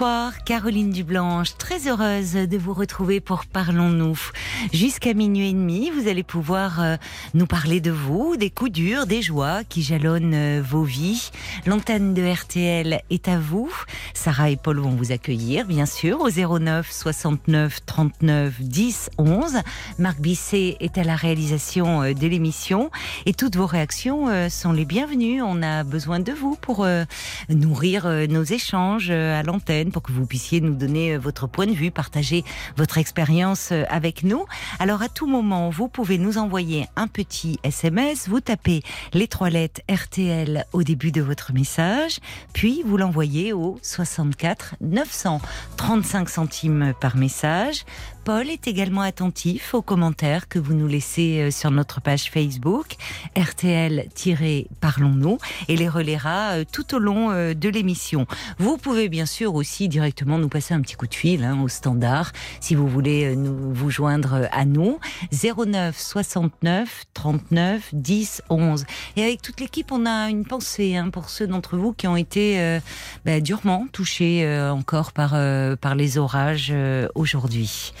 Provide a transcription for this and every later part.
Bonsoir, Caroline Dublanche. Très heureuse de vous retrouver pour Parlons-nous. Jusqu'à minuit et demi, vous allez pouvoir euh, nous parler de vous, des coups durs, des joies qui jalonnent euh, vos vies. L'antenne de RTL est à vous. Sarah et Paul vont vous accueillir, bien sûr, au 09 69 39 10 11. Marc Bisset est à la réalisation euh, de l'émission et toutes vos réactions sont les bienvenues. On a besoin de vous pour nourrir nos échanges à l'antenne, pour que vous puissiez nous donner votre point de vue, partager votre expérience avec nous. Alors à tout moment, vous pouvez nous envoyer un petit SMS, vous tapez les trois lettres RTL au début de votre message, puis vous l'envoyez au 64 935 centimes par message. Paul est également attentif aux commentaires que vous nous laissez euh, sur notre page Facebook RTL-Parlons-nous et les relaiera euh, tout au long euh, de l'émission. Vous pouvez bien sûr aussi directement nous passer un petit coup de fil hein, au standard si vous voulez nous, vous joindre à nous 09 69 39 10 11 et avec toute l'équipe on a une pensée hein, pour ceux d'entre vous qui ont été bah, durement touchés encore par, par les orages aujourd'hui.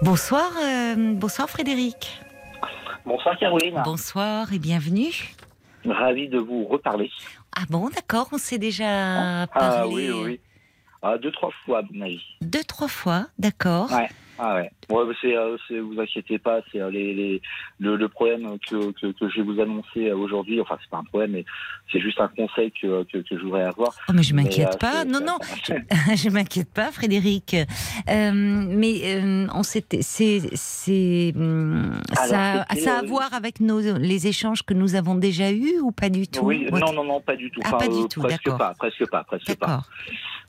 Bonsoir, euh, bonsoir Frédéric. Bonsoir Caroline. Bonsoir et bienvenue. Ravi de vous reparler. Ah bon, d'accord, on s'est déjà ah, parlé. Ah oui, oui. Ah, deux, trois fois, à mon avis. Deux, trois fois, d'accord. Ouais. Ah ouais. ouais c'est, euh, vous inquiétez pas, c'est euh, les, les, le, le, problème que, que, que, je vais vous annoncer euh, aujourd'hui. Enfin, c'est pas un problème, mais c'est juste un conseil que, que, que je voudrais avoir. Oh, mais je m'inquiète euh, pas. Non, non, je, je m'inquiète pas, Frédéric. Euh, mais on c'est, c'est, hum, ça, ça a à voir avec nos, les échanges que nous avons déjà eus ou pas du tout? Oui, non, non, non, pas du tout. Ah, pas du tout, presque pas, presque pas, presque pas.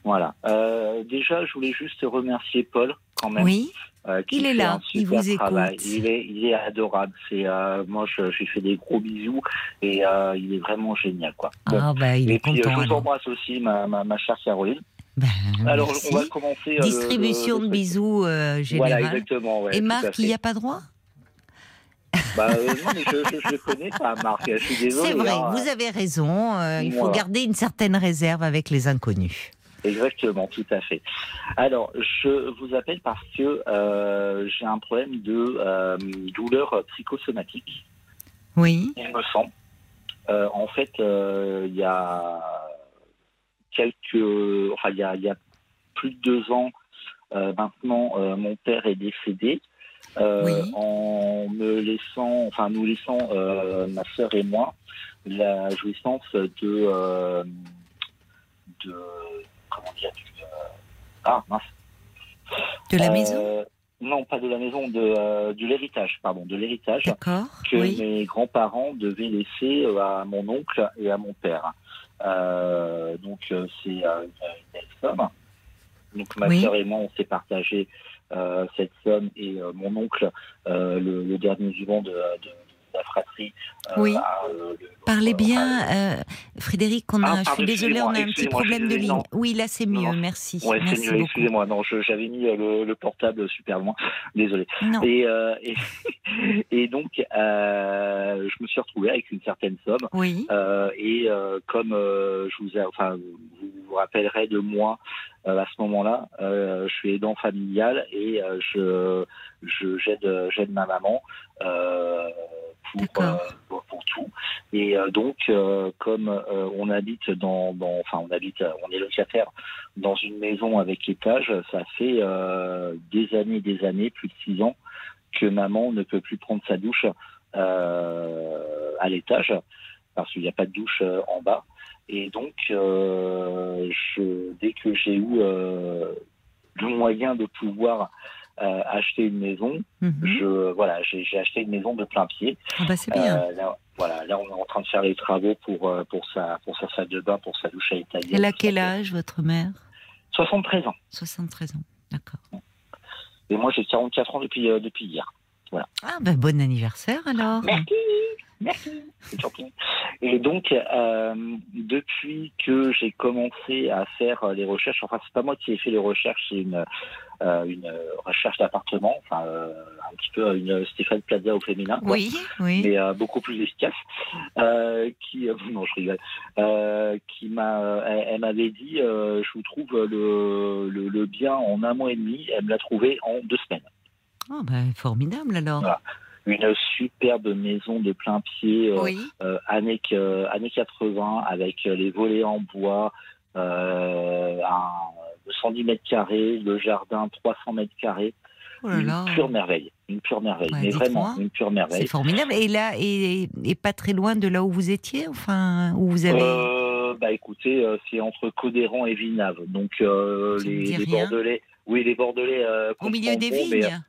Voilà. Euh, déjà, je voulais juste remercier Paul quand même. Oui. Euh, il est là, il vous écoute. Il est, il est adorable. C'est euh, moi, je, je lui fais des gros bisous et euh, il est vraiment génial, quoi. Ah bah, il et est puis, content. je vous embrasse aussi, ma, ma, ma chère Caroline. Ben, Alors, merci. on va commencer. euh, Distribution le- le- de bisous euh, Voilà, générale. exactement. Ouais, Et Marc, il n'y a pas droit? Bah, euh, non, mais je, le connais pas, Marc. Je suis désolé. C'est vrai, hein. vous avez raison. euh, il faut Voilà. garder une certaine réserve avec les inconnus. Exactement, tout à fait. Alors, je vous appelle parce que euh, j'ai un problème de euh, douleur psychosomatique, Oui, il me semble. Euh, en fait, il y a quelques, enfin, il y a, il y a plus de deux ans maintenant, mon père est décédé. Oui. en me laissant, enfin nous laissant ma sœur et moi la jouissance de, de comment dire du, euh, ah mince de la Euh, maison? Non pas de la maison de, euh, de l'héritage pardon de l'héritage que oui. mes grands-parents devaient laisser euh, à mon oncle et à mon père. Euh, donc c'est euh, une belle somme. Donc ma Oui. sœur et moi on s'est partagé cette somme et mon oncle, le, le dernier vivant de la fratrie. euh, Oui. euh, le- Parlez bien, euh, Frédéric, on a, Ah, je suis désolée, on a un petit problème de ligne. Oui, là c'est mieux, non. merci. Ouais, c'est merci mieux, excusez-moi, non, je- j'avais mis le, le portable super loin, désolé. Non, Et, et, et donc, je me suis retrouvé avec une certaine somme. oui, et comme je vous ai, enfin, vous vous rappellerez de moi à ce moment-là, euh, je suis aidant familial et euh, je je- j'aide j'aide ma maman euh, pour, euh, pour pour tout. Et euh, donc, euh, comme on habite dans, dans, enfin, on habite, on est locataire dans une maison avec étage, ça fait des années, des années, plus de six ans, que maman ne peut plus prendre sa douche à l'étage parce qu'il n'y a pas de douche en bas. Et donc, euh, je, dès que j'ai eu euh, le moyen de pouvoir euh, acheter une maison, mhm. je voilà, j'ai acheté une maison de plein pied. Ah bah, c'est bien. Euh, là, voilà, là on est en train de faire les travaux pour euh, pour sa pour sa salle de bain, pour sa douche à l'étalier. Elle a quel âge, votre mère? 73 ans. 73 ans, d'accord. Et moi j'ai 44 ans depuis euh, depuis hier. Voilà. Ah ben bon anniversaire alors. Merci, merci, c'est gentil. Et donc, euh, depuis que j'ai commencé à faire les recherches, enfin c'est pas moi qui ai fait les recherches, c'est une euh, une recherche d'appartement, enfin euh, un petit peu une Stéphane Plaza au féminin, quoi, Oui, oui. mais euh, beaucoup plus efficace. Euh, qui, euh, non, je rigole. Euh, qui m'a, euh, elle, elle m'avait dit, euh, je vous trouve le, le, le bien en un mois et demi. Elle me l'a trouvé en deux semaines. Oh, ben, formidable alors. Voilà. Une superbe maison de plein pied, euh, Oui. euh, années, euh, années 80, avec euh, les volets en bois, euh, un 210 mètres carrés, le jardin 300 mètres carrés. Oh là une pure merveille, une pure merveille, Ouais, mais vraiment une pure C'est merveille. formidable. Et là, et, et pas très loin de là où vous étiez, enfin, où vous avez. Euh, bah écoutez, c'est entre Codéran et Villeneuve, donc euh, les. Bordelais, oui les Bordelais. euh, au milieu des mais, vignes.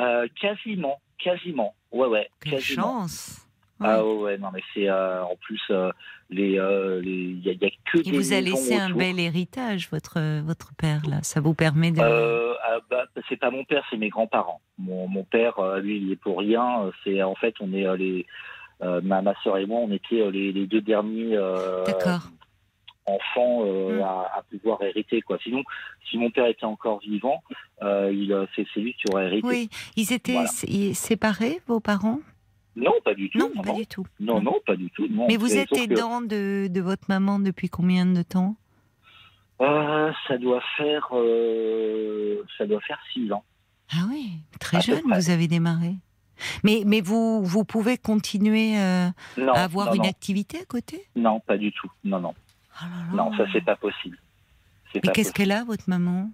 Euh, quasiment, quasiment, ouais ouais, Quelle quasiment. chance. Ah Ouais. non mais c'est euh, en plus euh, les euh, il y, a- a que Il des vous a laissé un bel héritage, votre, votre père, là. Ça vous permet de. Ah, bah, c'est pas mon père, c'est mes grands-parents. Mon, mon père, lui, il est pour rien. C'est en fait, on est les ma, ma sœur et moi, on était les, les deux derniers D'accord. Enfants euh, Mm. à, à pouvoir hériter quoi. Sinon, si mon père était encore vivant, euh, il euh, c'est lui qui aurait hérité. Oui. Ils étaient Voilà. séparés, vos parents? Non, pas du tout. Non, Non, pas non, du tout. non, non, pas du tout. non. Mais vous êtes que, aidant de, de votre maman depuis combien de temps? Euh, ça doit faire ça doit faire six ans. Ah oui, très À jeune, vous avez démarré. Mais, mais vous, vous pouvez continuer euh, Non, à avoir non, une non, activité à côté? Non, pas du tout. Non, non, Oh là là. non, ça c'est pas possible. Mais pas qu'est-ce qu'elle a, votre maman?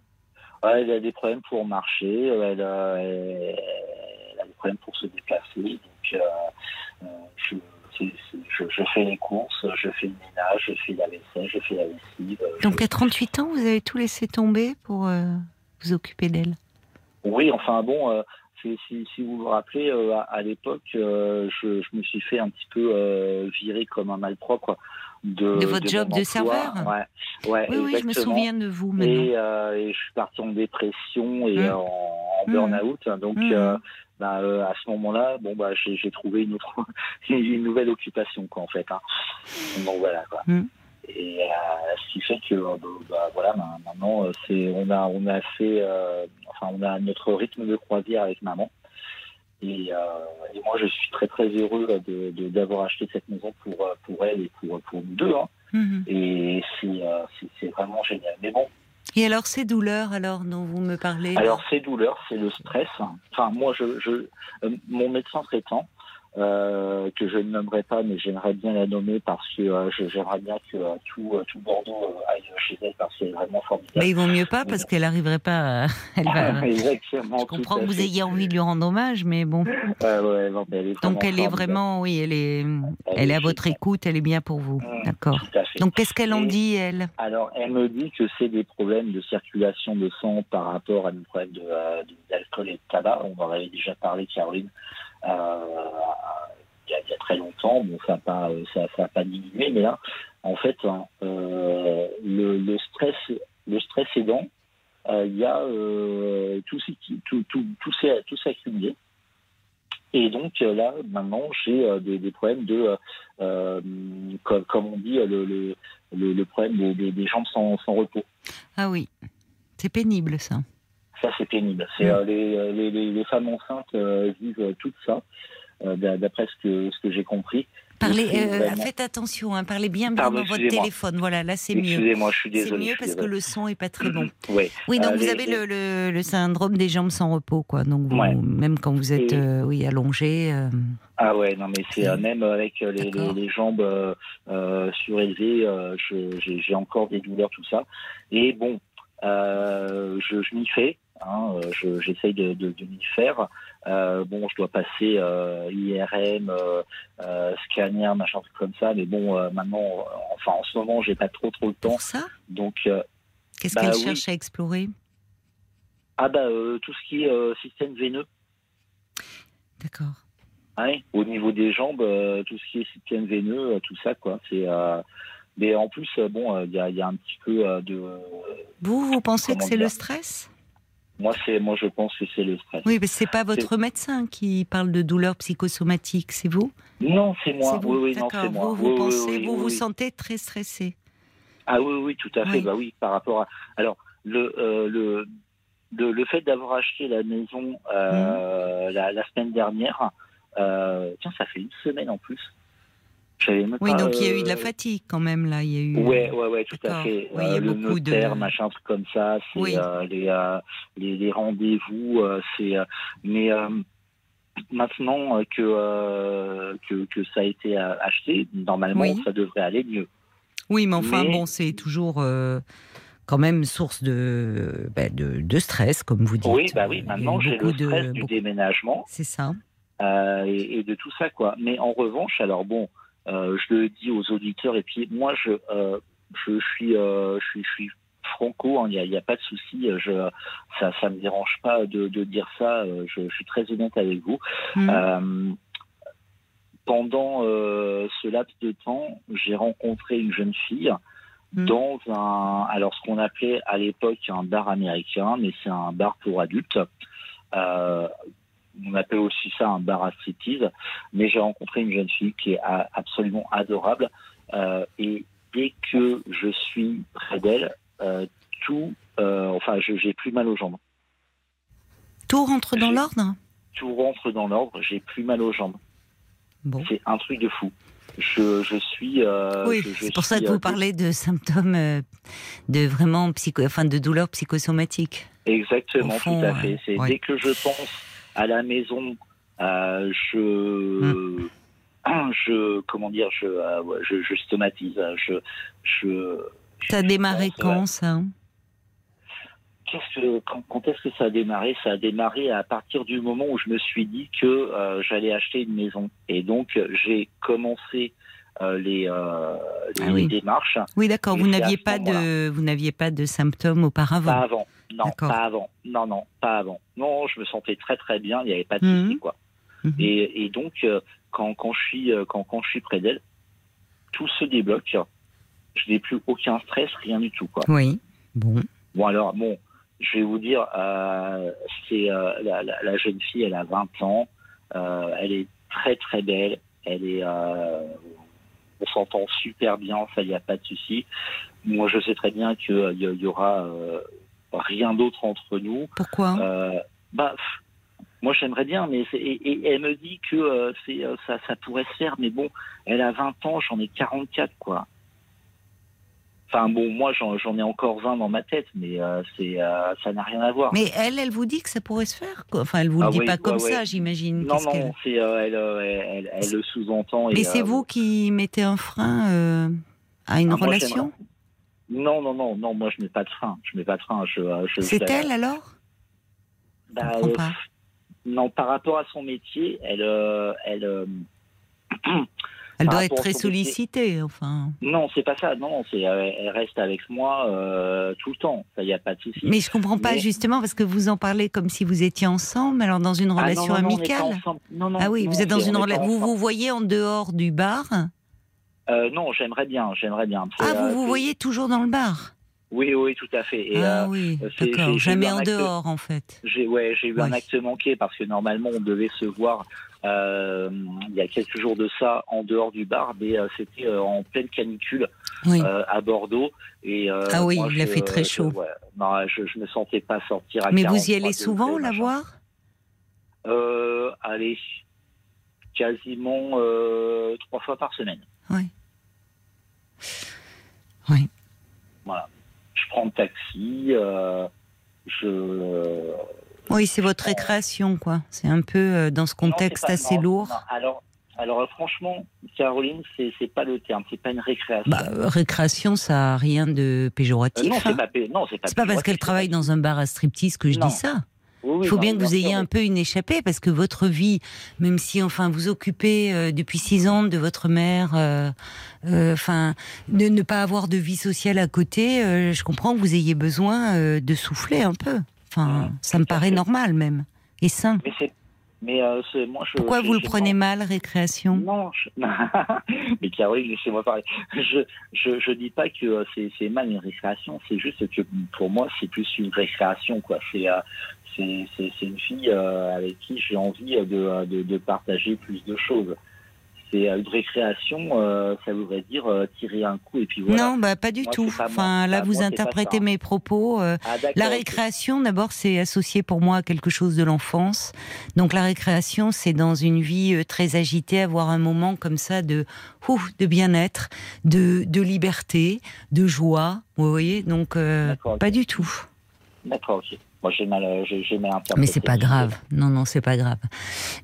Ouais, elle a des problèmes pour marcher, euh, elle a, elle, elle a des problèmes pour se déplacer. Donc, euh, euh, je, fais les courses, je fais le ménage, je fais la vaisselle, je fais la lessive. Donc à 38 ans, vous avez tout laissé tomber pour euh, vous occuper d'elle? Oui, enfin bon, si, si, si vous vous rappelez, à, à l'époque, je, me suis fait un petit peu virer comme un malpropre de, De votre job mon de serveur Ouais, ouais Oui, oui, je me souviens de vous maintenant. Et, euh, et je suis parti en dépression et Mm. en, en Mm. burn-out. Donc, Mm. euh, bah, euh, à ce moment-là, bon, bah, j'ai trouvé une, autre, une nouvelle occupation, quoi, en fait. hein. Donc voilà, quoi. Et euh, ce qui fait que, euh, bah, voilà, ma- maintenant, euh, c'est, on a, on a fait, enfin, on a notre rythme de croisière avec maman. Et, euh, et moi, je suis très très heureux de, de- d'avoir acheté cette maison pour, euh, pour elle et pour, pour nous deux. hein. Mhm. Et c'est, euh, c'est, vraiment génial. Mais bon, Et alors ces douleurs, alors dont vous me parlez Alors ces douleurs, c'est le stress. Enfin moi, je, je euh, mon médecin traitant euh, que je ne nommerai pas, mais j'aimerais bien la nommer parce que euh, j'aimerais bien que euh, tout, euh, tout Bordeaux aille chez elle parce qu'elle est vraiment formidable. Mais il vaut mieux pas parce qu'elle n'arriverait pas. à- Elle va... Exactement. Je comprends que vous ayez envie de lui rendre hommage, mais bon. Ouais, ouais, non, mais elle est vraiment Donc elle est vraiment, oui, elle est, elle est à votre écoute, elle est bien pour vous. Mm. D'accord. Donc qu'est-ce qu'elle en dit, elle? Alors, elle me dit que c'est des problèmes de circulation de sang par rapport à des problèmes de, de- d'alcool et de tabac. On en avait déjà parlé, Caroline, il, y a, il y a très longtemps. Bon, ça n'a pas, diminué, mais là, en fait, hein, euh, le, stress, le stress aidant, euh, il y a euh, tout, tout, tout, tout, tout. Et donc euh, là, maintenant, j'ai euh, des, problèmes de, euh, euh, comme, on dit, le, problème des, jambes sans repos. Ah oui, c'est pénible ça. Ça, c'est pénible. C'est, Mm. euh, les, les, femmes enceintes euh, vivent euh, tout ça, euh, d'a- d'après ce que, ce que j'ai compris. Parlez, c'est euh, faites attention, hein, parlez bien bien Pardon, dans votre téléphone. Voilà, là c'est mieux. Excusez-moi, je suis C'est désolé. mieux je suis parce que le son est pas très bon. Oui. Oui, donc Euh, vous les- avez le, le, le syndrome des jambes sans repos, quoi. Donc vous, Ouais. même quand vous êtes, Et- euh, oui, allongé. euh, Ah ouais, non mais c'est euh, même avec euh, les, les, D'accord. les jambes euh, euh, surélevées, euh, j'ai encore des douleurs, tout ça. Et bon, euh, je, je m'y fais, hein, euh, je- j'essaye de, de, de m'y faire. Euh, bon, je dois passer euh, IRM, euh, scanner, machin truc comme ça. Mais bon, maintenant, enfin en ce moment, j'ai pas trop trop le temps. pour ça, Donc, qu'est-ce Bah qu'elle oui. cherche à explorer? Ah bah tout ce qui est système veineux. D'accord. Ouais, au niveau des jambes, tout ce qui est système veineux, tout ça, quoi. C'est, mais en plus, bon, il y, a, y a un petit peu de. Vous, vous pensez que c'est le stress? Moi, c'est, moi, je pense que c'est le stress. Oui, mais c'est pas votre médecin qui parle de douleurs psychosomatiques, c'est vous? Non, c'est moi. Vous Oui, oui, non, D'accord. c'est moi. Vous, vous Oui, oui, pensez, oui, vous oui, vous oui. sentez très stressé. Ah oui, oui, tout à fait. Oui. Bah oui, par rapport à. Alors, le, euh, le, le, le fait d'avoir acheté la maison euh, la, la semaine dernière, euh, tiens, ça fait une semaine en plus. Oui, donc il y a eu de la euh, fatigue quand même là. Il y a eu. Ouais, ouais, ouais, tout à fait. Oui, il y a Euh, le beaucoup de- notaire, machin, truc comme ça, c'est Oui. euh, les, les, les rendez-vous, c'est. mais maintenant que, euh, que que ça a été acheté, normalement, Oui. ça devrait aller mieux. Oui, mais enfin Mais- bon, c'est toujours euh, quand même source de, bah, de de stress, comme vous dites. Oui, bah oui. Maintenant, j'ai le beaucoup de- stress du beaucoup- déménagement. C'est ça. euh, et, et de tout ça quoi. Mais en revanche, alors bon, je le dis aux auditeurs et puis moi je euh, je suis euh, je suis je suis franco, hein, il n'y a, pas de souci, euh, je ça ça me dérange pas de, de dire ça. euh, Je, je suis très honnête avec vous. Euh, pendant euh, ce laps de temps, j'ai rencontré une jeune fille Hmm. dans un, alors ce qu'on appelait à l'époque un bar américain, mais c'est un bar pour adultes. Euh, on appelle aussi ça un bar à striptease. Mais j'ai rencontré une jeune fille qui est absolument adorable. Euh, et dès que je suis près d'elle, euh, tout, euh, enfin, je- j'ai plus mal aux jambes. Tout rentre dans l'ordre? Tout rentre dans l'ordre. J'ai plus mal aux jambes. Bon. C'est un truc de fou. Je, je suis. euh, Oui, c'est pour ça que vous parlez de symptômes euh, de vraiment psycho, enfin de douleurs psychosomatiques. Exactement, fond, tout à fait. C'est Ouais. dès que je pense à la maison, euh, je, Hum. je, comment dire, je, euh, ouais, je, je stomatise. Je, je. Ça a démarré pense, quand ouais. ça Qu'est-ce que, quand, quand est-ce que ça a démarré? Ça a démarré à partir du moment où je me suis dit que euh, j'allais acheter une maison. Et donc, j'ai commencé euh, les, euh, les Ah oui. démarches. Oui, d'accord. Vous n'aviez pas de, vous n'aviez pas de symptômes auparavant. Pas avant. Non, pas avant. Non, non, pas avant. Non, je me sentais très très bien. Il n'y avait pas de Mhm. souci, quoi. Mhm. Et, et donc, euh, quand, quand, je suis, euh, quand, quand je suis près d'elle, tout se débloque. Je n'ai plus aucun stress, rien du tout. Quoi. Oui. Bon. Bon, alors, bon, je vais vous dire, euh, c'est euh, la, la- la jeune fille, elle a 20 ans. Euh, elle est très très belle. Elle est. euh, on s'entend super bien, ça, il n'y a pas de souci. Moi, je sais très bien qu'il y, y aura euh, rien d'autre entre nous. Pourquoi? Euh, bah, moi j'aimerais bien, mais c'est- et, et elle me dit que euh, c'est euh, ça, ça pourrait se faire, mais bon, elle a 20 ans, j'en ai 44 quoi. Enfin bon, moi j'en j'en ai encore 20 dans ma tête, mais euh, c'est euh, ça n'a rien à voir. Mais elle, elle vous dit que ça pourrait se faire quoi Enfin, elle vous le Ah dit oui, pas comme ouais. ça, j'imagine. non non, c'est euh, elle, euh, elle, elle, elle le sous-entend. Mais c'est vous qui mettez un frein à une Ah, moi, relation? Non non non non, moi je mets pas de frein, je mets pas de frein. Je, je, C'est elle alors? Bah, pas. Non, par rapport à son métier, elle elle Elle doit être rapport à très sollicitée, enfin. Non, c'est pas ça. Non, c'est euh, elle reste avec moi euh, tout le temps. Ça, y a pas de souci. Mais je comprends pas Mais- justement parce que vous en parlez comme si vous étiez ensemble, alors dans une Ah, non, relation non, amicale. Non, Ah oui, vous êtes dans une relation. Vous vous voyez en dehors du bar Euh, non, j'aimerais bien, j'aimerais bien. Ah, euh, vous vous voyez toujours dans le bar Oui, oui, tout à fait. Et, Ah oui, d'accord. Jamais en acte- dehors en fait. j'ai, ouais, j'ai eu un acte manqué parce que normalement on devait se voir euh, il y a quelques jours de ça en dehors du bar, mais euh, c'était euh, en pleine canicule Oui. à Bordeaux. Et, Ah oui, moi, il a fait très je- chaud. ouais, non, je, je me sentais pas sortir à Mais vous y 43 allez souvent la voir? Euh, allez, quasiment trois fois par semaine. Oui. Oui. Voilà. Je prends le taxi, je. Oui, c'est votre récréation, quoi. C'est un peu euh, dans ce contexte Non, pas- assez non, lourd. non, alors, alors euh, franchement, Caroline, c'est pas le terme, c'est pas une récréation. Bah, euh, récréation, ça a rien de Euh, péjoratif. non, hein. c'est pas, non, c'est pas. Pas parce qu'elle travaille dans un bar à striptease que je Non. dis ça. Oui, oui, Il faut non, bien que vous ayez un peu une échappée parce que votre vie, même si enfin vous occupez euh, depuis six ans de votre mère, euh, euh, enfin de ne pas avoir de vie sociale à côté, euh, je comprends que vous ayez besoin euh, de souffler un peu. Enfin, Mmh, ça me paraît normal même et sain. Mais Mais euh, moi je. Pourquoi je- vous le prenez mal, récréation? Non, je... mais Caroline, laissez-moi parler. Je, je, je dis pas que euh, c'est, mal une récréation, c'est juste que pour moi, c'est plus une récréation, quoi. C'est, euh, c'est, une fille euh, avec qui j'ai envie de, de, de partager plus de choses. C'est euh, une récréation, euh, ça voudrait dire euh, tirer un coup et puis voilà. Non, bah pas du Moi, tout. moi. Enfin, là, Bah, vous moi, interprétez mes propos. euh, Ah, La récréation, d'abord, c'est associé pour moi à quelque chose de l'enfance. Donc la récréation, c'est dans une vie très agitée, avoir un moment comme ça de, ouf, de bien-être, de, de liberté, de joie. Vous voyez Donc pas du tout. D'accord, ok. Moi, j'ai mal, j'ai, mal interprété. Mais c'est pas grave. Non, non, c'est pas grave.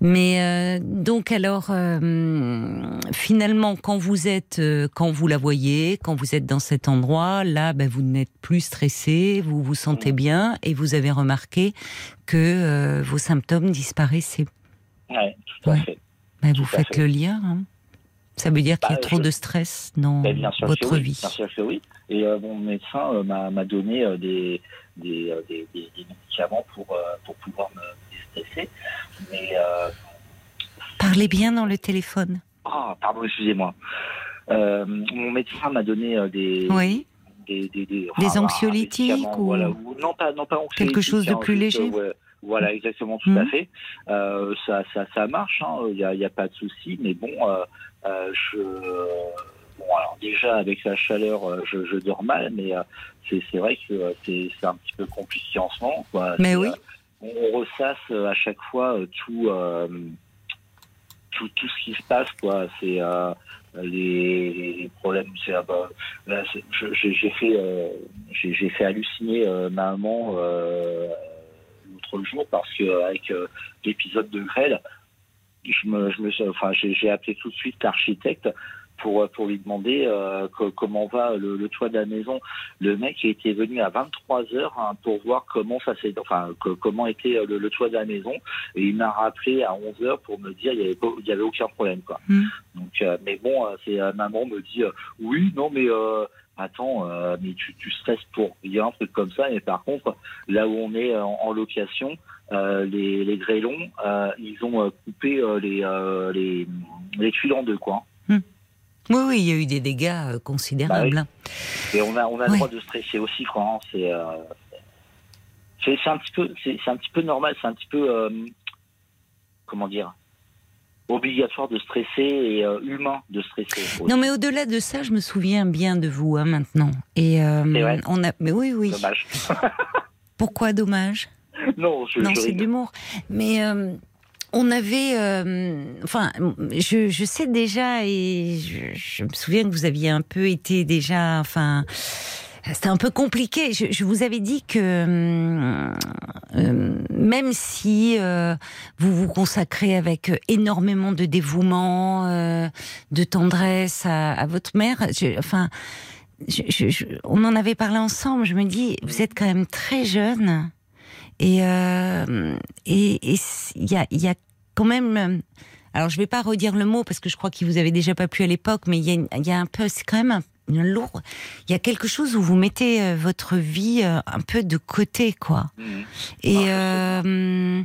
Mais euh, donc alors, euh, finalement, quand vous êtes, euh, quand vous la voyez, quand vous êtes dans cet endroit, là, ben, vous n'êtes plus stressé, vous vous sentez Mm. bien et vous avez remarqué que vos symptômes disparaissaient. Ouais, tout à Ouais. fait. Ben, Tout vous faites fait. le lien. hein. Ça veut dire qu'il y a Bah, trop je- de stress dans Ben, bien sûr votre oui, vie. Bien sûr que oui. Et euh, mon médecin euh, m'a, donné euh, des, des, des, médicaments pour, pour pouvoir me Mais, euh, Parlez bien dans le téléphone. ah, pardon, excusez-moi. Euh, mon médecin m'a donné euh, des, Oui. des, des, des, Des un anxiolytiques ou- voilà, ou- non pas non pas anxiolytiques, Quelque chose de hein, plus léger ouais, voilà exactement tout à Mhm. fait Euh, ça, ça ça marche hein, il y a, il y a pas de souci mais bon euh, euh, je bon alors déjà avec la chaleur je, je dors mal mais c'est vrai que c'est un petit peu compliqué en ce moment quoi Mais oui. On ressasse euh, à chaque fois euh, tout euh, tout, tout ce qui se passe, quoi. C'est les, problèmes. C'est ah bah, j'ai fait, j'ai fait halluciner ma maman l'autre jour parce que avec l'épisode de grêle, je me, je me, enfin, j'ai appelé tout de suite l'architecte pour euh, pour lui demander euh, co- comment va le, le toit de la maison. Le mec était venu à 23 heures hein, pour voir comment ça s'est, enfin que- comment était euh, le, le toit de la maison et il m'a rappelé à 11 heures pour me dire il y avait pas- il y avait aucun problème quoi. Mm. Donc euh, mais bon c'est maman me dit euh, oui non mais attends euh, mais tu, tu stresses pour rien un truc comme ça et par contre là où on est en, en location euh, les, les grêlons euh, ils ont coupé les, les les tuiles en deux quoi. Oui, oui, il y a eu des dégâts euh, considérables. hein. Et on a, on a le droit de stresser aussi, quoi. C'est, euh, c'est, c'est un petit peu, c'est, un petit peu normal, c'est un petit peu, euh, comment dire, obligatoire de stresser et euh, humain de stresser. aussi. Non, mais au-delà de ça, je me souviens bien de vous hein, maintenant. Et on a, mais oui, oui. Dommage. Pourquoi dommage? Non, je, Non, c'est d'humour. Mais on avait, euh, enfin, je, je sais déjà et je, je me souviens que vous aviez un peu été déjà, enfin. C'était un peu compliqué. Je, je vous avais dit que euh, même si euh, vous vous consacrez avec énormément de dévouement, euh, de tendresse à, à votre mère, enfin, on en avait parlé ensemble. Je me dis, vous êtes quand même très jeune et euh, et et il y a, il y a quand même. euh, Alors, je vais pas redire le mot parce que je crois qu'il vous avait déjà pas pu à l'époque, mais il y il y a un peu, c'est quand même un, une lourde. Il y a quelque chose où vous mettez euh, votre vie un peu de côté, quoi. Mhm. Et euh,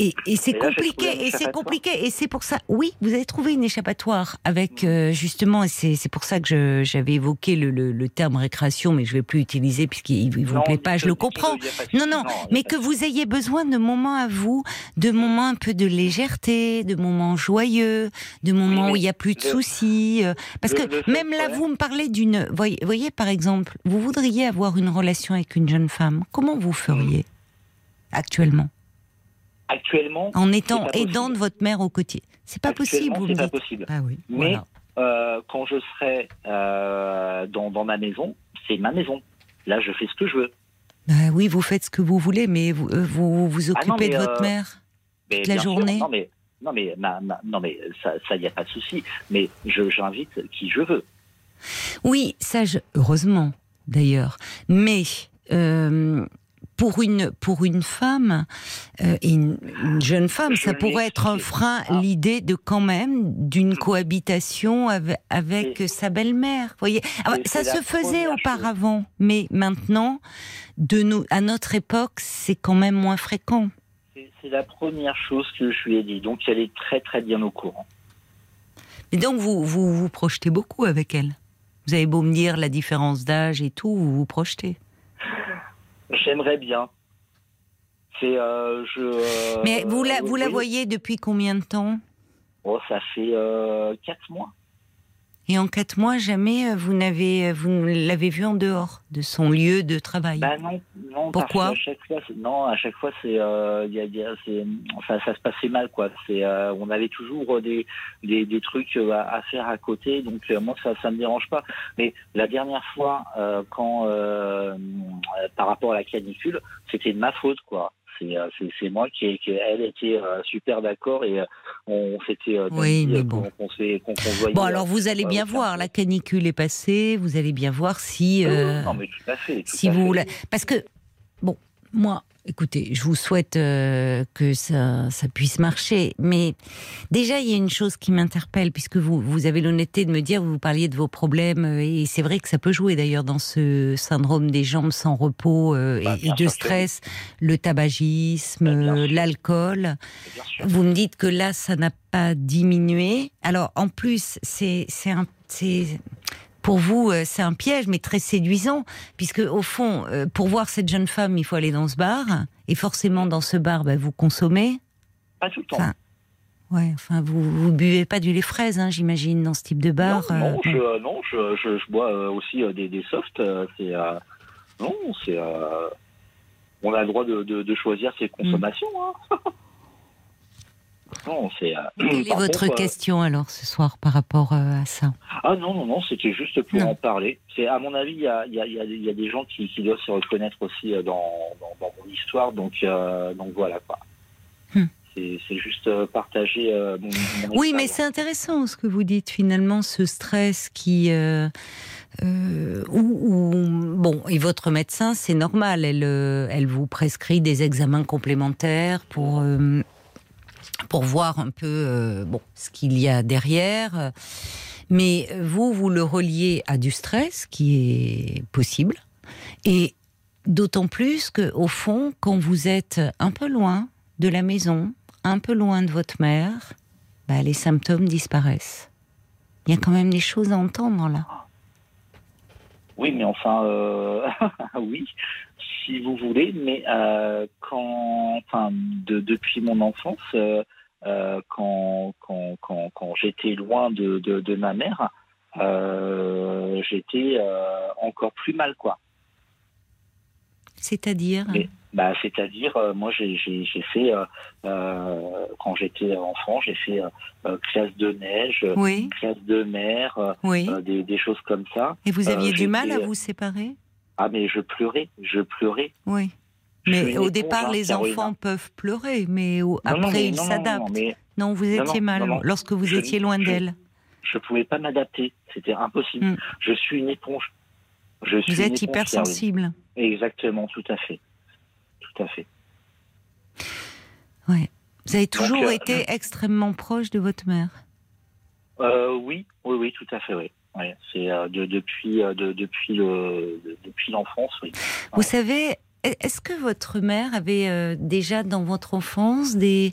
et, et c'est compliqué, et c'est compliqué, et c'est pour ça. Oui, vous avez trouvé une échappatoire avec euh, justement, et c'est c'est pour ça que j'avais évoqué le, le, le terme récréation, mais je vais plus utiliser puisqu'il il vous plaît pas. Je le comprends. Non, non, mais que vous ayez besoin de moments à vous, de moments un peu de légèreté, de moments joyeux, de moments où il y a plus de soucis. euh, Parce que même là, vous me parlez d'une. Voyez, voyez, par exemple, vous voudriez avoir une relation avec une jeune femme. Comment vous feriez actuellement? Actuellement, En étant aidant de votre mère au quotidien C'est pas possible, vous pas possible. Ah oui, Mais- voilà. Euh, quand je serai euh, dans, dans ma maison, c'est ma maison. Là, je fais ce que je veux. Bah oui, vous faites ce que vous voulez, mais vous euh, vous, vous Ah non, occupez mais, de votre mère. Mais Toute la sûr, journée Non mais non mais ma- ma- non mais ça ça y a pas de souci. Mais je j'invite qui je veux. Oui, ça, je- heureusement d'ailleurs. Mais euh, pour une pour une femme euh, et une, une jeune femme, Je ça pourrait être un frein. Ah. L'idée de quand même d'une cohabitation avec, sa belle-mère. Voyez, Ah, ça se faisait auparavant, mais maintenant, de nous à notre époque, c'est quand même moins fréquent. C'est C'est la première chose que je lui ai dit. Donc elle est très très bien au courant. Et donc vous vous, vous projetez beaucoup avec elle Vous avez beau me dire la différence d'âge et tout, vous vous projetez J'aimerais bien. C'est euh, je. euh, Mais vous la, vous la voyez depuis combien de temps? Oh, ça fait euh, quatre mois. Et en quatre mois, jamais euh, vous n'avez vous ne l'avez vue en dehors de son lieu de travail. Bah non, non. Pourquoi parce chaque fois, non, à chaque fois, c'est, euh, il y a- il y a- c'est, enfin, ça se passait mal, quoi. C'est, euh, on avait toujours euh, des, des, des trucs euh, à, à faire à côté, donc euh, moi, ça, ça me dérange pas. Mais la dernière fois, euh, quand, euh, euh, par rapport à la canicule, c'était de ma faute, quoi. C'est, euh, c'est, moi qui, qui elle était euh, super d'accord et euh, on s'était Oui, mais bon. Bon, alors vous allez bien voir, la canicule est passée, vous allez bien voir si. Non, mais tout à fait. tout si à vous fait. la- Parce que, bon, moi, écoutez, je vous souhaite euh, que ça, ça puisse marcher. Mais déjà, il y a une chose qui m'interpelle, puisque vous, vous avez l'honnêteté de me dire, vous parliez de vos problèmes, euh, et c'est vrai que ça peut jouer d'ailleurs dans ce syndrome des jambes sans repos euh, Bah, et- de que stress, le tabagisme, Bah, l'alcool. Vous me dites que là, ça n'a pas diminué. Alors, en plus, c'est c'est un c'est pour vous, euh, c'est un piège, mais très séduisant, puisque au fond, euh, pour voir cette jeune femme, il faut aller dans ce bar, et forcément dans ce bar, bah, vous consommez. Pas tout le temps. Enfin, Ouais, enfin, vous vous buvez pas du lait fraise, hein, j'imagine, dans ce type de bar. Non, euh, non, bon. je, euh, non je, je, je bois euh, aussi euh, des, des softs. euh, c'est, euh, non, c'est. euh, on a le droit de, de, de choisir ses consommations. hein. non, c'est. euh, Quelle est votre contre, euh, question alors ce soir par rapport euh, à ça? Ah non, non, non, c'était juste pour Non. en parler. C'est à mon avis, il y a, il y, a, il y, a, il y a des gens qui, qui doivent se reconnaître aussi dans, dans, dans mon histoire. Donc, euh, donc voilà quoi. Hmm. C'est, juste partager mon, mon Oui, mais c'est intéressant ce que vous dites finalement, ce stress qui. Euh, ou, bon, et votre médecin, c'est normal, elle, elle vous prescrit des examens complémentaires pour. euh, pour voir un peu euh, bon, ce qu'il y a derrière. Mais vous, vous le reliez à du stress qui est possible. Et d'autant plus que, au fond, quand vous êtes un peu loin de la maison, un peu loin de votre mère, bah, les symptômes disparaissent. Il y a quand même des choses à entendre là. Oui, mais enfin, euh, oui, si vous voulez, mais euh, quand, enfin, de- depuis mon enfance, euh, euh, quand, quand, quand, quand j'étais loin de, de, de ma mère, j'étais encore plus mal, quoi. C'est-à-dire? Bah, c'est-à-dire, euh, moi, j'ai fait, euh, euh, quand j'étais enfant, j'ai fait classe de neige, Oui, classe de mer, oui. des, des choses comme ça. Et vous aviez du mal à vous séparer? Ah, mais je pleurais, je pleurais. Oui. Mais au départ, les Caroline. enfants peuvent pleurer, mais au- Non, non, après, mais ils s'adaptent. non, vous étiez mal lorsque vous Je- étiez loin d'elle. je pouvais pas m'adapter. C'était impossible. Mm. Je suis une éponge. Je suis Vous êtes hypersensible. Exactement, tout à fait. Tout à fait. Vous avez toujours euh, été extrêmement proche de votre mère? Euh, oui, oui, oui, tout à fait, oui. Ouais, c'est euh, de, depuis, euh, de, depuis, le, de- depuis l'enfance, oui. Vous Ouais. savez, est-ce que votre mère avait euh, déjà dans votre enfance des,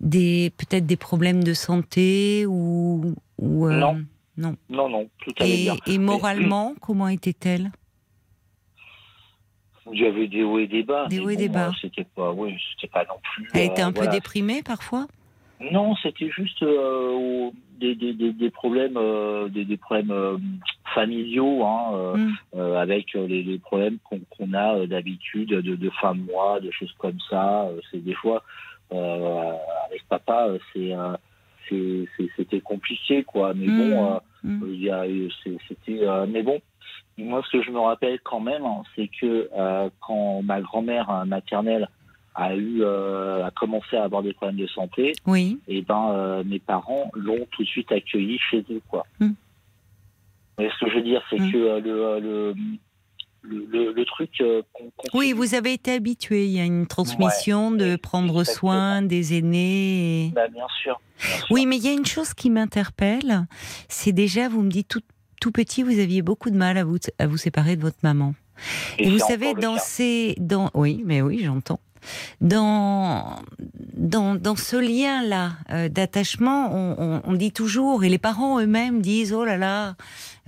des peut-être des problèmes de santé ou, ou, euh, Non. non. Non, non, tout allait Et, bien. et moralement, comment était-elle? Il y avait des hauts et des bas. Des hauts et des bas. C'était pas, oui, c'était pas non plus. Elle était un peu voilà. déprimée parfois? Non, c'était juste euh, des, des, des, des problèmes, euh, des, des problèmes euh, familiaux, hein, euh, Mm. euh, avec les, les problèmes qu'on qu'on a d'habitude de, de fin de mois, de choses comme ça. C'est des fois euh, avec papa, c'est euh, c'était compliqué, quoi. Mais Mm. bon, euh, Mm. il y a eu- c'est- c'était euh, mais bon. Moi, ce que je me rappelle quand même, hein, c'est que euh, quand ma grand-mère euh, maternelle a eu euh, a commencé à avoir des problèmes de santé, Oui. et ben euh, mes parents l'ont tout de suite accueilli chez eux quoi. Mm. Ce que je veux dire, c'est Mm. que euh, le, le, le, le- le truc qu'on qu'on Oui, vous avez été habitué. Il y a une transmission de prendre exactement. soin des aînés. et- Bah, bien sûr. bien sûr. Oui, mais il y a une chose qui m'interpelle. C'est déjà, vous me dites tout, tout petit, vous aviez beaucoup de mal à vous, à vous séparer de votre maman. Et, vous savez, dans cas. ces, dans, oui, mais oui, j'entends. Dans, dans, dans ce lien-là euh, d'attachement, on, on, dit toujours, et les parents eux-mêmes disent, oh là là,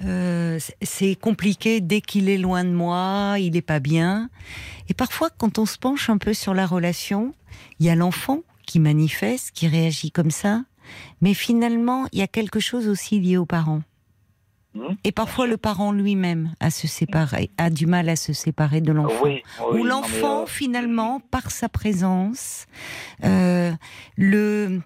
euh, c'est compliqué dès qu'il est loin de moi, il n'est pas bien. Et parfois, quand on se penche un peu sur la relation, il y a l'enfant qui manifeste, qui réagit comme ça, mais finalement, il y a quelque chose aussi lié aux parents. Mmh. Et parfois, le parent lui-même a se séparer, a du mal à se séparer de l'enfant. Ou l'enfant, euh, finalement, par sa présence, euh, le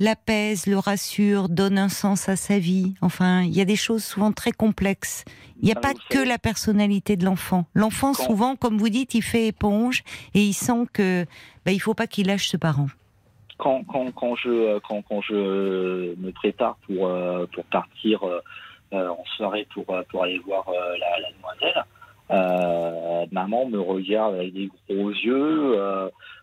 l'apaise, le rassure, donne un sens à sa vie. Enfin, il y a des choses souvent très complexes. Il n'y a ah, pas que la personnalité de l'enfant. L'enfant, souvent, comme vous dites, il fait éponge et il sent que bah, il faut pas qu'il lâche ce parent. Quand, quand, quand, je, quand, quand je me prépare pour, euh, pour partir euh, en soirée pour, euh, pour aller voir euh, la, demoiselle. maman me regarde avec des gros yeux.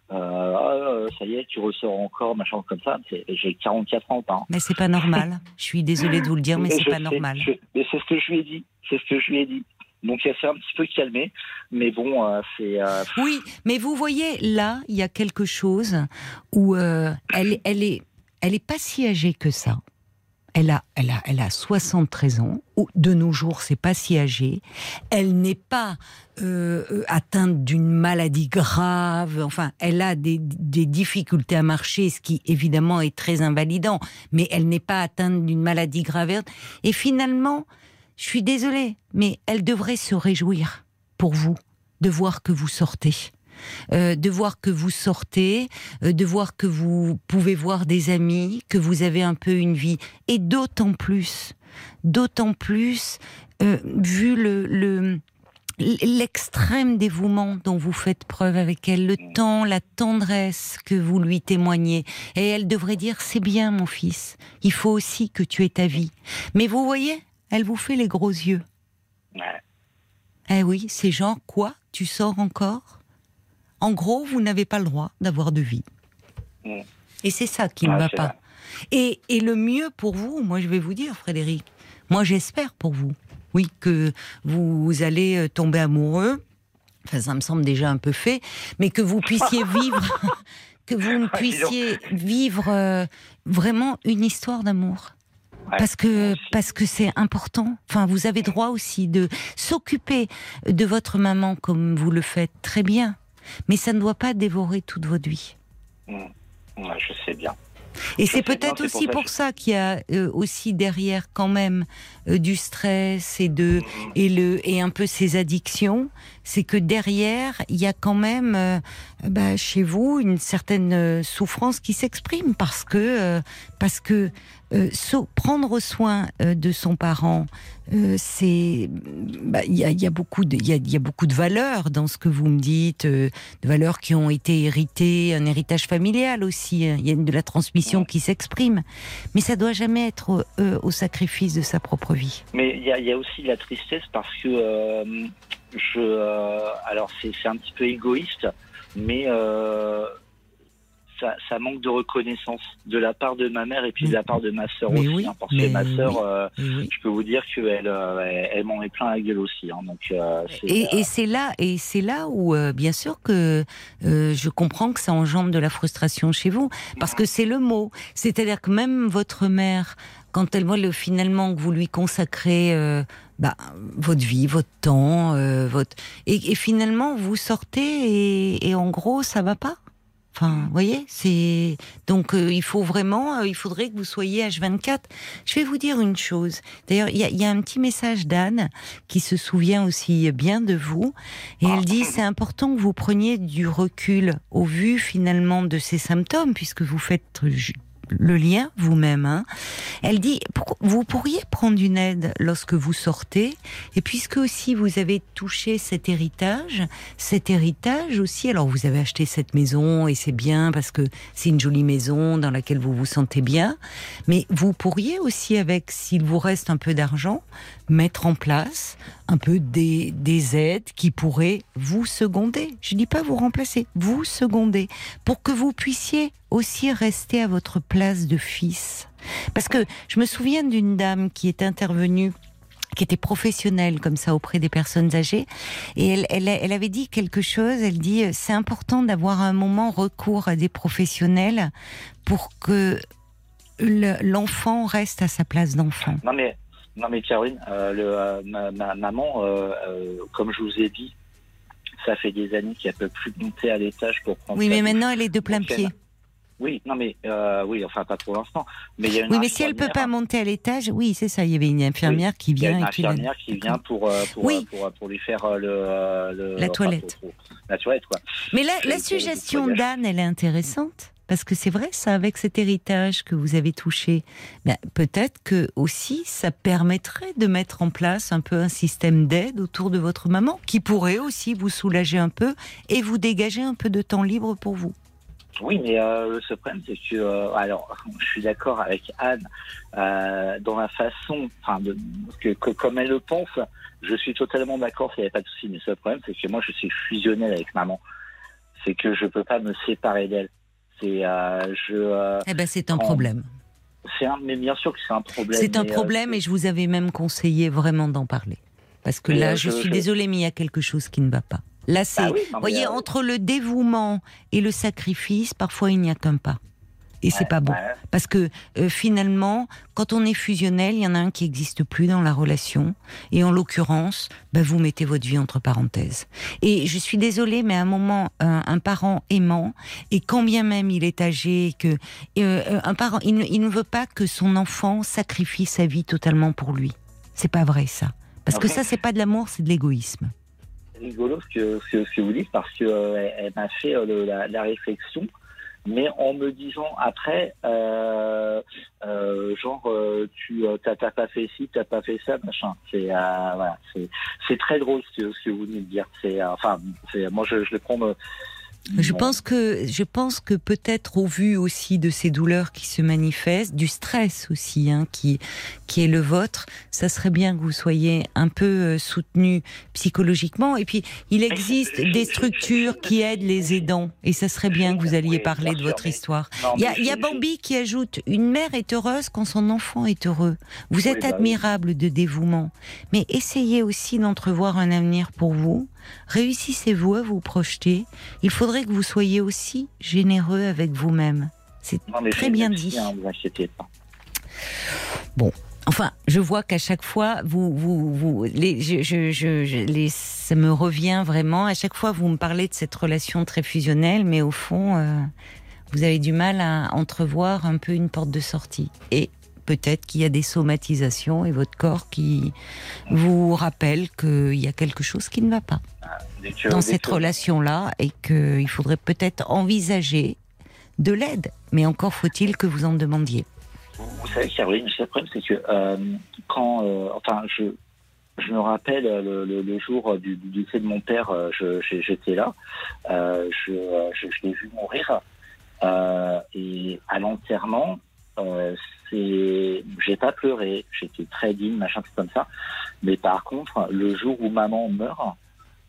Ah, ça y est, tu ressors encore, machin comme ça. J'ai 44 ans. Hein. Mais c'est pas normal. je suis désolée de vous le dire, mais, c'est pas normal. mais c'est ce que je lui ai dit. C'est ce que je lui ai dit. Donc elle s'est un petit peu calmée, mais bon, c'est. Oui, mais vous voyez là, il y a quelque chose où elle, elle est, elle est pas si âgée que ça. Elle a, elle a, elle a 73 ans. De nos jours, c'est pas si âgé. Elle n'est pas euh, atteinte d'une maladie grave. Enfin, elle a des, difficultés à marcher, ce qui évidemment est très invalidant. Mais elle n'est pas atteinte d'une maladie grave. Et finalement, je suis désolée, mais elle devrait se réjouir pour vous de voir que vous sortez. Euh, de voir que vous sortez, euh, de voir que vous pouvez voir des amis, que vous avez un peu une vie, et d'autant plus, d'autant plus, euh, vu le, l'extrême dévouement dont vous faites preuve avec elle, le temps, la tendresse que vous lui témoignez. Et elle devrait dire, c'est bien mon fils, il faut aussi que tu aies ta vie. Mais vous voyez, elle vous fait les gros yeux. Eh oui, c'est genre, quoi? Tu sors encore? En gros, vous n'avez pas le droit d'avoir de vie. Et c'est ça qui ne va pas. Et, le mieux pour vous, moi je vais vous dire, Frédéric, moi j'espère pour vous, oui, que vous allez euh, tomber amoureux. Enfin, ça me semble déjà un peu fait, mais que vous puissiez vivre, que vous puissiez vivre euh, vraiment une histoire d'amour. parce que parce que c'est important. Enfin, vous avez droit aussi de s'occuper de votre maman comme vous le faites très bien mais ça ne doit pas dévorer toute votre vie. Mmh. je sais bien. Et c'est peut-être aussi pour ça, qu'il y a euh, aussi derrière quand même du stress et de et le et un peu ces addictions, c'est que derrière il y a quand même euh, bah, chez vous une certaine souffrance qui s'exprime parce que parce que euh, prendre soin euh, de son parent, euh, c'est bah, il y, a, y, a, beaucoup de il y, y a, beaucoup de valeurs dans ce que vous me dites, de valeurs qui ont été héritées, un héritage familial aussi. Hein. Il y a de la transmission qui s'exprime, mais ça doit jamais être au sacrifice de sa propre vie. Mais il y a, y a, aussi la tristesse parce que je alors c'est un petit peu égoïste, mais ça, manque de reconnaissance de la part de ma mère et puis de la part de ma sœur aussi. Hein, parce que ma sœur, euh, je peux vous dire qu'elle euh, elle, m'en est plein la gueule aussi. Hein, donc, euh, et, c'est là, et c'est là où, bien sûr que je comprends que ça engendre de la frustration chez vous, parce que c'est le mot. C'est-à-dire que même votre mère, quand elle voit le, finalement que vous lui consacrez bah, votre vie, votre temps, votre et, finalement vous sortez et, et en gros ça va pas. Enfin, vous voyez, c'est donc euh, il faut vraiment, euh, il faudrait que vous soyez H24. Je vais vous dire une chose. D'ailleurs, il y, a, un petit message d'Anne qui se souvient aussi bien de vous et elle dit c'est important que vous preniez du recul au vu finalement de ces symptômes puisque vous faites le lien vous-même. Hein. Elle dit, vous pourriez prendre une aide lorsque vous sortez, et puisque aussi vous avez touché cet héritage, cet héritage aussi, alors vous avez acheté cette maison et c'est bien parce que c'est une jolie maison dans laquelle vous vous sentez bien, mais vous pourriez aussi, avec, s'il vous reste un peu d'argent, mettre en place un peu des, des aides qui pourraient vous seconder. Je ne dis pas vous remplacer, vous seconder, pour que vous puissiez aussi rester à votre place de fils. Parce que je me souviens d'une dame qui est intervenue qui était professionnelle comme ça auprès des personnes âgées. Et elle, elle, avait dit quelque chose. Elle dit euh, c'est important d'avoir un moment recours à des professionnels pour que l'enfant reste à sa place d'enfant. Non mais non mais Caroline, euh, le, euh, ma, ma, maman, euh, comme je vous ai dit, ça fait des années qu'elle peut plus monter à l'étage pour prendre. Oui, mais maintenant elle est de plein pied. Oui, non mais euh, oui, enfin pas pour l'instant. Mais il y a une oui, mais si elle peut pas monter à l'étage, oui, c'est ça. Il y avait une infirmière qui vient. Il y a une infirmière qui, vient pour pour, oui. pour, pour, lui faire le, la toilette. la toilette quoi. Mais la, la suggestion d'Anne, elle est intéressante. Parce que c'est vrai, ça, avec cet héritage que vous avez touché, ben, peut-être que aussi ça permettrait de mettre en place un peu un système d'aide autour de votre maman, qui pourrait aussi vous soulager un peu et vous dégager un peu de temps libre pour vous. Oui, mais euh, le problème, c'est que, euh, alors, je suis d'accord avec Anne euh, dans la façon, enfin, que, comme elle le pense, je suis totalement d'accord s'il n'y avait pas de souci. Mais le problème, c'est que moi, je suis fusionnel avec maman. C'est que je peux pas me séparer d'elle. C'est, euh, je. Euh, eh ben, c'est un problème. C'est un, mais bien sûr que c'est un problème. C'est un problème, et je vous avais même conseillé vraiment d'en parler, parce que là, je, suis désolée, mais il y a quelque chose qui ne va pas. Là, c'est, bah voyez, euh, entre le dévouement et le sacrifice, parfois il n'y a qu'un pas. Et c'est pas bon. Parce que euh, finalement, quand on est fusionnel, il y en a un qui n'existe plus dans la relation. Et en l'occurrence, bah, vous mettez votre vie entre parenthèses. Et je suis désolée, mais à un moment, un, parent aimant, et quand bien même il est âgé, que euh, un parent, il ne, veut pas que son enfant sacrifie sa vie totalement pour lui. C'est pas vrai ça. Parce que ça, c'est pas de l'amour, c'est de l'égoïsme rigolo ce que, ce, que vous dites parce qu'elle euh, elle m'a fait euh, la, la, réflexion, mais en me disant après, euh, euh, genre, euh, tu t'as pas fait ci, t'as pas fait ça, machin. C'est voilà, c'est très drôle ce que, ce que vous venez de dire. C'est enfin, moi je, je le prends. Je pense que, je pense que peut-être au vu aussi de ces douleurs qui se manifestent, du stress aussi, hein, qui, qui est le vôtre, ça serait bien que vous soyez un peu euh, soutenu psychologiquement. Et puis, il existe des structures qui aident les aidants, et ça serait bien que vous alliez parler de votre histoire. Il y a, il y a Bambi qui ajoute une mère est heureuse quand son enfant est heureux. Vous êtes bah admirable de dévouement, mais essayez aussi d'entrevoir un avenir pour vous Réussissez-vous à vous projeter. Il faudrait que vous soyez aussi généreux avec vous-même. C'est très bien dit. Vous inquiétez pas. Bon, Enfin, je vois qu'à chaque fois, vous, vous, vous, les, je, je, je, les, ça me revient vraiment. À chaque fois, vous me parlez de cette relation très fusionnelle, mais au fond, euh, vous avez du mal à entrevoir un peu une porte de sortie. Et peut-être qu'il y a des somatisations et votre corps qui vous rappelle qu'il y a quelque chose qui ne va pas dans cette relation-là et qu'il faudrait peut-être envisager de l'aide. Mais encore faut-il que vous en demandiez. Vous savez, Caroline, le problème, c'est que euh, quand, euh, enfin, je, je me rappelle le, jour du, décès de mon père, euh, j'étais là, je, je, je l'ai vu mourir. et à l'enterrement, c'est, j'ai pas pleuré, j'étais très digne, machin, tout comme ça. Mais par contre, le jour où maman meurt,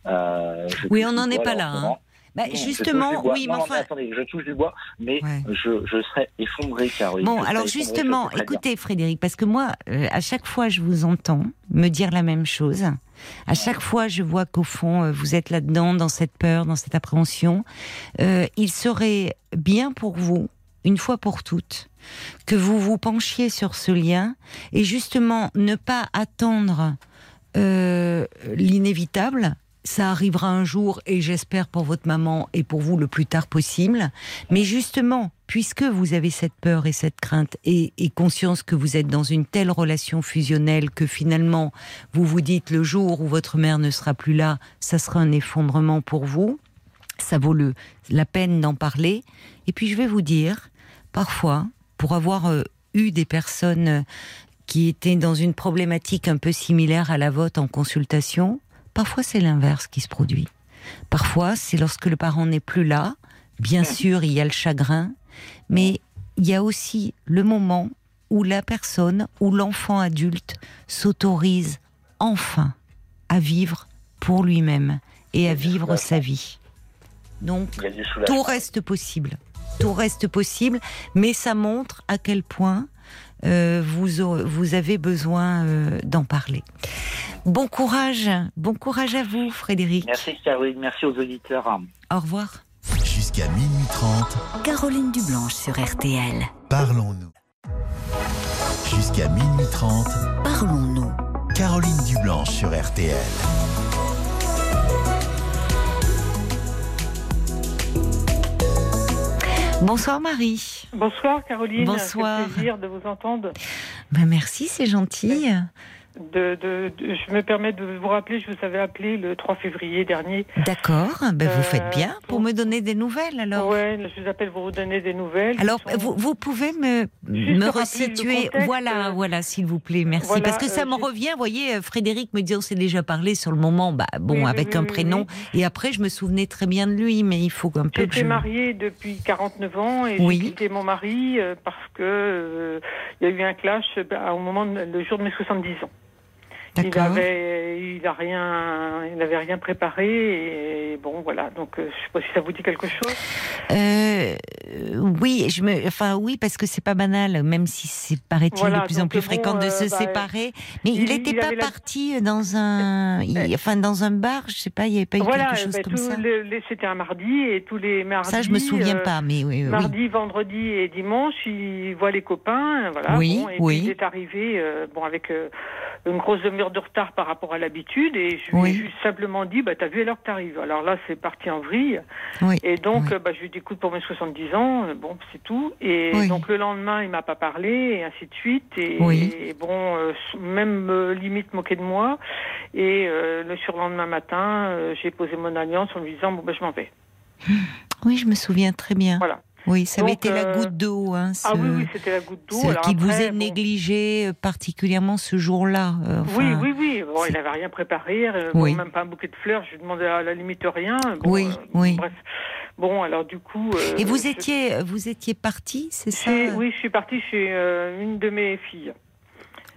euh, oui, on n'en est pas là. Hein. Bah, justement, oui, mais enfin. attendez, je touche du bois, mais je, je, serais effondré, Caroline. Bon, alors justement, écoutez, Frédéric, parce que moi, euh, à chaque fois, je vous entends me dire la même chose. À chaque fois, je vois qu'au fond, euh, vous êtes là-dedans, dans cette peur, dans cette appréhension. il serait bien pour vous, une fois pour toutes, que vous vous penchiez sur ce lien et justement ne pas attendre euh, l'inévitable. Ça arrivera un jour et j'espère pour votre maman et pour vous le plus tard possible. Mais justement, puisque vous avez cette peur et cette crainte et, et, conscience que vous êtes dans une telle relation fusionnelle que finalement vous vous dites le jour où votre mère ne sera plus là, ça sera un effondrement pour vous, ça vaut le, la peine d'en parler. Et puis je vais vous dire, parfois, pour avoir euh, eu des personnes euh, qui étaient dans une problématique un peu similaire à la vôtre en consultation, parfois c'est l'inverse qui se produit. Parfois, c'est lorsque le parent n'est plus là. Bien sûr, il y a le chagrin, mais il y a aussi le moment où la personne, où l'enfant adulte s'autorise enfin à vivre pour lui-même et à vivre sa vie. Donc, tout reste possible. Tout reste possible, mais ça montre à quel point euh, vous, vous avez besoin euh, d'en parler. Bon courage, bon courage à vous, Frédéric. Merci Caroline, merci aux auditeurs. Au revoir. Jusqu'à minuit 30, Caroline Dublanche sur RTL. parlons-nous. Jusqu'à minuit 30, Parlons-nous. Caroline Dublanche sur RTL. Bonsoir Marie. Bonsoir Caroline, Bonsoir. c'est plaisir de vous entendre. Ben merci, c'est gentil. De, de- de- je me permets de vous rappeler, je vous avais appelé le 3 février dernier. D'accord, ben vous Euh, faites bien pour pour- me donner des nouvelles alors. Ouais, je vous appelle pour vous donner des nouvelles. Alors, sont- vous, vous pouvez me, me resituer, voilà, euh, voilà, s'il vous plaît, merci. voilà, Parce que ça euh, me revient, vous voyez, euh, Frédéric me dit, on s'est déjà parlé sur le moment, bah bon, Oui, oui, avec oui, un oui, prénom, oui. et après je me souvenais très bien de lui, mais il faut un peu J'étais je... mariée depuis 49 ans et Oui. j'ai quitté mon mari euh, parce que euh, il y a eu un clash euh, au moment de- le jour de mes 70 ans. Il avait, il a rien, il n'avait rien préparé et bon voilà. Donc euh, je sais pas si ça vous dit quelque chose. Euh, oui, je me, enfin oui, parce que c'est pas banal, même si c'est paraît-il Voilà, de plus en plus bon, fréquent de euh, se bah, séparer. Mais il n'était pas avait la- parti dans un, il- enfin dans un bar, je sais pas, il n'y avait pas eu Voilà, quelque chose ben, comme ça. c'était un mardi et tous les mardis. Ça, je me souviens euh, pas, mais oui, oui. Mardi, vendredi et dimanche, il voit les copains, voilà. Oui, bon, et oui. il est arrivé, euh, bon, avec euh, une grosse demi-heure de retard par rapport à l'habitude, et je lui ai juste simplement dit, bah, t'as vu à l'heure que t'arrives. Alors là, c'est parti en vrille, Oui. et donc, Oui. bah, je lui ai dit, écoute, pour mes 70 ans, euh, bon, c'est tout. Et Oui. donc le lendemain, il m'a pas parlé, et ainsi de suite, et, Oui. et bon, euh, même euh, limite moqué de moi. Et euh, le surlendemain matin, j'ai posé mon alliance en lui disant, bon, ben, je m'en vais. Oui, je me souviens très bien. Voilà. Oui, ça avait Donc, été la euh, goutte d'eau, hein, ce, Ah oui, oui, c'était la goutte d'eau. ce Alors qui vous est bon, négligé euh, particulièrement ce jour-là. euh, Oui, oui, oui. Bon, il n'avait rien préparé, euh, bon, Oui. même pas un bouquet de fleurs. Je lui demandais à la limite rien. Bon, Oui, oui. Bref. Bon, alors du coup. euh, Et vous je- étiez, vous étiez parti, c'est ça? Oui, je suis partie chez euh, une de mes filles.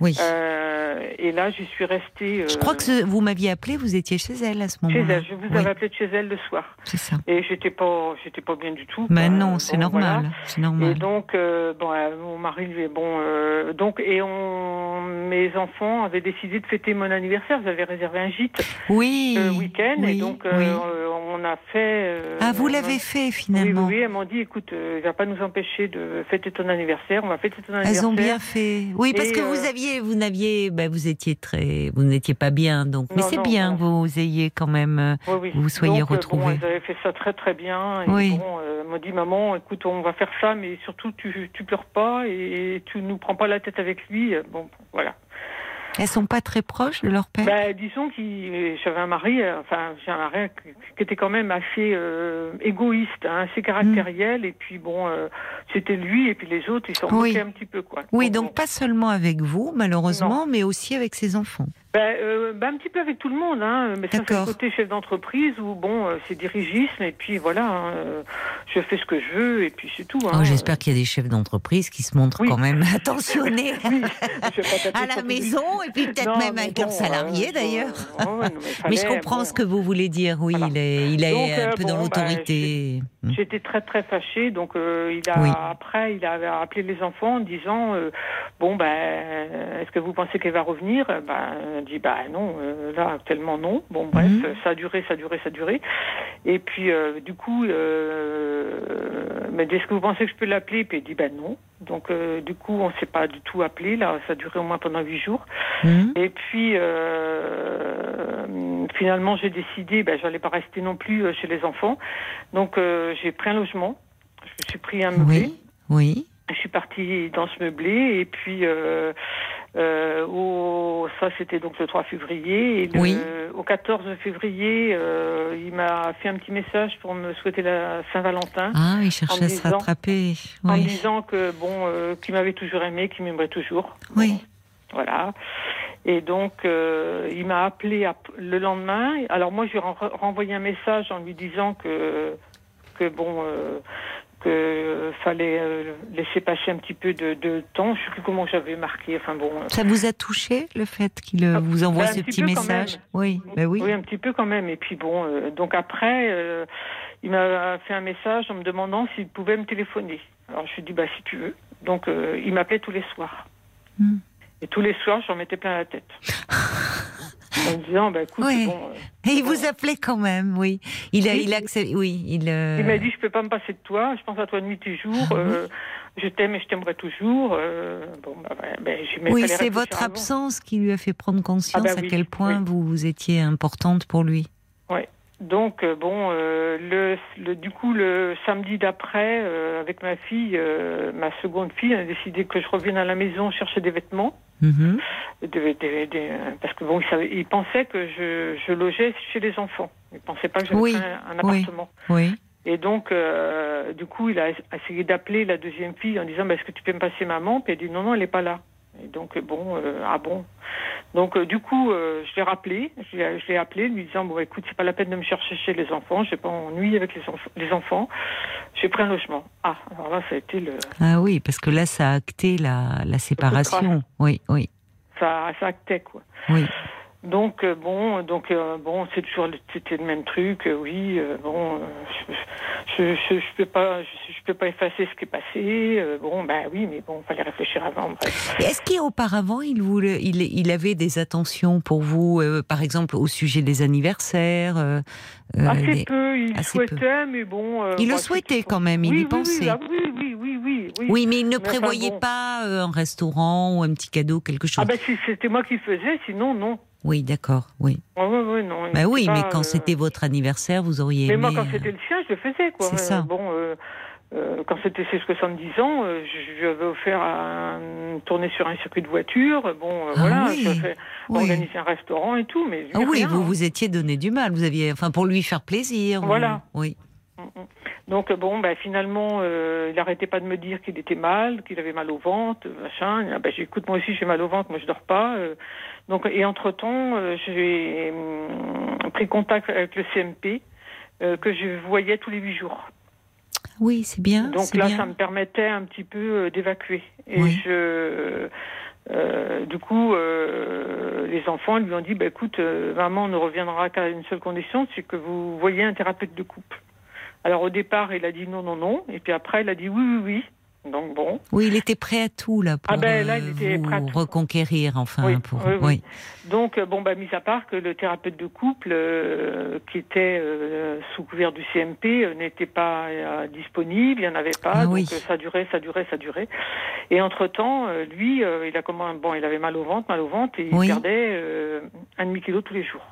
Oui. Euh, et là, j'y suis restée. Je euh, crois que ce- vous m'aviez appelé, vous étiez chez elle à ce Chez moment-là. elle, je vous Oui, avais appelé de chez elle le soir. c'est ça. Et j'étais pas, j'étais pas bien du tout. Mais quoi. non, c'est Bon, normal. voilà. C'est normal. Et donc, euh, bon, euh, mon mari, lui, bon, euh, donc, et on, mes enfants avaient décidé de fêter mon anniversaire. Vous avez réservé un gîte oui. le week-end, oui, et donc, oui. euh, on a fait. euh, Ah, vous l'avez fait Oui, oui, finalement. oui, elles m'ont dit, écoute, euh, il va pas nous empêcher de fêter ton anniversaire. On va fêter ton Elles anniversaire. ont bien fait. Oui, parce Et, que vous euh, aviez, vous n'aviez, ben, vous étiez très, vous n'étiez pas bien, donc. Mais c'est bien que vous ayez quand même. euh, Oui, oui. vous soyez Donc, retrouvés. Bon, avaient fait ça très très bien. Et Oui. bon, euh, m'ont dit, maman, écoute, on va faire ça, mais surtout, tu, tu pleures pas et tu nous prends pas la tête avec lui. Bon, voilà. Elles sont pas très proches de leur père? Ben, disons que j'avais un mari, euh, enfin, j'ai un mari qui était quand même assez euh, égoïste, hein, assez caractériel, et puis bon, euh, c'était lui, et puis les autres, ils s'en Oui. un petit peu, quoi. oui, donc bon. pas seulement avec vous, malheureusement, mais aussi avec ses enfants. Ben, euh, ben, un petit peu avec tout le monde, hein, mais ça c'est le côté chef d'entreprise où bon, euh, c'est dirigisme, et puis voilà, hein, euh, je fais ce que je veux, et puis c'est tout. Hein. Oh, J'espère qu'il y a des chefs d'entreprise qui se montrent Oui. quand même attentionnés Oui, à la maison et puis peut-être même avec bon, leurs salariés euh, d'ailleurs. ouais, mais, Mais je comprends bon. ce que vous voulez dire. Oui, Voilà. il est, il est Donc, un peu bon, dans bah, l'autorité. Hmm. J'étais très très fâchée, donc il a Oui. après il a appelé les enfants en disant bon ben est-ce que vous pensez qu'elle va revenir? Ben dit bah non euh, là actuellement non. Bon bref Mhm. ça a duré ça a duré ça a duré et puis euh, du coup euh, mais est-ce que vous pensez que je peux l'appeler? Puis elle dit ben non. Donc du coup on s'est pas du tout appelé là ça a duré au moins pendant huit jours. Hmm. Et puis finalement j'ai décidé, ben j'allais pas rester non plus chez les enfants, donc j'ai pris un logement, je me suis pris un meublé, Oui, oui. je suis partie dans ce meublé et puis euh, euh, au, ça c'était donc le 3 février et le- Oui. au 14 février euh, il m'a fait un petit message pour me souhaiter la Saint-Valentin. Ah, il cherchait à se rattraper. En me Oui. disant que bon, euh, qu'il m'avait toujours aimé, qu'il m'aimerait toujours. Oui. Voilà. Et donc, euh, il m'a appelé ap- le lendemain. Alors moi, je lui ai ren- renvoyé un message en lui disant que, que bon, euh, que fallait euh, laisser passer un petit peu de, de temps. Je sais plus comment j'avais marqué. Enfin bon. euh, Ça vous a touché le fait qu'il euh, vous envoie bah, un ce petit message. Oui, ben oui. un petit peu quand même. Et puis bon, euh, donc après, euh, il m'a fait un message en me demandant s'il pouvait me téléphoner. Alors je lui ai dit bah si tu veux. Donc euh, il m'appelait tous les soirs. Hmm. Et tous les soirs, j'en mettais plein la tête. en disant bah écoute, Oui. bon, euh, Et il vous appelait quand même, oui. Il a, Oui. il accepté, oui, il. euh, Il m'a dit je peux pas me passer de toi, je pense à toi nuit et jour, Ah euh, je t'aime et je t'aimerai toujours. euh, bon bah ouais, mais Oui, c'est votre avant. absence qui lui a fait prendre conscience Ah bah à oui, quel point oui. vous, vous étiez importante pour lui. Donc euh, bon, euh, le, le- du coup le samedi d'après, euh, avec ma fille, euh, ma seconde fille, a décidé que je revienne à la maison chercher des vêtements, Mhm. des- des- des- parce que bon, il, savait- il pensait que je, je logeais chez les enfants. Il pensait pas que j'avais Oui, un, appartement. Oui. Et donc, euh, du coup, il a essayé d'appeler la deuxième fille en disant bah, Est-ce que tu peux me passer maman? Puis elle dit Non, non, elle n'est pas là. Et donc, bon, euh, ah bon. Donc, euh, du coup, euh, je l'ai rappelé, je l'ai appelé, lui disant Bon, écoute, c'est pas la peine de me chercher chez les enfants, j'ai pas ennui avec les, enf- les enfants, j'ai pris un logement. Ah, alors là, ça a été le. Ah oui, parce que là, ça a acté la, la séparation. Oui, oui, Ça, ça actait, quoi. oui. Donc euh, bon, donc euh, bon, c'est toujours c'était le même truc. euh, oui, bon, je, je, peux pas, je, je peux pas effacer ce qui est passé. bon, ben oui, mais bon, fallait réfléchir avant. Est-ce qu'auparavant, il, voulait, il, il avait des attentions pour vous, euh, par exemple au sujet des anniversaires euh, Assez peu, il peu. souhaitait, mais bon. euh, Il le souhaitait quand même, il oui, y oui, pensait. Oui, ah oui, oui, oui, oui, mais il ne Mais enfin, prévoyait bon. pas un restaurant ou un petit cadeau, quelque chose. Ah ben si c'était moi qui le faisais, sinon non. Oui, d'accord, oui. Non. il Bah oui, mais quand euh, c'était votre anniversaire, vous auriez Mais aimé. moi, quand euh, c'était le sien, je le faisais, quoi. C'est Euh, ça. Bon, euh, euh, quand c'était ses 70 ans, euh, je, lui avais offert un, une tournée sur un circuit de voiture. Bon, euh, Ah voilà, oui, je organiser un restaurant et tout, mais Ah oui, rien, vous hein. vous étiez donné du mal. Vous aviez, enfin, pour lui faire plaisir. Voilà. Oui. Donc euh, bon, ben finalement, euh, il arrêtait pas de me dire qu'il était mal, qu'il avait mal au ventre, euh, machin. Ah, ben, j'ai- écoute, moi aussi j'ai mal au ventre, moi je dors pas. euh. Donc et entre temps, j'ai hum, pris contact avec le CMP euh, que je voyais tous les huit jours. Oui, c'est bien. Donc là, bien. ça me permettait un petit peu euh, d'évacuer. Et Oui. je, euh, du coup, euh, les enfants lui ont dit, bah, écoute, euh, maman ne reviendra qu'à une seule condition, c'est que vous voyez un thérapeute de couple. Alors au départ, il a dit non, non, non, et puis après, il a dit oui, oui, oui. Donc bon, Oui, il était prêt à tout là pour Ah ben, là, il euh, était vous prêt à tout. reconquérir, enfin. Oui, pour... oui, oui. oui. donc euh, bon, bah, mis à part que le thérapeute de couple euh, qui était euh, sous couvert du CMP euh, n'était pas disponible, il n'y en avait pas, Ah donc ça durait, ça durait, ça durait. Et entre temps, lui, il a comment, bon, il avait mal au ventre, mal au ventre, et il perdait un demi kilo tous les jours.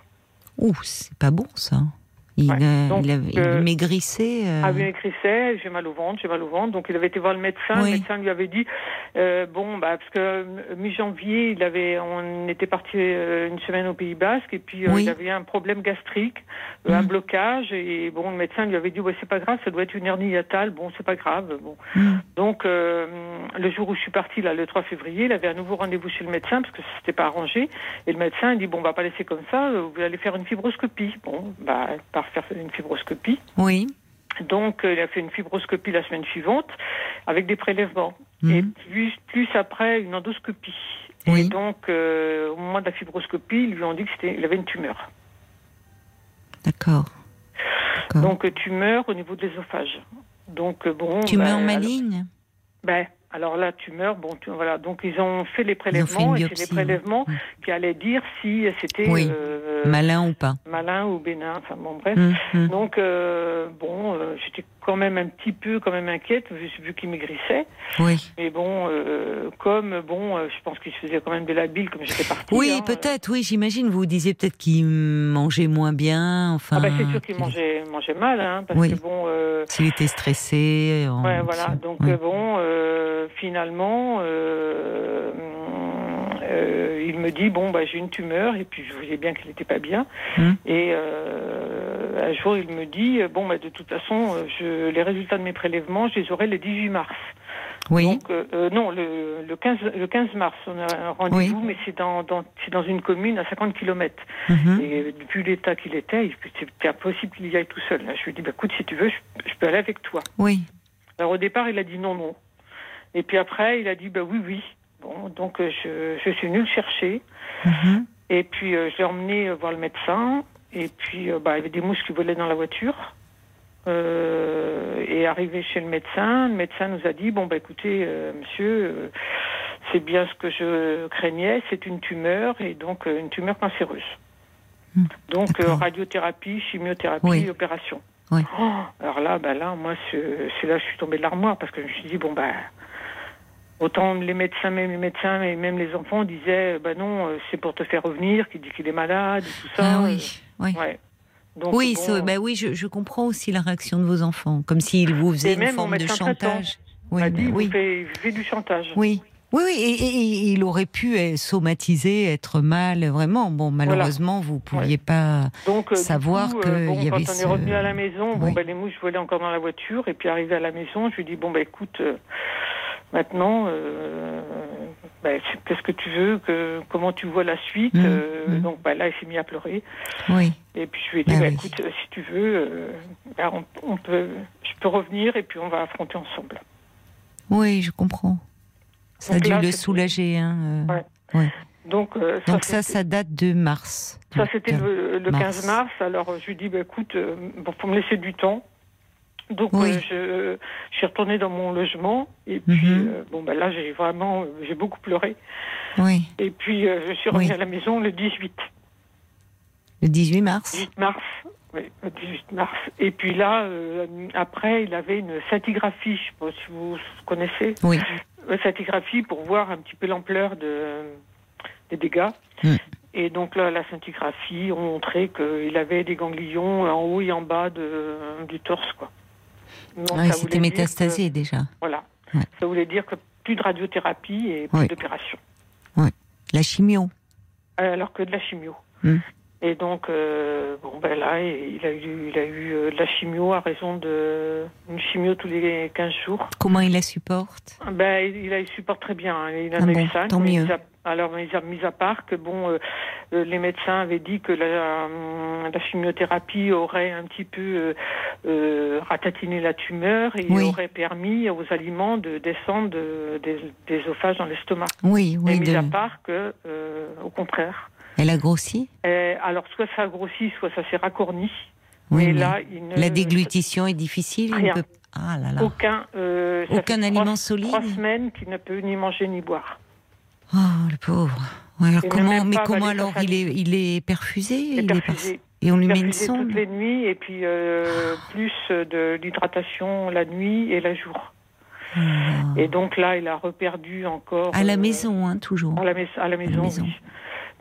Ouh, c'est pas bon ça. Il, Ouais. Donc, il, avait- il euh, maigrissait. euh, Ah, il écrissait, j'ai mal au ventre, j'ai mal au ventre. Donc il avait été voir le médecin. Oui. Le médecin lui avait dit, euh, bon, bah, parce que euh, mi-janvier, il avait, on était parti euh, une semaine au Pays Basque et puis Oui. il avait un problème gastrique, un Mm. blocage et bon, le médecin lui avait dit, ouais, c'est pas grave, ça doit être une hernie hiatale. Bon, c'est pas grave. Bon, hmm. donc le jour où je suis partie là, le 3 février, il avait un nouveau rendez-vous chez le médecin parce que c'était pas arrangé. Et le médecin il dit, bon, on va pas laisser comme ça, vous allez faire une fibroscopie. Bon, bah, par faire une fibroscopie. Oui. Donc, euh, il a fait une fibroscopie la semaine suivante avec des prélèvements. Mhm. Et plus, plus après, une endoscopie. Oui. Et donc, euh, au moment de la fibroscopie, ils lui ont dit qu'il avait une tumeur. D'accord. Donc, euh, tumeur au niveau de l'ésophage. Donc, bon. Tumeur ben, maligne? Alors, ben, alors là, tumeur, bon, tu- voilà. Donc, ils ont fait les prélèvements et c'est les prélèvements oui. qui allaient dire si c'était Oui. euh, Malin ou pas malin ou bénin. Enfin, bon, bref. Hmm, hmm. Donc euh, bon, euh, j'étais quand même un petit peu quand même inquiète vu, vu qu'il maigrissait. Oui. Mais bon, euh, comme bon, euh, je pense qu'il se faisait quand même de la bile comme j'étais partie. Oui, hein. peut-être, oui, j'imagine. Vous disiez peut-être qu'il mangeait moins bien, enfin. Ah bah c'est sûr qu'il mangeait, mangeait mal, hein, parce Oui. que bon. Euh, S'il était stressé. Ouais, voilà. Donc Oui. bon, finalement, euh, euh, il me dit bon bah j'ai une tumeur et puis je voyais bien qu'il n'était pas bien. Hmm. Et euh, un jour il me dit bon bah de toute façon euh, je, les résultats de mes prélèvements je les aurai le 18 mars. Oui. Donc euh, euh, non le, le 15 le 15 mars on a un rendez-vous mais c'est dans, dans dans une commune à 50 kilomètres. Mhm. Et vu l'état qu'il était, c'était impossible qu'il y aille tout seul. Je lui ai dit bah, écoute si tu veux je- je peux aller avec toi. Oui. Alors au départ, il a dit non, non. Et puis après, il a dit bah oui, oui. Bon, donc euh, je, je suis venue le chercher. Mhm. Et puis euh, je l'ai emmené euh, voir le médecin. Et puis bah, il y avait des mouches qui volaient dans la voiture. euh, est arrivé chez le médecin. Le médecin nous a dit bon bah écoutez euh, monsieur, euh, c'est bien ce que je craignais, c'est une tumeur et donc une tumeur cancéreuse. Hmm, donc radiothérapie, chimiothérapie, Oui. opération. Oui. Oh, alors là, bah là, moi, c'est c'est là, je suis tombée de l'armoire parce que je me suis dit bon bah autant les médecins, même les médecins et même les enfants disaient bah non, euh, c'est pour te faire revenir, qui dit qu'il est malade, et tout ça. Ah oui, oui. Euh, ouais. Donc, Oui, bon, ça- bah oui, je, je comprends aussi la réaction de vos enfants, comme s'ils vous faisaient une forme de chantage. Oui, bah dit, oui. vous faites du chantage. Oui. Oui, oui, et, il aurait pu euh, somatiser, être mal, vraiment. Bon, malheureusement, vous pouviez pas. Donc, euh, Savoir qu'il euh, bon, y quand avait on ce- est revenu à la maison, bon, ben, les mouches volaient encore dans la voiture. Et puis, arrivé à la maison, je lui dis Bon, ben, écoute, euh, maintenant, euh, ben, qu'est-ce que tu veux que, Comment tu vois la suite Mhm, Euh, mhm. Donc, ben, là, il s'est mis à pleurer. Oui, Et puis, je lui ai dit ben, oui. Écoute, euh, si tu veux, euh, ben, on, on peut, je peux revenir et puis on va affronter ensemble. oui, je comprends. Ça a dû là, le soulager. Hein. Ouais. Ouais. Donc, Donc ça, ça date de mars. Ça, c'était le, le Mars. 15 mars. Alors, je lui dis, bah, écoute, faut me laisser du temps. Donc, Oui. euh, je, je suis retournée dans mon logement. Et puis, Mhm. euh, bon, bah, là, j'ai vraiment, j'ai beaucoup pleuré. Oui, Et puis, euh, je suis revenue Oui. à la maison le 18, le 18 mars. 18 mars. Oui, le 18 mars. Et puis là, après, il avait une scintigraphie. Je sais pas si vous connaissez. Oui, Une scintigraphie pour voir un petit peu l'ampleur de, des dégâts. Mm. Et donc là, la scintigraphie ont montré qu'il avait des ganglions en haut et en bas de, du torse. Quoi. Ah, ça c'était métastasé déjà. voilà. Ouais. Ça voulait dire que plus de radiothérapie et plus Oui. d'opération. La chimio. Alors que de la chimio. Mm. Et donc, euh, bon, ben là, il a eu, il a eu euh, de la chimio à raison de une chimio tous les 15 jours. Comment il la supporte? Ben, il, il a, il supporte très bien. hein. Il en Ah a bon, eu tant mais mieux. Alors, mis à, mis part que bon, euh, euh, les médecins avaient dit que la, la chimiothérapie aurait un petit peu euh, euh, ratatiné la tumeur et Oui. aurait permis aux aliments de descendre de- des, des dans l'estomac. Oui, Mais oui. mis de- à part que, au contraire. Elle a grossi? Alors, soit ça a grossi, soit ça s'est raccourni. Oui, mais là, ne, la déglutition est difficile. il Rien. peut- Ah là là. aucun, ça Aucun fait aliment trois, solide? Trois semaines qu'il ne peut ni manger ni boire. Oh, le pauvre. Ouais, alors comment, mais comment alors il est, il est perfusé Il est il est perfusé. Et on lui met une sonde toutes les nuits et puis euh, plus de l'hydratation la nuit et la jour. Là. Et donc là, il a reperdu encore. À la euh, maison, hein, toujours. À la, mais- à la maison. maison. oui.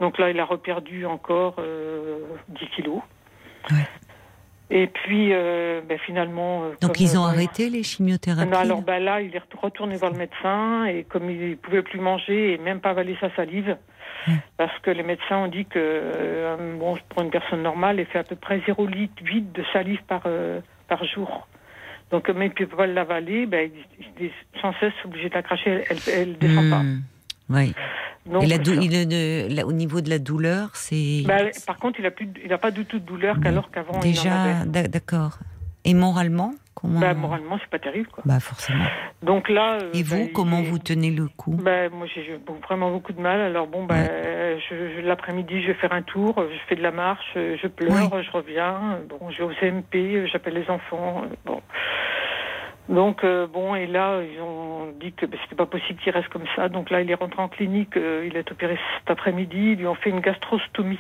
Donc là, il a reperdu encore euh, 10 kilos. Ouais. Et puis, euh, ben, finalement. euh, Donc comme, ils ont euh, arrêté les chimiothérapies Non, alors ben là, il est retourné voir le médecin et comme il pouvait plus manger et même pas avaler sa salive, parce que les médecins ont dit que euh, bon, pour une personne normale, elle fait à peu près 0,8 litre de salive par euh, par jour. Donc comme il ne peut pas l'avaler, ben, il, il est sans cesse obligé de la cracher, elle, elle, elle descend pas. Oui. Donc, Et la dou- ça- il est de- la- au niveau de la douleur, c'est ben, par contre, il a plus, de- il a pas du tout de douleur qu'alors qu'avant il en déjà avait. d'accord. Et moralement, comment Ben, moralement, c'est pas terrible quoi. Bah forcément. Donc là. euh, Et vous, il comment vous tenez le coup? Ben, moi, j'ai vraiment beaucoup de mal. Alors, bon, je, je- l'après-midi, je vais faire un tour, je fais de la marche, je pleure, je reviens. Bon, je vais au CMP, j'appelle les enfants. Bon. Donc, euh, bon, et là, ils ont dit que ben, c'était pas possible qu'il reste comme ça. Donc là, il est rentré en clinique, euh, il est opéré cet après-midi, ils lui ont fait une gastrostomie.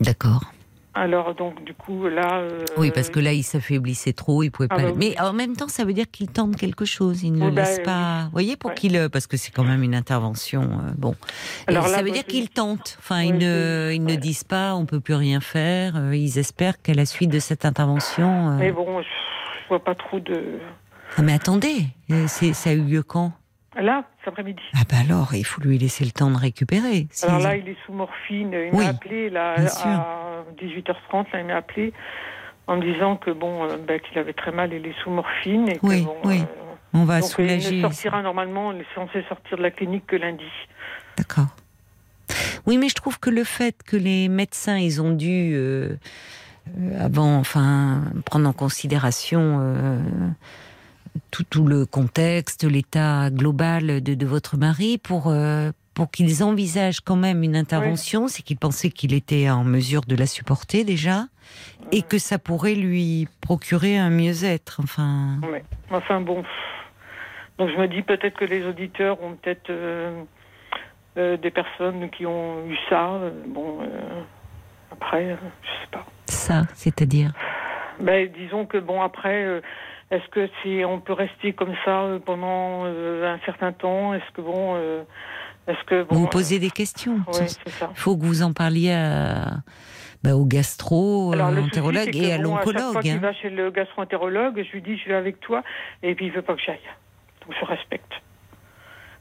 D'accord. Alors, donc, du coup, là. euh, Oui, parce que là, il s'affaiblissait trop, il pouvait Ah pas. bah oui. Mais en même temps, ça veut dire qu'il tente quelque chose. Il ne Oui, le bah, laisse pas. Vous voyez, pour Ouais. qu'il, parce que c'est quand même une intervention. euh, bon, Alors là, ça veut moi, dire je- qu'ils tentent. Enfin, Oui, ils ne, ils ne disent pas, on peut plus rien faire. Ils espèrent qu'à la suite de cette intervention. euh, Mais bon, je vois pas trop de. Ah, mais attendez, euh, ça a eu lieu quand? Là, cet après-midi. Ah bah alors, il faut lui laisser le temps de récupérer. Si- Alors là, il est sous morphine. Il Oui, m'a appelé là, à 18h30. Là, il m'a appelé en me disant que bon, euh, ben, qu'il avait très mal, il est sous morphine et que Oui, bon. oui. euh, on va donc il soulager. ne sortira normalement, il est censé sortir de la clinique que lundi. D'accord. Oui, mais je trouve que le fait que les médecins, ils ont dû, euh, avant, enfin, prendre en considération euh, tout, tout le contexte, l'état global de, de votre mari, pour, euh, pour qu'ils envisagent quand même une intervention, c'est qu'ils pensaient qu'il était en mesure de la supporter déjà, et que ça pourrait lui procurer un mieux-être. Enfin. Enfin bon. Donc je me dis peut-être que les auditeurs ont peut-être euh, euh, des personnes qui ont eu ça. euh, Bon, euh, après, euh, je sais pas. Ça, c'est-à-dire. Ben, disons que bon après, euh, est-ce que c'est on peut rester comme ça euh, pendant euh, un certain temps Est-ce que bon, euh, est-ce que bon, Vous posez des questions. ouais, c'est ça. Il faut que vous en parliez à, bah, au gastro, Alors, à le souci, l'entérologue c'est que, et à bon, l'oncologue. hein. va chez le gastro-entérologue, je lui dis je vais avec toi, et puis il veut pas que j'aille. Donc je respecte.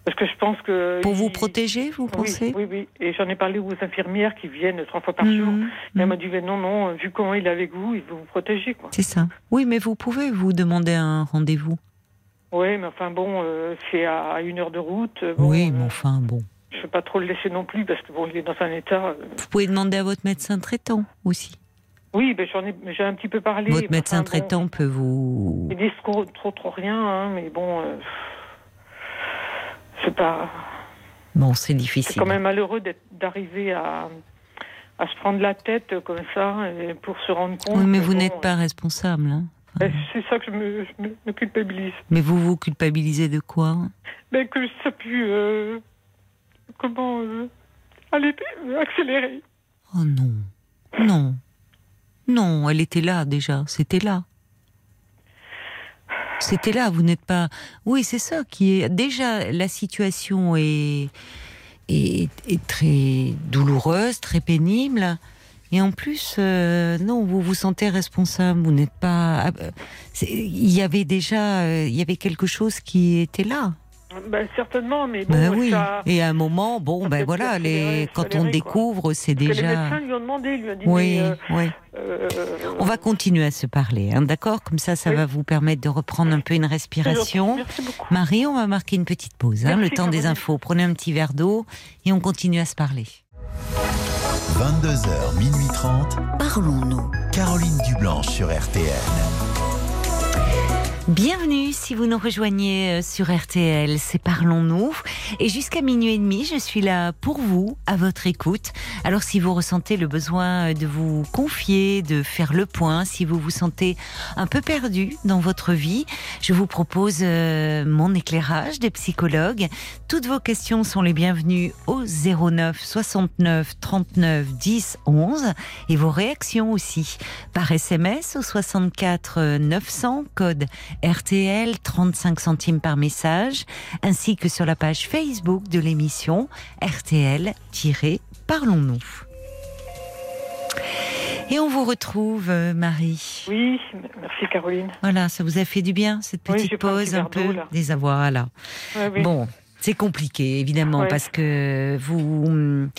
Parce que je pense que Pour vous il- protéger, vous Oui, pensez Oui, oui. Et j'en ai parlé aux infirmières qui viennent trois fois par jour. Mhm, Et elle mhm. m'a dit mais non, non, vu comment il est avec vous, il veut vous protéger, quoi. C'est ça. Oui, mais vous pouvez vous demander un rendez-vous. Oui, mais enfin bon, euh, c'est à une heure de route. euh, Bon, oui, euh, mais enfin, bon. Je ne veux pas trop le laisser non plus parce que bon, il est dans un état. Vous pouvez demander à votre médecin traitant aussi. Oui, ben j'en ai, j'ai un petit peu parlé. Votre médecin enfin, bon, traitant peut vous. Ils disent trop, trop, trop rien, hein, mais bon, euh, c'est pas. Bon, c'est C'est difficile. quand même malheureux d'arriver à, à se prendre la tête comme ça et pour se rendre compte. Oui, mais vous bon, n'êtes pas responsable. hein. ben, c'est ça que je me, je me- me culpabilise. Mais vous vous culpabilisez de quoi? Ben, que ça pu. euh, comment. euh, aller accélérer. Oh non. Non. Non, elle était là déjà. C'était là. C'était là, vous n'êtes pas. Oui, c'est ça qui est. Déjà, la situation est, est, est très douloureuse, très pénible. Et en plus, euh, non, vous vous sentez responsable. Vous n'êtes pas. euh, Il y avait déjà. euh, Il y avait quelque chose qui était là. Ben, certainement, mais bon, Ben oui. ça. Et à un moment, bon, ben voilà, les, quand on découvre, c'est que les déjà. médecins lui ont demandé, lui ont dit. Oui, mais, euh, oui. euh, On va continuer à se parler, hein, d'accord? Comme ça, ça Oui. va vous permettre de reprendre un peu une respiration. Merci beaucoup. Marie, on va marquer une petite pause, hein, le temps des infos. Prenez un petit verre d'eau et on continue à se parler. 22h, minuit 30. Parlons-nous. Caroline Dublanche sur RTL. Bienvenue si vous nous rejoignez euh, sur RTL, c'est Parlons-nous. Et jusqu'à minuit et demi, je suis là pour vous, à votre écoute. Alors si vous ressentez le besoin de vous confier, de faire le point, si vous vous sentez un peu perdu dans votre vie, je vous propose euh, mon éclairage des psychologues. Toutes vos questions sont les bienvenues au 09 69 39 10 11 et vos réactions aussi par SMS au 64 900 code RTL 35 centimes par message ainsi que sur la page Facebook de l'émission RTL-Parlons-nous. Et on vous retrouve euh, Marie. Oui, merci Caroline. Voilà, ça vous a fait du bien cette petite pause un peu là. des avoirs là. Oui. Bon, c'est compliqué, évidemment, Ouais. parce que vous,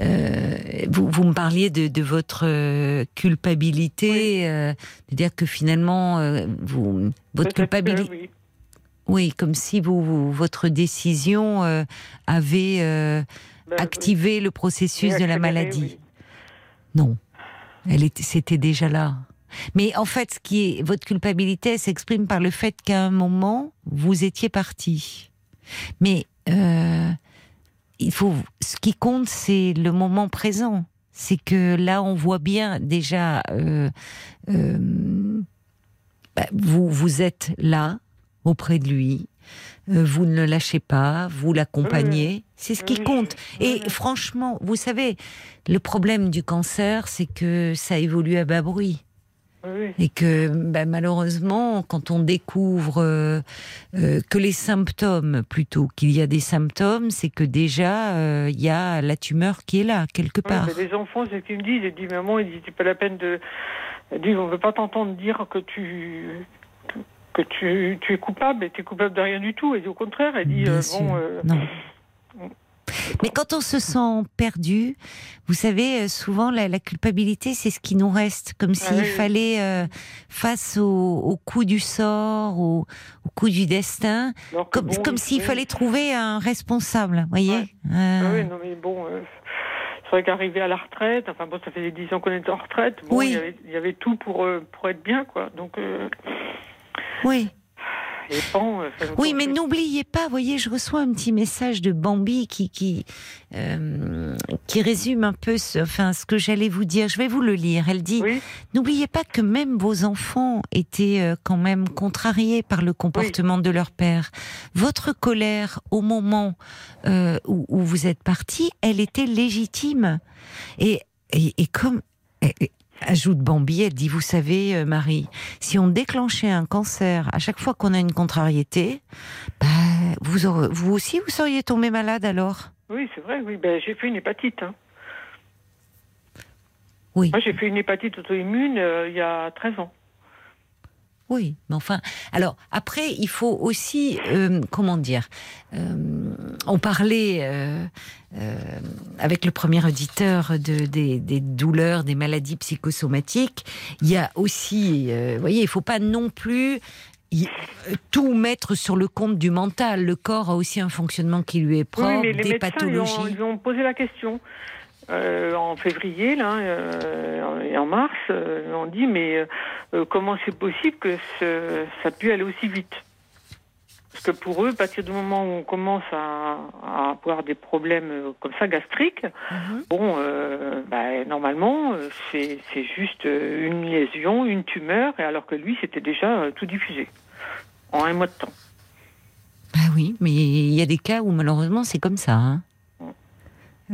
euh, vous, vous me parliez de, de votre euh, culpabilité, euh, de dire que finalement, euh, vous, votre culpabilité, oui. oui, comme si vous, votre décision euh, avait euh, Ben, activé le oui. processus Oui, de la maladie. oui. Non, elle était, c'était déjà là. Mais en fait, ce qui est votre culpabilité elle s'exprime par le fait qu'à un moment vous étiez parti. Mais euh, il faut. Ce qui compte, c'est le moment présent. C'est que là, on voit bien déjà. euh, euh, bah, vous vous êtes là auprès de lui. Vous ne le lâchez pas, vous l'accompagnez. C'est ce qui compte. Et franchement, vous savez, le problème du cancer, c'est que ça évolue à bas bruit. Oui. Et que bah, malheureusement, quand on découvre euh, euh, que les symptômes, plutôt qu'il y a des symptômes, c'est que déjà, euh, il y a la tumeur qui est là, quelque Oui, part. les enfants, c'est ce qu'ils me disent. Ils disent, maman, ils disent, c'est pas la peine de. Ils disent, on veut pas t'entendre dire que tu. que tu, tu es coupable et tu es coupable de rien du tout. Et au contraire, elle dit, bon. Non. Mais quand on se sent perdu, vous savez, euh, souvent la, la culpabilité, c'est ce qui nous reste, comme s'il oui, oui. fallait, euh, face au, au coup du sort, au, au coup du destin, comme, bon, comme s'il oui. fallait trouver un responsable, voyez Ouais. Euh, Ah oui, non, mais bon. euh, c'est vrai qu'arriver à la retraite, enfin bon, ça fait 10 ans qu'on est en retraite, bon, Oui. il, y avait, il y avait tout pour, pour être bien, quoi. Donc, Oui, dépend. euh, ça Oui, mais n'oubliez pas, voyez, je reçois un petit message de Bambi qui qui euh, qui résume un peu ce, enfin ce que j'allais vous dire. Je vais vous le lire. Elle dit Oui, N'oubliez pas que même vos enfants étaient euh, quand même contrariés par le comportement de leur père. Votre colère au moment euh, où, où vous êtes parti, elle était légitime. Et, et, et comme et- ajoute Bambi, elle dit vous savez euh, Marie, si on déclenchait un cancer à chaque fois qu'on a une contrariété, bah, vous aurez- vous aussi vous seriez tombé malade alors? oui, c'est vrai. Oui, ben j'ai fait une hépatite. hein. Oui. Moi, j'ai fait une hépatite auto-immune euh, il y a 13 ans. Oui, mais enfin, alors après, il faut aussi, euh, comment dire, euh, on parlait euh, euh, avec le premier auditeur de, des, des douleurs, des maladies psychosomatiques. Il y a aussi, euh, vous voyez, il faut pas non plus euh, tout mettre sur le compte du mental. Le corps a aussi un fonctionnement qui lui est propre, oui, mais les des médecins ils ont, pathologies. ils ont posé la question. Euh, en février là, euh, et en mars, euh, ont dit mais comment c'est possible que ce- ça pu aller aussi vite? Parce que pour eux, à partir du moment où on commence à, à avoir des problèmes comme ça gastriques, Mhm. bon, bah, normalement c'est c'est juste une lésion, une tumeur, et alors que lui c'était déjà tout diffusé en un mois de temps. Bah oui, mais il y a des cas où malheureusement c'est comme ça. hein.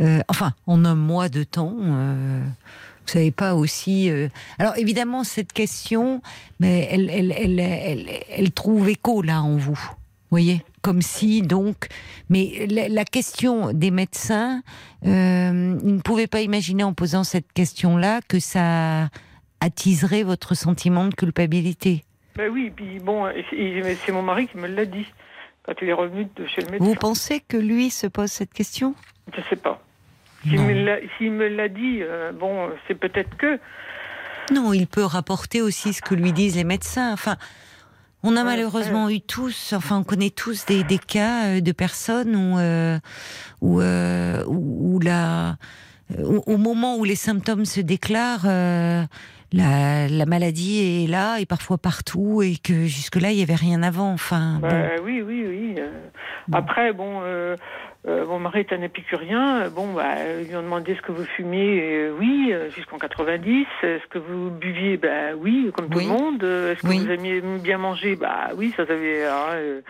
Euh, enfin, en un mois de temps, euh, vous savez pas aussi. euh, Alors évidemment, cette question, mais elle, elle, elle, elle, elle trouve écho là en vous. Vous voyez, comme si donc. Mais la, la question des médecins, euh, ils ne pouvaient pas imaginer en posant cette question-là que ça attiserait votre sentiment de culpabilité. Ben oui, puis bon, c'est mon mari qui me l'a dit quand il est revenu de chez le médecin. Vous pensez que lui se pose cette question? Je sais pas. S'il me l'a- dit, euh, bon, c'est peut-être que. Non, il peut rapporter aussi ce que lui disent les médecins. Enfin, on a malheureusement eu tous, enfin, on connaît tous des, des cas euh, de personnes où, euh, où, euh, où- où la, au, moment où les symptômes se déclarent, euh, la, la maladie est là et parfois partout et que jusque-là il y avait rien avant. Enfin, Bah, bon. Oui, oui, oui. Après, bon, euh, euh, mon mari est un épicurien. euh, Bon, bah, ils lui ont demandé est-ce que vous fumiez euh, Oui, euh, jusqu'en 90. Est-ce que vous buviez Bah oui, comme tout Oui. le monde. Euh, Est-ce que Oui. vous aimiez bien manger? Bah oui, ça avait. ah, euh,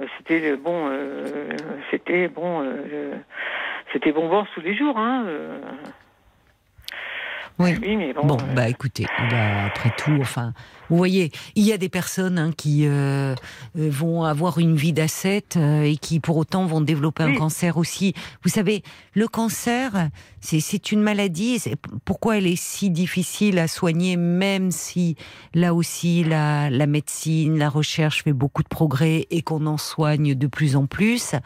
euh, c'était euh, bon. euh, c'était bon. euh, euh, c'était bonbon tous les jours. Hein, euh. Oui. Oui, mais bon. Bon, euh, bah écoutez, a, après tout, enfin, vous voyez, il y a des personnes hein, qui euh, euh, vont avoir une vie d'ascète euh, et qui pour autant vont développer un cancer aussi. Vous savez, le cancer, c'est une maladie. Pourquoi elle est si difficile à soigner, même si là aussi la, la médecine, la recherche fait beaucoup de progrès et qu'on en soigne de plus en plus?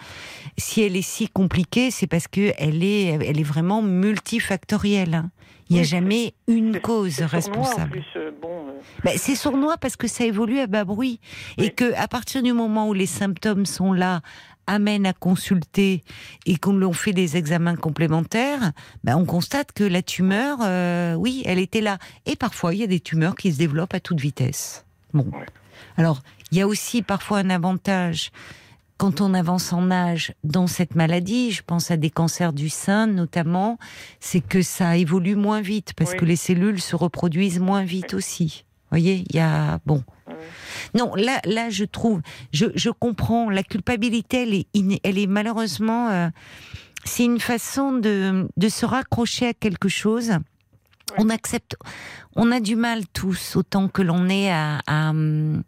Si elle est si compliquée, c'est parce que elle est, elle est vraiment multifactorielle. hein. Il n'y a jamais une cause responsable. Euh, euh, Ben, c'est sournois parce que ça évolue à bas bruit et que à partir du moment où les symptômes sont là, amènent à consulter et qu'on l'on fait des examens complémentaires, ben, on constate que la tumeur, euh, oui, elle était là. Et parfois, il y a des tumeurs qui se développent à toute vitesse. Bon. Alors, il y a aussi parfois un avantage quand on avance en âge dans cette maladie, je pense à des cancers du sein notamment, c'est que ça évolue moins vite parce Oui. que les cellules se reproduisent moins vite aussi. Vous voyez, il y a bon. Non, là, là, je trouve, je, je comprends la culpabilité. Elle est, elle est malheureusement, euh, c'est une façon de, de se raccrocher à quelque chose. On accepte, on a du mal tous, autant que l'on est à, à, hum,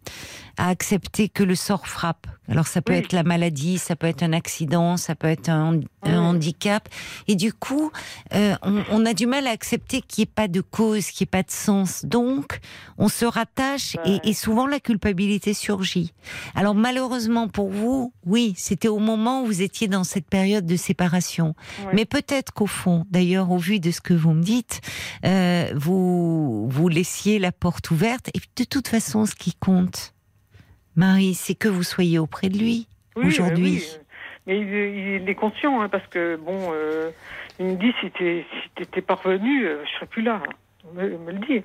à accepter que le sort frappe. Alors ça peut Oui. être la maladie, ça peut être un accident, ça peut être un, handicap. Et du coup, euh, on, on a du mal à accepter qu'il n'y ait pas de cause, qu'il n'y ait pas de sens. Donc, on se rattache et, et souvent la culpabilité surgit. Alors malheureusement pour vous, oui, c'était au moment où vous étiez dans cette période de séparation. Mais peut-être qu'au fond, d'ailleurs, au vu de ce que vous me dites, euh, vous vous laissiez la porte ouverte. Et de toute façon, ce qui compte, Marie, c'est que vous soyez auprès de lui. Oui, aujourd'hui. euh, oui. Mais il, il est conscient, hein, parce que, bon, euh, il me dit si si t'étais pas revenu, euh, je serais plus là. Il me, le dit.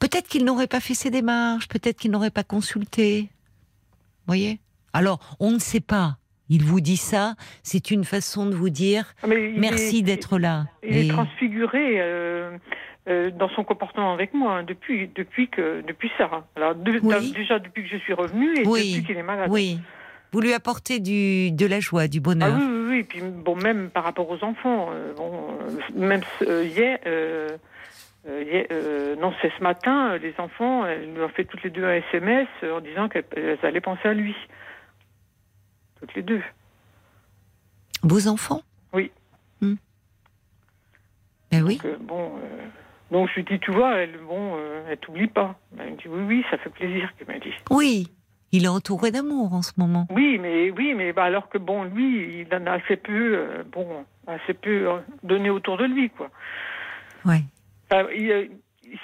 Peut-être qu'il n'aurait pas fait ses démarches, peut-être qu'il n'aurait pas consulté. voyez? Alors, on ne sait pas. Il vous dit ça, c'est une façon de vous dire Ah, mais merci d'être là. Il est transfiguré euh, dans son comportement avec moi hein, depuis depuis que depuis ça. Alors de- Oui. déjà depuis que je suis revenue et Oui. depuis qu'il est malade. Oui. Vous lui apportez du, de la joie, du Ah bonheur. oui, oui, oui. Et puis bon, même par rapport aux enfants, euh, bon, euh, même hier, euh, non, c'est ce matin, les enfants, elles lui ont fait toutes les deux un SMS en disant qu'elles elles allaient penser à lui. Toutes les deux. Vos enfants? Oui. Hmm. Ben oui. Donc, bon, euh, donc je lui dis, tu vois, elle, bon, euh, elle t'oublie pas. Elle me dit, oui, oui, ça fait plaisir, qu'elle m'a dit. Oui. Il est entouré d'amour en ce moment. Oui, mais oui, mais bah, alors que bon, lui, il en a assez peu, euh, bon, assez peu euh, donné autour de lui, quoi. Il, euh,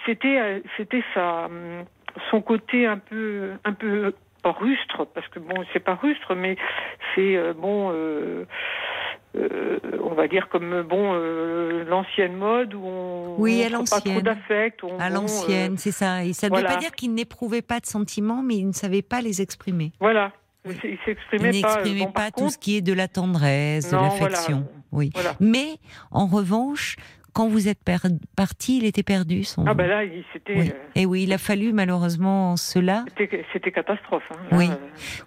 c'était, c'était sa, hum, son côté un peu, un peu pas rustre, parce que bon, c'est pas rustre, mais c'est euh, bon. Euh, euh, on va dire comme bon euh, l'ancienne mode où on Oui, à pas l'ancienne. d'affect À bon, l'ancienne, euh, c'est ça. Et ça ne veut pas dire qu'il n'éprouvait pas de sentiments, mais il ne savait pas les exprimer. voilà Oui. il Il s'exprimait pas euh, n'exprimait bon, pas par tout ce qui est de la tendresse, de l'affection. voilà. Oui. voilà Mais en revanche, quand vous êtes per- parti, il était perdu. Son... ah ben là il- c'était oui. euh, Et oui, il a fallu malheureusement cela. c'était catastrophe hein, là, Oui. euh.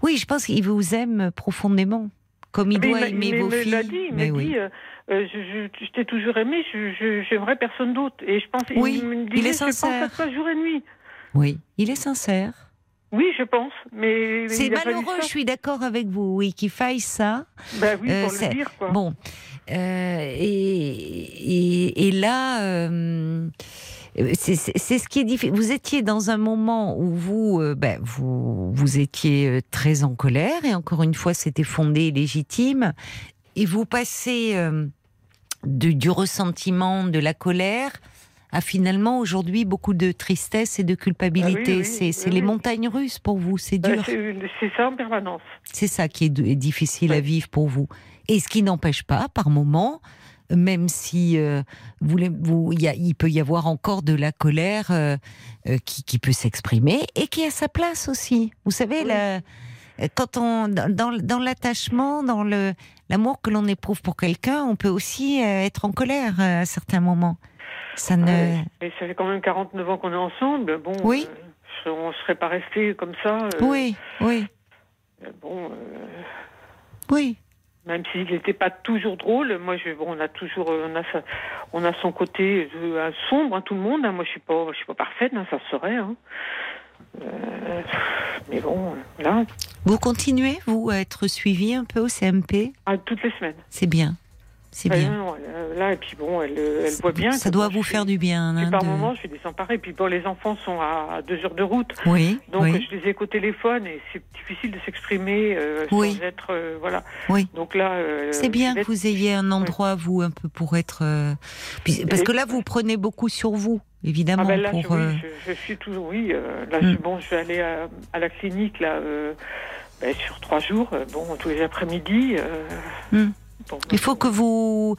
Oui, je pense qu'il vous aime profondément, comme il Mais doit aimer mais vos il me l'a filles. dit, il Mais m'a oui. dit, euh, euh, je, je, je t'ai toujours aimé, je, j'aimerais personne d'autre. Et je pense, Oui, il me il disait, est je pense sincère. à toi jour et nuit. Oui, il est sincère. Oui, je pense, mais C'est il malheureux, je suis d'accord avec vous, oui, qu'il faille ça. Bah oui, Euh, pour c'est- le dire, quoi. Bon, euh, et, et, et là, euh, c'est ce qui est difficile. Vous étiez dans un moment où vous, euh, ben, vous, vous étiez euh, très en colère, et encore une fois, c'était fondé et légitime, et vous passez euh, de- du ressentiment, de la colère, à finalement aujourd'hui beaucoup de tristesse et de culpabilité. Ah oui, oui, c'est oui, les montagnes russes pour vous, c'est Bah, dur. c'est, ça en permanence. C'est ça qui est, est difficile à vivre pour vous. Et ce qui n'empêche pas, par moment, même si euh, vous, l'aim- vous- il y a- il peut y avoir encore de la colère euh, euh, qui, qui peut s'exprimer et qui a sa place aussi. Vous savez, Oui. la- quand on dans, l'attachement, dans le l'amour que l'on éprouve pour quelqu'un, on peut aussi être en colère à certains moments. Ça ne. Et ça fait quand même 49 ans qu'on est ensemble. Bon, Oui. euh, on serait pas resté comme ça. Oui, oui, Bon, oui. Même s'il n'était pas toujours drôle, moi, je, bon, on a toujours, euh, on a, sa- on a son côté euh, sombre, hein, tout le monde. hein. Moi, je suis pas, je suis pas parfaite, hein, ça se saurait. Hein. Euh, mais bon, là, Vous continuez, vous, à être suivi un peu au CMP ah, toutes les semaines. C'est bien. C'est Ah, bien. non, euh, là, et puis bon, elle, euh, elle voit bien. Ça doit vous faire suis- du bien. Hein, par de- moments, je suis désemparée. Puis bon, les enfants sont à, deux heures de route. Oui, Donc oui, je les ai qu'au téléphone et c'est difficile de s'exprimer euh, Oui. sans être euh, voilà. oui. Donc là, euh, C'est bien que vous ayez un endroit, vous, un peu pour être. puis- Parce Et- que là, vous prenez beaucoup sur vous, Ah évidemment. ben là, pour, je, oui, je, je suis toujours oui. là, Mm. je, bon, je vais aller à, à la clinique là ben, sur trois jours. bon, tous les après-midi. euh, Il faut que vous.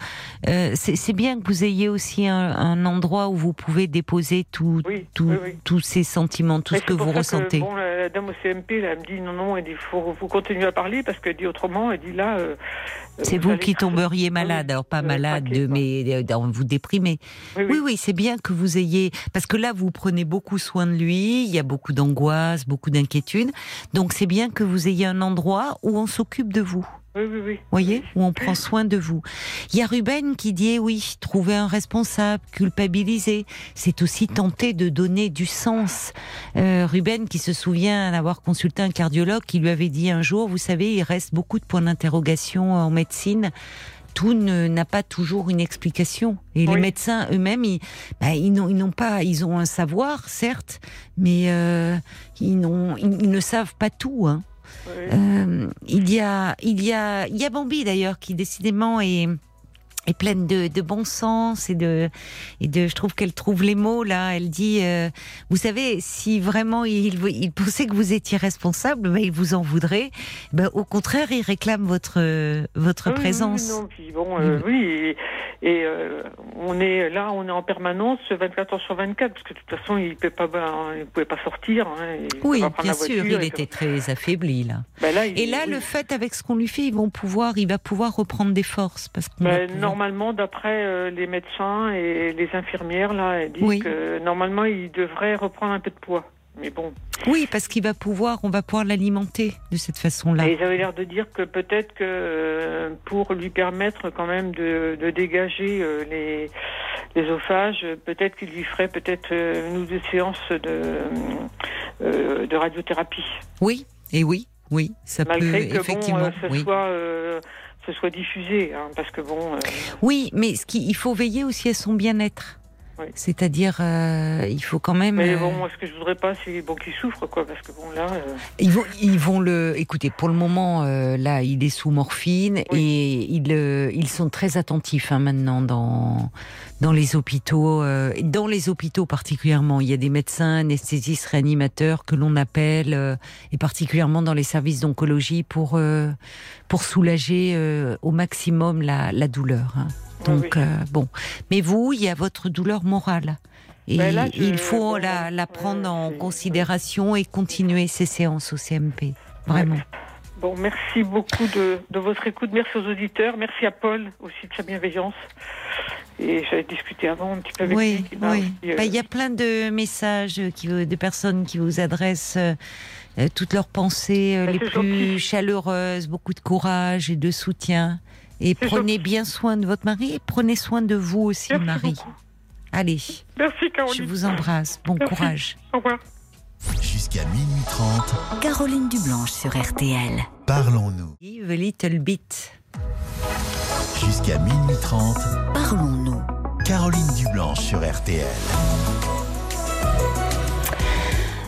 euh, c'est bien que vous ayez aussi un, un endroit où vous pouvez déposer tout, Oui, tout- oui, oui. tous ces sentiments, tout Mais ce que pour vous ça ressentez. bon, la dame au CMP, là, elle me dit non, non, elle dit faut, faut continuer à parler parce qu'elle dit autrement, elle dit là. euh, C'est vous qui tomberiez malade, alors pas vous malade, mais euh, vous déprimez. Oui, Oui, oui, c'est bien que vous ayez, parce que là, vous prenez beaucoup soin de lui, il y a beaucoup d'angoisse, beaucoup d'inquiétude, donc c'est bien que vous ayez un endroit où on s'occupe de vous. Oui, oui, oui. voyez, où on prend soin de vous. Il y a Ruben qui dit eh oui, trouver un responsable, culpabiliser, c'est aussi tenter de donner du sens. Euh, Ruben qui se souvient d'avoir consulté un cardiologue qui lui avait dit un jour, vous savez, il reste beaucoup de points d'interrogation en médecine. Tout n'a pas toujours une explication. Et les médecins eux-mêmes, ils, bah, ils n'ont pas, ils ont un savoir, certes, mais euh, ils ne savent pas tout. Hein. Euh, il y a, il y a, il y a Bambi d'ailleurs qui décidément est est pleine de, de bon sens et de et de je trouve qu'elle trouve les mots là elle dit euh, vous savez si vraiment il il pensait que vous étiez responsable ben il vous en voudrait ben au contraire il réclame votre votre Oui, présence oui, non, puis bon, euh, oui, Et euh, on est là, on est en permanence 24 heures sur 24, parce que de toute façon, il pas, ben, il pouvait pas sortir. hein, Oui, pas bien sûr, voiture, il et était que- très affaibli là. Ben là, il- Et là, oui. le fait avec ce qu'on lui fait, ils vont pouvoir, il va pouvoir reprendre des forces parce qu'on Ben, normalement, d'après euh, les médecins et les infirmières, là, elles disent Oui. que normalement, il devrait reprendre un peu de poids. Mais bon, Oui, parce qu'il va pouvoir, on va pouvoir l'alimenter de cette façon-là. Ils avaient l'air de dire que peut-être que euh, pour lui permettre quand même de, de dégager euh, les, euh, peut-être qu'il lui ferait peut-être une ou deux séances de, de radiothérapie. Oui, et oui, oui, ça Malgré peut que effectivement. bon, ce, oui. soit, ce soit diffusé. hein, parce que bon, euh, Oui, mais ce qui, il faut veiller aussi à son bien-être. Oui. C'est-à-dire, euh, il faut quand même. mais euh, bon, moi ce que je voudrais pas, c'est bon qu'il souffre, quoi. Parce que bon, là. euh, Ils vont, ils vont le. Écoutez, pour le moment, euh, là, il est sous morphine Oui. et ils, ils sont très attentifs hein, maintenant dans dans les hôpitaux, euh, dans les hôpitaux particulièrement. Il y a des médecins, anesthésistes, réanimateurs que l'on appelle, euh, et particulièrement dans les services d'oncologie pour euh, pour soulager euh, au maximum la, la douleur. hein. oui, Donc oui. euh, bon, mais vous, il y a votre douleur morale. Et Ben là, je- il faut la, la prendre en considération et continuer ces séances au CMP. Vraiment. Bon, merci beaucoup de, de votre écoute. Merci aux auditeurs. Merci à Paul aussi de sa bienveillance. Et j'avais discuté avant un petit peu avec Oui, lui. oui. euh, Bah, Il y a plein de messages qui, de personnes qui vous adressent euh, euh, toutes leurs pensées Bah, les plus gentil. chaleureuses, beaucoup de courage et de soutien. Et prenez gentil. bien soin de votre mari et prenez soin de vous aussi, merci Marie. beaucoup. Allez, Merci Caroline. je vous embrasse. Bon Merci. courage. Au revoir. Jusqu'à minuit 30, Caroline Dublanche sur RTL. parlons-nous. Yves Little Bit. Jusqu'à minuit 30, Parlons-nous. Caroline Dublanche sur RTL.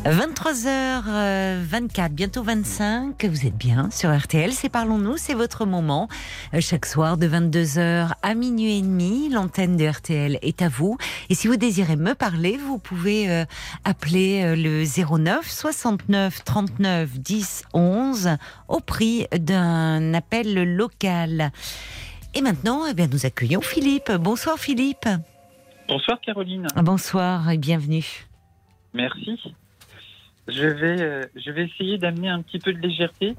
23h24, bientôt 25, vous êtes bien sur RTL, c'est Parlons-nous, c'est votre moment. Euh, Chaque soir de 22h à minuit et demi, l'antenne de RTL est à vous. Et si vous désirez me parler, vous pouvez euh, appeler euh, le 09 69 39 10 11 au prix d'un appel local. Et maintenant, eh bien, nous accueillons Philippe. Bonsoir Philippe. Bonsoir Caroline, Bonsoir et bienvenue. merci. Je vais, euh, je vais essayer d'amener un petit peu de légèreté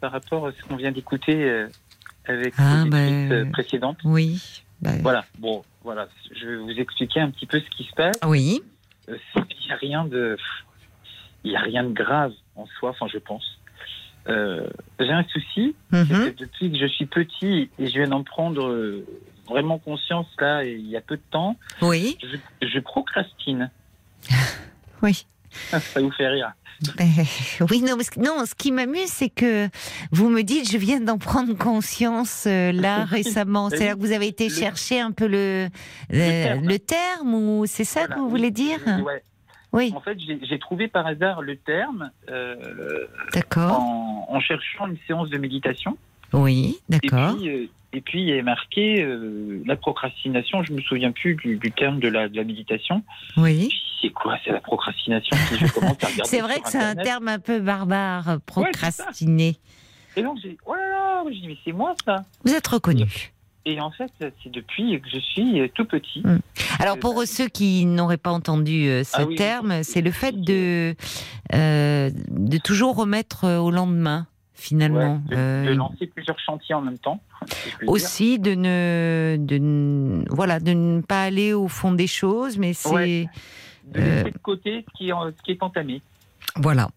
par rapport à ce qu'on vient d'écouter euh, avec Ah, les ben, précédentes. Oui. bah, Voilà, bon, voilà, je vais vous expliquer un petit peu ce qui se passe. Oui. Euh, Il n'y a rien de, il a rien de grave en soi, enfin je pense. Euh, J'ai un souci, que depuis que je suis petit et je viens d'en prendre euh, vraiment conscience là, il y a peu de temps, Oui. je, je procrastine. Oui. Ça vous fait rire. Ben, oui, non, parce que- non, ce qui m'amuse, c'est que vous me dites, je viens d'en prendre conscience euh, là récemment. Ben C'est là que vous avez été Le- chercher un peu le, le, terme. le terme, ou c'est ça Voilà, que vous voulez dire? Ouais. Oui, En fait, j'ai trouvé par hasard le terme euh, en, en cherchant une séance de méditation. Oui, d'accord. euh, et puis, il y avait marqué euh, la procrastination. Je me souviens plus du, du terme de la, de la méditation. Oui. C'est quoi C'est la procrastination Si je commence à regarder C'est vrai que c'est un terme un peu barbare, procrastiner. Et donc, j'ai oh là là, mais c'est moi ça. Vous êtes reconnu. Et en fait, c'est depuis que je suis euh, tout petit. Mm. Alors Euh, pour bah, ceux qui n'auraient pas entendu euh, ce Ah oui, terme, oui, c'est le fait de euh, de toujours remettre au lendemain finalement. Ouais, de, de lancer plusieurs chantiers en même temps. si aussi de ne, de ne- voilà de ne pas aller au fond des choses, mais c'est Ouais. De laisser de côté ce qui est, en- ce qui est entamé. voilà.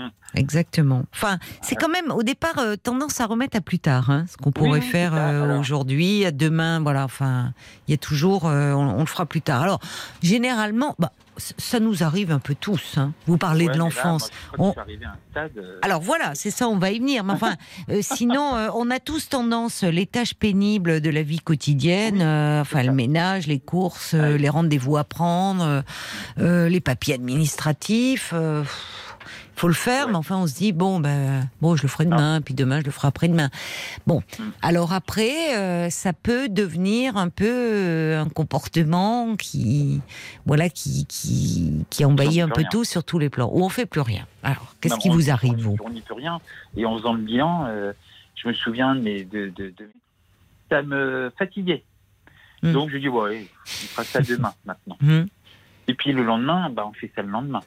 Hum. Exactement. Enfin, c'est quand même au départ euh, tendance à remettre à plus tard, hein, ce qu'on pourrait oui, faire euh, aujourd'hui, à demain, voilà. Enfin, il y a toujours, euh, on, on le fera plus tard. Alors, généralement, bah, ça nous arrive un peu tous. hein. Vous parlez Ouais, de l'enfance. On- stade. Alors voilà, c'est ça, on va y venir. Mais enfin, euh, sinon, euh, on a tous tendance, les tâches pénibles de la vie quotidienne, Oui, euh, enfin le ménage, les courses, Ah les rendez-vous à prendre, les papiers administratifs. Faut le faire, Ouais. mais enfin on se dit bon ben bon je le ferai demain, puis demain je le ferai après-demain. Bon, Mm. alors après euh, ça peut devenir un peu euh, un comportement qui voilà qui qui, qui un peu rien. tout sur tous les plans où on fait plus rien. Alors qu'est-ce qui vous arrive on- vous On n'y peut rien. Et en faisant le bilan, euh, je me souviens de, mes- de, de, de- ça me fatiguait. Mm. Donc je dis ouais, on fera ça demain maintenant. Mhm. Et puis le lendemain, bah, on fait ça le lendemain,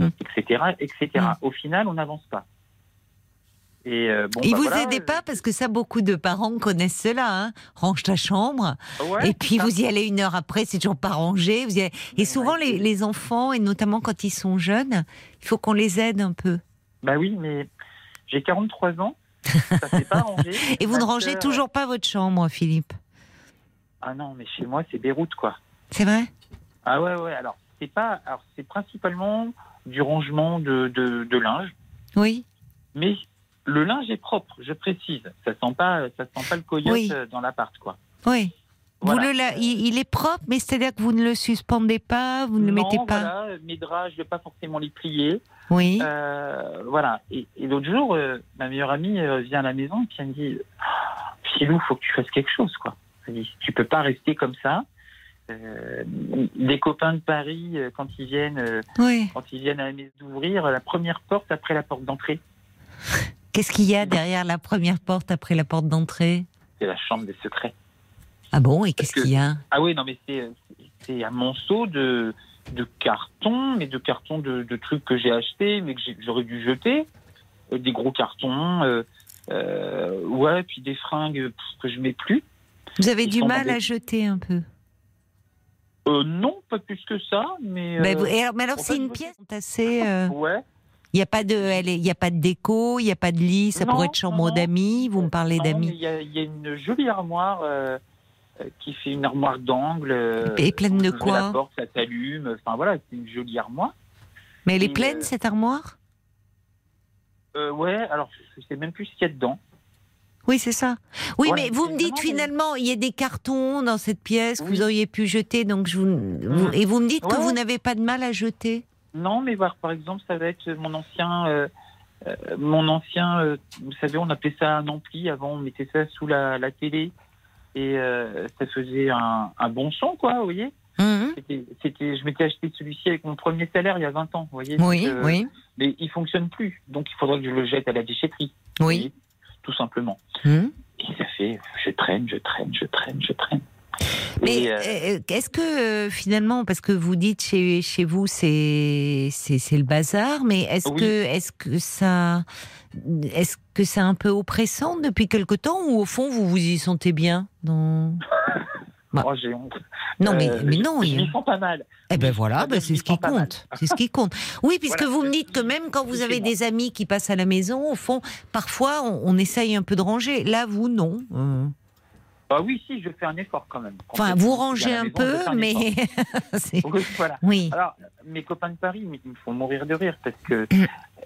Mm. etc., etc. Mm. Au final, on n'avance pas. Et euh, bon, bah, vous voilà, aidez pas parce que ça, beaucoup de parents connaissent cela. Hein. Range ta chambre. Ouais, et puis ça. vous y allez une heure après, c'est toujours pas rangé. Vous y allez- Et souvent, ouais. les, les enfants, et notamment quand ils sont jeunes, il faut qu'on les aide un peu. Bah oui, mais j'ai 43 ans, ça s'est pas rangé. Et vous ne rangez toujours pas votre chambre, Philippe. Ah non, mais chez moi, c'est Beyrouth, quoi. C'est vrai? Ah ouais, ouais. Alors, c'est pas. Alors, c'est principalement du rangement de, de, de linge, Oui. mais le linge est propre, je précise. Ça sent pas, ça sent pas le coyote Oui. euh, dans l'appart, quoi. Oui. Vous le il, il est propre, mais c'est-à-dire que vous ne le suspendez pas, vous ne le mettez pas. Voilà, mes draps, je vais pas forcément les plier. Oui. Euh, voilà. Et, et l'autre jour, euh, ma meilleure amie euh, vient à la maison et puis elle me dit Ah, Philou, faut que tu fasses quelque chose, quoi. Elle dit Tu peux pas rester comme ça. Euh, des copains de Paris, euh, quand ils viennent, euh, Oui. quand ils viennent à la maison d'ouvrir la première porte après la porte d'entrée, Qu'est-ce qu'il y a derrière la première porte après la porte d'entrée? C'est la chambre des secrets. Ah bon? Et qu'est-ce que- qu'il y a? Ah oui, non, mais c'est un monceau de de cartons, mais de cartons de, de trucs que j'ai achetés, mais que j'aurais dû jeter, des gros cartons, ouais, puis des fringues que je mets plus. Vous avez Ils du mal à jeter un peu? Euh, non, pas plus que ça, mais. Mais, euh, vous- et alors, mais alors, c'est une pièce assez. euh, Ouais. Il n'y a pas de, elle est- il y a pas de déco, il n'y a pas de lit. Ça Non, pourrait être chambre d'amis. Vous me parlez Non, mais d'amis. Il y, a- il y a une jolie armoire euh, euh, qui fait une armoire d'angle. euh, Et pleine de quoi La porte, ça s'allume. Enfin voilà, c'est une jolie armoire. Mais elle est pleine euh, cette armoire? Euh, ouais, alors je sais même plus ce qu'il y a dedans. Oui, c'est ça. Oui, Voilà, mais vous me dites finalement, il y a des cartons dans cette pièce que vous auriez pu jeter, donc je vous, vous- Mhm. et vous me dites que vous n'avez pas de mal à jeter. Non, mais voir, par exemple, ça va être mon ancien, euh, euh, mon ancien, euh, vous savez, on appelait ça un ampli. Avant, on mettait ça sous la, la télé et ça faisait un, un bon son, quoi, vous voyez. Mhm. C'était, c'était, je m'étais acheté celui-ci avec mon premier salaire il y a 20 ans, vous voyez. Oui, Donc, oui, Mais il fonctionne plus, donc il faudrait que je le jette à la déchetterie. oui. Tout simplement. Mhm. Et ça fait, je traîne, je traîne, je traîne, je traîne. Mais euh, euh, est-ce que euh, finalement, parce que vous dites chez, chez vous c'est c'est c'est le bazar, mais est-ce Oui. que est-ce que ça est-ce que c'est un peu oppressant depuis quelque temps ou au fond vous vous y sentez bien dans bah. oh, j'ai honte. Non mais Euh, mais je- non. je il- sens pas mal. Eh ben voilà, ben c'est ce qui compte. C'est ce qui compte. Oui, puisque Voilà. vous me dites que même quand vous avez des amis qui passent à la maison, au fond, parfois on, on essaye un peu de ranger. Là, vous non. Euh, Bah oui, si, je fais un effort quand même. Quand Enfin, vous rangez un maison, peu, un mais Oui, voilà. oui. Alors, mes copains de Paris, ils me font mourir de rire parce que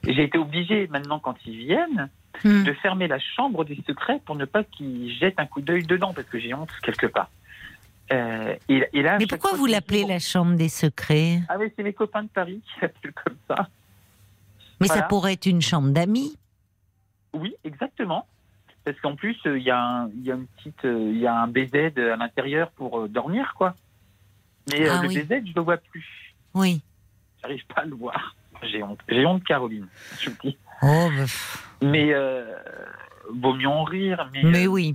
j'ai été obligé, maintenant, quand ils viennent, Hmm. de fermer la chambre des secrets pour ne pas qu'ils jettent un coup d'œil dedans parce que j'ai honte quelque part. Euh, et, et là, Mais pourquoi vous l'appelez la chambre des secrets? Ah oui, c'est mes copains de Paris qui l'appellent comme ça. Mais ça pourrait être une chambre d'amis. Oui, exactement. Parce qu'en plus, euh, il y, a y une petite, euh, il y a un BZ à l'intérieur pour dormir, quoi. Mais Ah le oui. BZ, je le vois plus. Oui. J'arrive pas à le voir. J'ai honte. J'ai honte, Caroline. Je le dis. Oh, bah. Mais vaut mieux en rire. Mais, mais oui.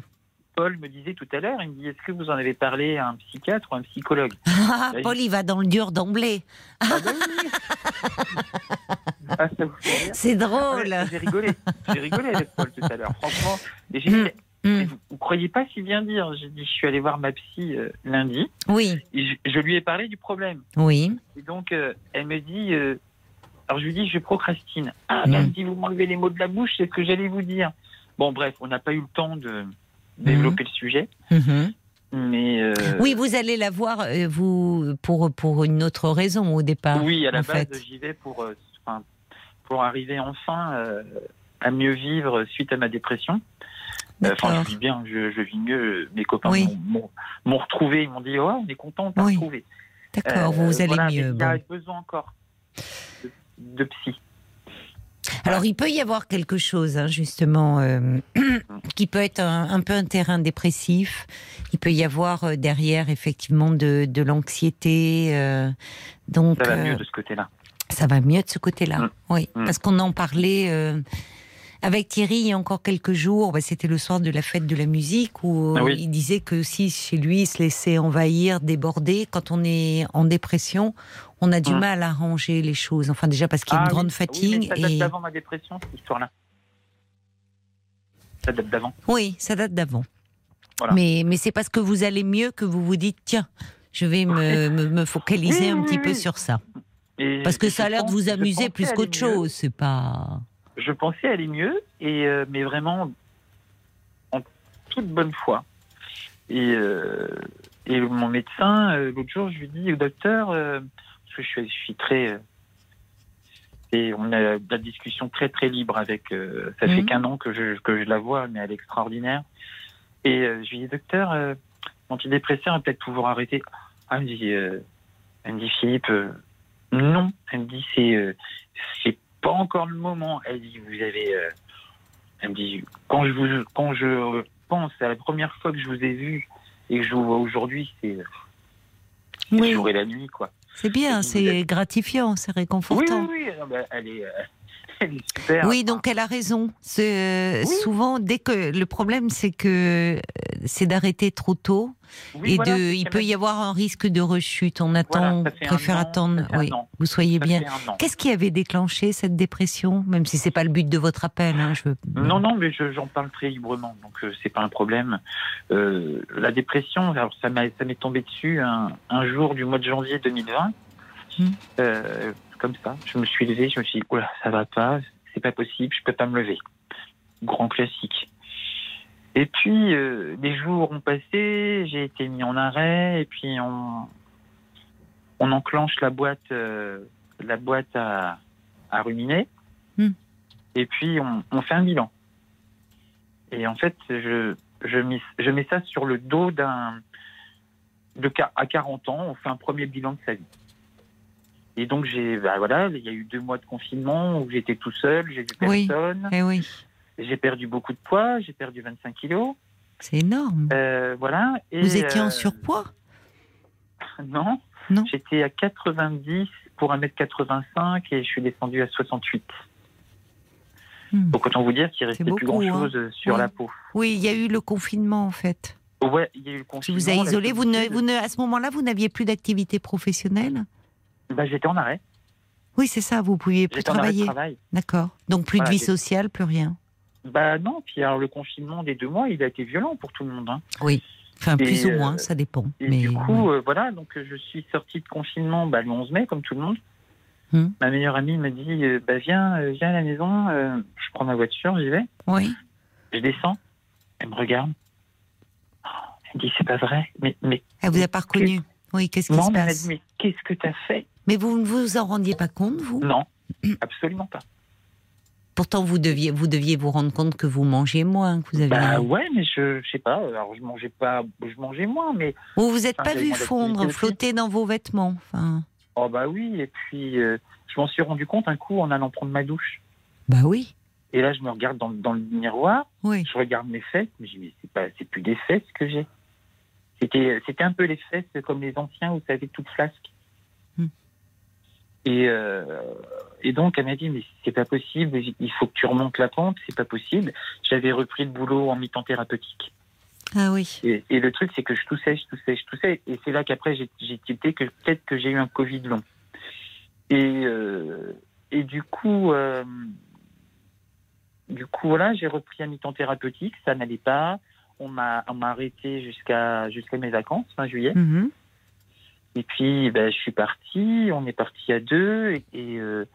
Paul me disait tout à l'heure, il me dit, est-ce que vous en avez parlé à un psychiatre ou un psychologue Ah, Vas-y. Paul, il va dans le dur d'emblée. Ah ben oui. Ah, C'est Ah drôle. ouais, J'ai rigolé. J'ai rigolé avec Paul tout à l'heure. Franchement, et j'ai dit, Mm. Hmm. vous, vous croyez pas si bien dire J'ai dit, je suis allé voir ma psy euh, lundi. Oui, Et je, je lui ai parlé du problème. oui. Et donc, euh, elle me dit, euh, alors je lui dis, je procrastine. Ah, Mm. ben, si vous m'enlevez les mots de la bouche, c'est ce que j'allais vous dire. Bon, bref, on n'a pas eu le temps de développer le sujet. Mhm. Mais euh, Oui, vous allez la voir, euh, vous, pour, pour une autre raison au départ. oui, à la base, j'y vais pour, euh, enfin, pour arriver enfin euh, à mieux vivre suite à ma dépression. Enfin, je vis bien, je, je vis mieux. Mes copains Oui. m'ont- retrouvé, ils m'ont dit, oh, on est content, on t'a Oui. retrouvé. D'accord, Euh, vous allez voilà, mieux. Il y a bon. besoin encore de, de psy. Alors, il peut y avoir quelque chose, hein, justement, euh, qui peut être un, un peu un terrain dépressif. Il peut y avoir euh, derrière, effectivement, de, de l'anxiété. euh, donc, Ça va mieux de ce côté-là. ça va mieux de ce côté-là. Mm. Oui, Mm. parce qu'on en parlait. Euh, Avec Thierry, il y a encore quelques jours, bah, c'était le soir de la fête de la musique où Ah oui. il disait que si chez lui il se laissait envahir, déborder, quand on est en dépression, on a du Hum. mal à ranger les choses. Enfin déjà parce qu'il y a Ah une oui, grande oui, fatigue mais ça date et d'avant ma dépression, cette histoire-là. Ça date d'avant. oui, ça date d'avant. Voilà. Mais mais c'est parce que vous allez mieux que vous vous dites tiens, je vais me, me, me focaliser un petit peu sur ça. Et Parce que ça a l'air de vous amuser plus qu'autre chose. C'est pas. Je pensais aller mieux, et, euh, mais vraiment en toute bonne foi. Et, euh, et mon médecin, euh, l'autre jour, je lui dis docteur, parce que je suis, je suis très. et on a de la discussion très très libre avec. ça fait Mhm. qu'un an que je, que je la vois, mais elle est extraordinaire. Et je lui dis, docteur, l'antidépresseur peut-être pouvoir arrêter. Ah, elle me dit, elle me dit Philippe, non. Elle me dit, c'est pas encore le moment. Elle dit, vous avez. euh, elle me dit, quand je, vous, quand je pense à la première fois que je vous ai vu et que je vous vois aujourd'hui, c'est le Oui, jour et la nuit, quoi. c'est bien, c'est gratifiant, c'est Oui, réconfortant. oui, oui. bah, elle, est, euh, elle est super. Oui, donc elle a raison. C'est, euh, Oui. Souvent, dès que le problème, c'est que euh, c'est d'arrêter trop tôt Oui, et voilà, de, c'est il peut y avoir un risque de rechute. On attend, préfère an, attendre, oui, vous soyez ça bien. Qu'est-ce qui avait déclenché cette dépression, même si c'est pas le but de votre appel hein, je. Non, non, mais je- j'en parle très librement, donc euh, c'est pas un problème. Euh, la dépression, alors ça m'a- ça m'est tombé dessus un, un jour du mois de janvier 2020. Hmm. Euh, comme ça, je me suis levé, je me suis dit, oula, ça va pas, c'est pas possible, je peux pas me lever. Grand classique. Et puis, euh, les jours ont passé, j'ai été mis en arrêt, et puis on, on enclenche la boîte, euh, la boîte à, à ruminer. Hmm. Et puis, on, on fait un bilan. Et en fait, je, je, mets, je mets ça sur le dos d'un. De, à 40 ans, on fait un premier bilan de sa vie. Et donc, j'ai, bah voilà, il y a eu deux mois de confinement où j'étais tout seul, j'ai vu Oui. personne. Eh oui, J'ai perdu beaucoup de poids, j'ai perdu 25 kilos. c'est énorme. Euh, voilà. Et, Vous étiez en euh, surpoids? Non. Non. J'étais à 90 pour 1m85 et je suis descendu à 68. Hmm. Donc autant vous dire qu'il restait plus hein. grand-chose sur Oui. la peau. Oui, il y a eu le confinement en fait. Ouais, il y a eu le Qui confinement. vous a la isolé. Vous ne, vous ne, à ce moment-là, vous n'aviez plus d'activité professionnelle? Bah, j'étais en arrêt. Oui, c'est ça. Vous pouviez plus travailler. travail. D'accord. Donc plus Voilà, de vie sociale, plus rien. Bah non, puis alors le confinement des deux mois, il a été violent pour tout le monde. hein. Oui. Enfin, Et, plus ou euh, moins, ça dépend. Et Mais du coup, ouais. euh, voilà, donc je suis sorti de confinement bah, le 11 mai, comme tout le monde. Hmm. Ma meilleure amie m'a dit, euh, bah, viens, euh, viens à la maison, je prends ma voiture, j'y vais. oui. Je descends, elle me regarde. Oh, Elle me dit, c'est pas vrai. Mais, mais Elle vous a pas reconnu. Oui, qu'est-ce qui non, se mais elle m'a passe dit, mais qu'est-ce que t'as fait? Mais vous ne vous en rendiez pas compte, vous? Non, absolument pas. Pourtant, vous deviez, vous deviez vous rendre compte que vous mangez moins, que vous aviez. Bah ouais, mais je, je sais pas. Alors je mangeais pas, je mangeais moins, mais Vous vous êtes Enfin, pas vu fondre, flotter dans vos vêtements. Enfin, oh bah oui. Et puis euh, je m'en suis rendu compte un coup en allant prendre ma douche. bah oui, Et là, je me regarde dans, dans le miroir, oui. je regarde mes fesses, mais je me dis, mais c'est pas, c'est plus des fesses que j'ai. C'était, c'était un peu les fesses comme les anciens, vous savez, toutes flasques. Et, euh, et donc, elle m'a dit, mais c'est pas possible, il faut que tu remontes la pente, c'est pas possible. J'avais repris le boulot en mi-temps thérapeutique. Ah oui. Et, et le truc, c'est que je toussais, je toussais, je toussais. Et c'est là qu'après, j'ai tilté que peut-être que j'ai eu un Covid long. Et, euh, et du coup, euh, du coup, voilà, j'ai repris un mi-temps thérapeutique, ça n'allait pas. On m'a on m'a arrêté jusqu'à jusqu'à mes vacances, fin juillet. Mhm. Et puis, ben, je suis parti, on est parti à deux. Et, et, euh,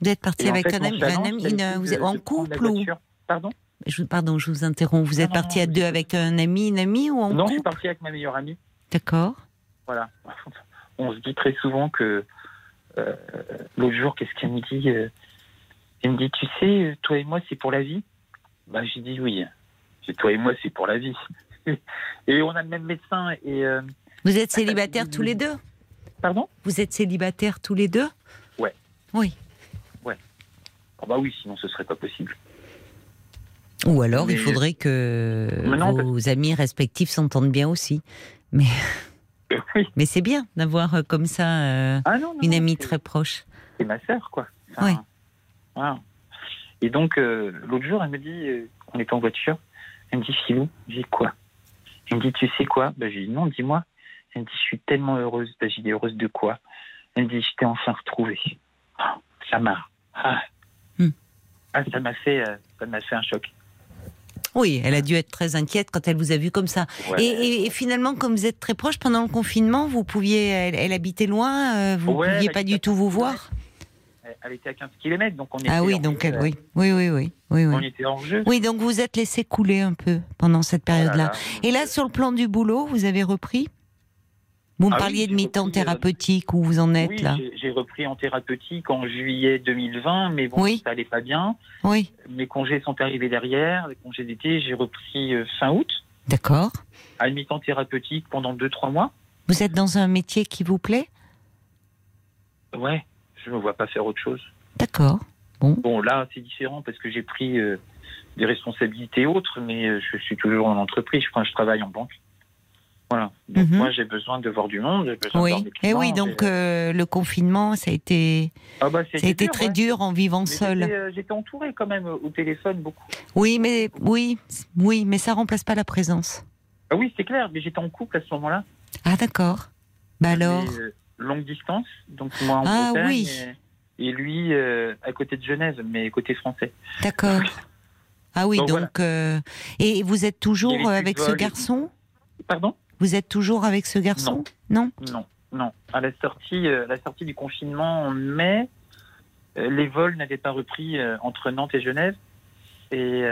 Vous êtes parti avec un ami, été vous êtes en couple ou. Pardon? Je, Pardon, je vous interromps. Vous êtes parti à deux avec un ami, une amie ou en Non, je suis parti avec ma meilleure amie. D'accord. Voilà. On se dit très souvent que euh, l'autre jour, qu'est-ce qu'elle me dit euh, Elle me dit, tu sais, toi et moi, c'est pour la vie? Bah, j'ai dit oui. C'est toi et moi, c'est pour la vie. et on a le même médecin. Et euh, Vous êtes Ah, célibataires tous les deux pardon? Vous êtes célibataires tous les deux Ouais. Oui. Ah bah oui, sinon ce serait pas possible. Ou alors, Mais- il faudrait que non, vos amis respectifs s'entendent bien aussi. Mais, oui. mais c'est bien d'avoir euh, comme ça euh, Ah non, non, une amie très proche. C'est ma sœur, quoi. Ouais. voilà. Et donc, euh, l'autre jour, elle me dit, euh, on est en voiture, elle me dit, Philou, j'ai quoi? Elle me dit, tu sais quoi? Ben, J'ai dit, non, dis-moi. Elle me dit, je suis tellement heureuse. Ben, j'ai dit, heureuse de quoi? Elle me dit, je t'ai enfin retrouvée. Ah, ça m'a. Ah. Hmm. Ah, ça m'a fait, euh, ça m'a fait un choc. Oui, elle a dû être très inquiète quand elle vous a vu comme ça. Ouais. Et, et- et finalement, comme vous êtes très proche pendant le confinement, vous pouviez, elle, elle habitait loin, euh, vous Ouais, pouviez pas du tout vous voir? Elle- était à 15 km, donc on était. Ah oui, en donc jeu, elle, oui, oui, oui, oui, oui, On oui. était en jeu. Oui, donc vous êtes laissé couler un peu pendant cette Oh là période-là. là. Et là, sur le plan du boulot, vous avez repris? Vous me Ah oui, parliez de mi-temps euh, thérapeutique, où vous en êtes Oui, là j'ai- repris en thérapeutique en juillet 2020, mais bon, Oui. ça allait pas bien. Oui, Mes congés sont arrivés derrière, les congés d'été, j'ai repris euh, fin août, d'accord. à mi-temps thérapeutique pendant 2-3 mois. Vous êtes dans un métier qui vous plaît? Ouais, je me vois pas faire autre chose. D'accord. Bon, là, c'est différent parce que j'ai pris euh, des responsabilités autres, mais je suis toujours en entreprise, enfin, je travaille en banque. Voilà. Donc, Mhm. moi, j'ai besoin de voir du monde, j'ai besoin Oui. de voir mes Et clients, oui, donc euh, le confinement, ça a été, Ah bah, ça a été dur, très ouais. dur en vivant Mais seul. j'étais, euh, J'étais entouré quand même euh, au téléphone beaucoup. Oui, mais oui, oui, mais ça remplace pas la présence. Ah oui, c'est clair, mais j'étais en couple à ce moment-là. Ah d'accord. Bah alors. Euh, longue distance, donc moi en Ah Bretagne oui. et, et lui euh, à côté de Genève, mais côté français. D'accord. Ah oui, Donc, donc et vous êtes toujours avec ce vol. garçon? Pardon? Vous êtes toujours avec ce garçon Non. Non, non. À la sortie, euh, la sortie du confinement en mai, euh, les vols n'avaient pas repris euh, entre Nantes et Genève. Et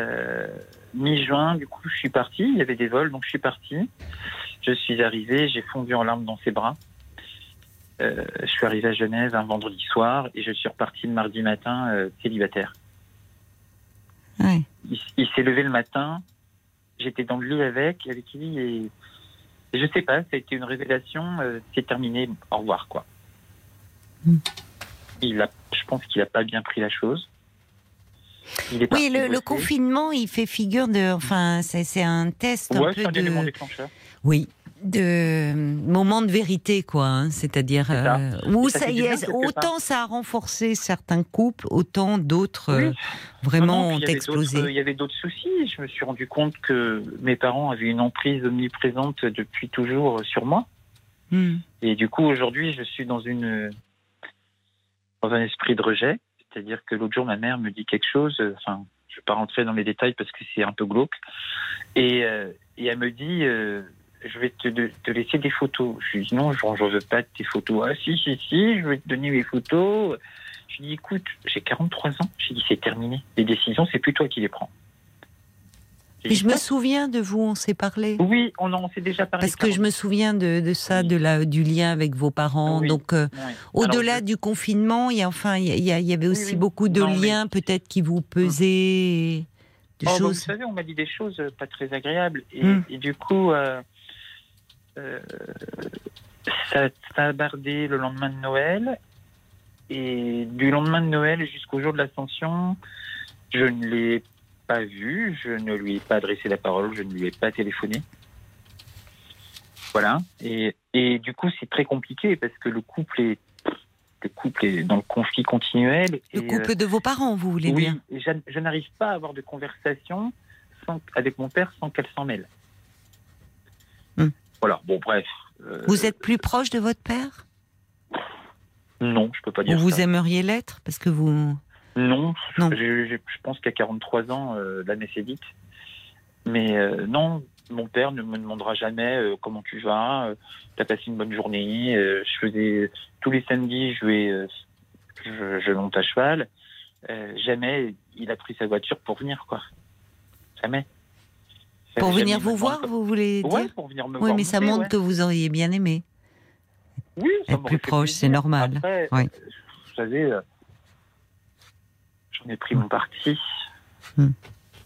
mi-juin, du coup, je suis parti. Il y avait des vols, donc je suis parti. Je suis arrivé, j'ai fondu en larmes dans ses bras. Je suis arrivé à Genève un vendredi soir et je suis reparti le mardi matin célibataire. Ouais. il, il s'est levé le matin, j'étais dans le lit avec, avec lui, et, et je sais pas, ça a été une révélation, euh, c'est terminé, au revoir, quoi. Mm. Il a, je pense qu'il a pas bien pris la chose. Oui, le, confinement, il fait figure de, enfin, c'est un test un peu un élément de, déclencheur. oui, de moment de vérité, quoi. hein. C'est-à-dire euh, où ça y est, autant ça a renforcé certains couples, autant d'autres euh, vraiment Non, non, puis ont explosé. d'autres- Il y avait d'autres soucis. Je me suis rendu compte que mes parents avaient une emprise omniprésente depuis toujours sur moi. Hmm. Et du coup, aujourd'hui, je suis dans une dans un esprit de rejet. C'est-à-dire que l'autre jour, ma mère me dit quelque chose. euh, Enfin, je vais pas rentrer dans les détails parce que c'est un peu glauque. Et, euh, et elle me dit, euh, je vais te, laisser des photos. Je lui dis non, je ne veux pas de tes photos. Ah si, si, si, je vais te donner mes photos. Je lui dis, écoute, j'ai 43 ans. J'ai dit, c'est terminé. Les décisions, c'est plus toi qui les prends. Mais je me souviens de vous, on s'est parlé. Oui, on en s'est déjà parlé. Parce que je me souviens de, de ça, Oui. de la, du lien avec vos parents. Oui. Donc, euh, au-delà je- du confinement, il y a enfin, il y, a- il y avait aussi beaucoup de Non, mais- liens, peut-être qui vous pesaient, de Oh, bah, vous savez, on m'a dit des choses euh, pas très agréables. Et, et du coup, euh, ça, ça a bardé le lendemain de Noël. Et du lendemain de Noël jusqu'au jour de l'ascension, je ne l'ai pas vu, je ne lui ai pas adressé la parole, je ne lui ai pas téléphoné. Voilà. Et, et du coup, c'est très compliqué parce que le couple est, le couple est dans le conflit continuel. Le et, euh, couple de vos parents, vous voulez oui, dire et je, je n'arrive pas à avoir de conversation sans- avec mon père sans qu'elle s'en mêle. Hmm. Voilà, bon, bref. euh, Vous êtes plus proche de votre père? Non, je peux pas Ou dire vous ça. aimeriez l'être? Parce que vous. Non, Non. Je, je- je pense qu'à 43 ans, euh, l'année c'est vite. Mais euh, non, mon père ne me demandera jamais euh, comment tu vas, euh, t'as passé une bonne journée. je faisais tous les samedis, je vais, je, je monte à cheval. Jamais il a pris sa voiture pour venir, quoi. Jamais. Pour venir vous voir, vous voulez dire Ouais, pour venir me Oui, voir. mais ça montre ouais. que vous auriez bien aimé. Oui, ça Être plus proche, c'est normal. Après, Oui. euh, vous savez, euh, j'en ai pris mon parti. Hmm.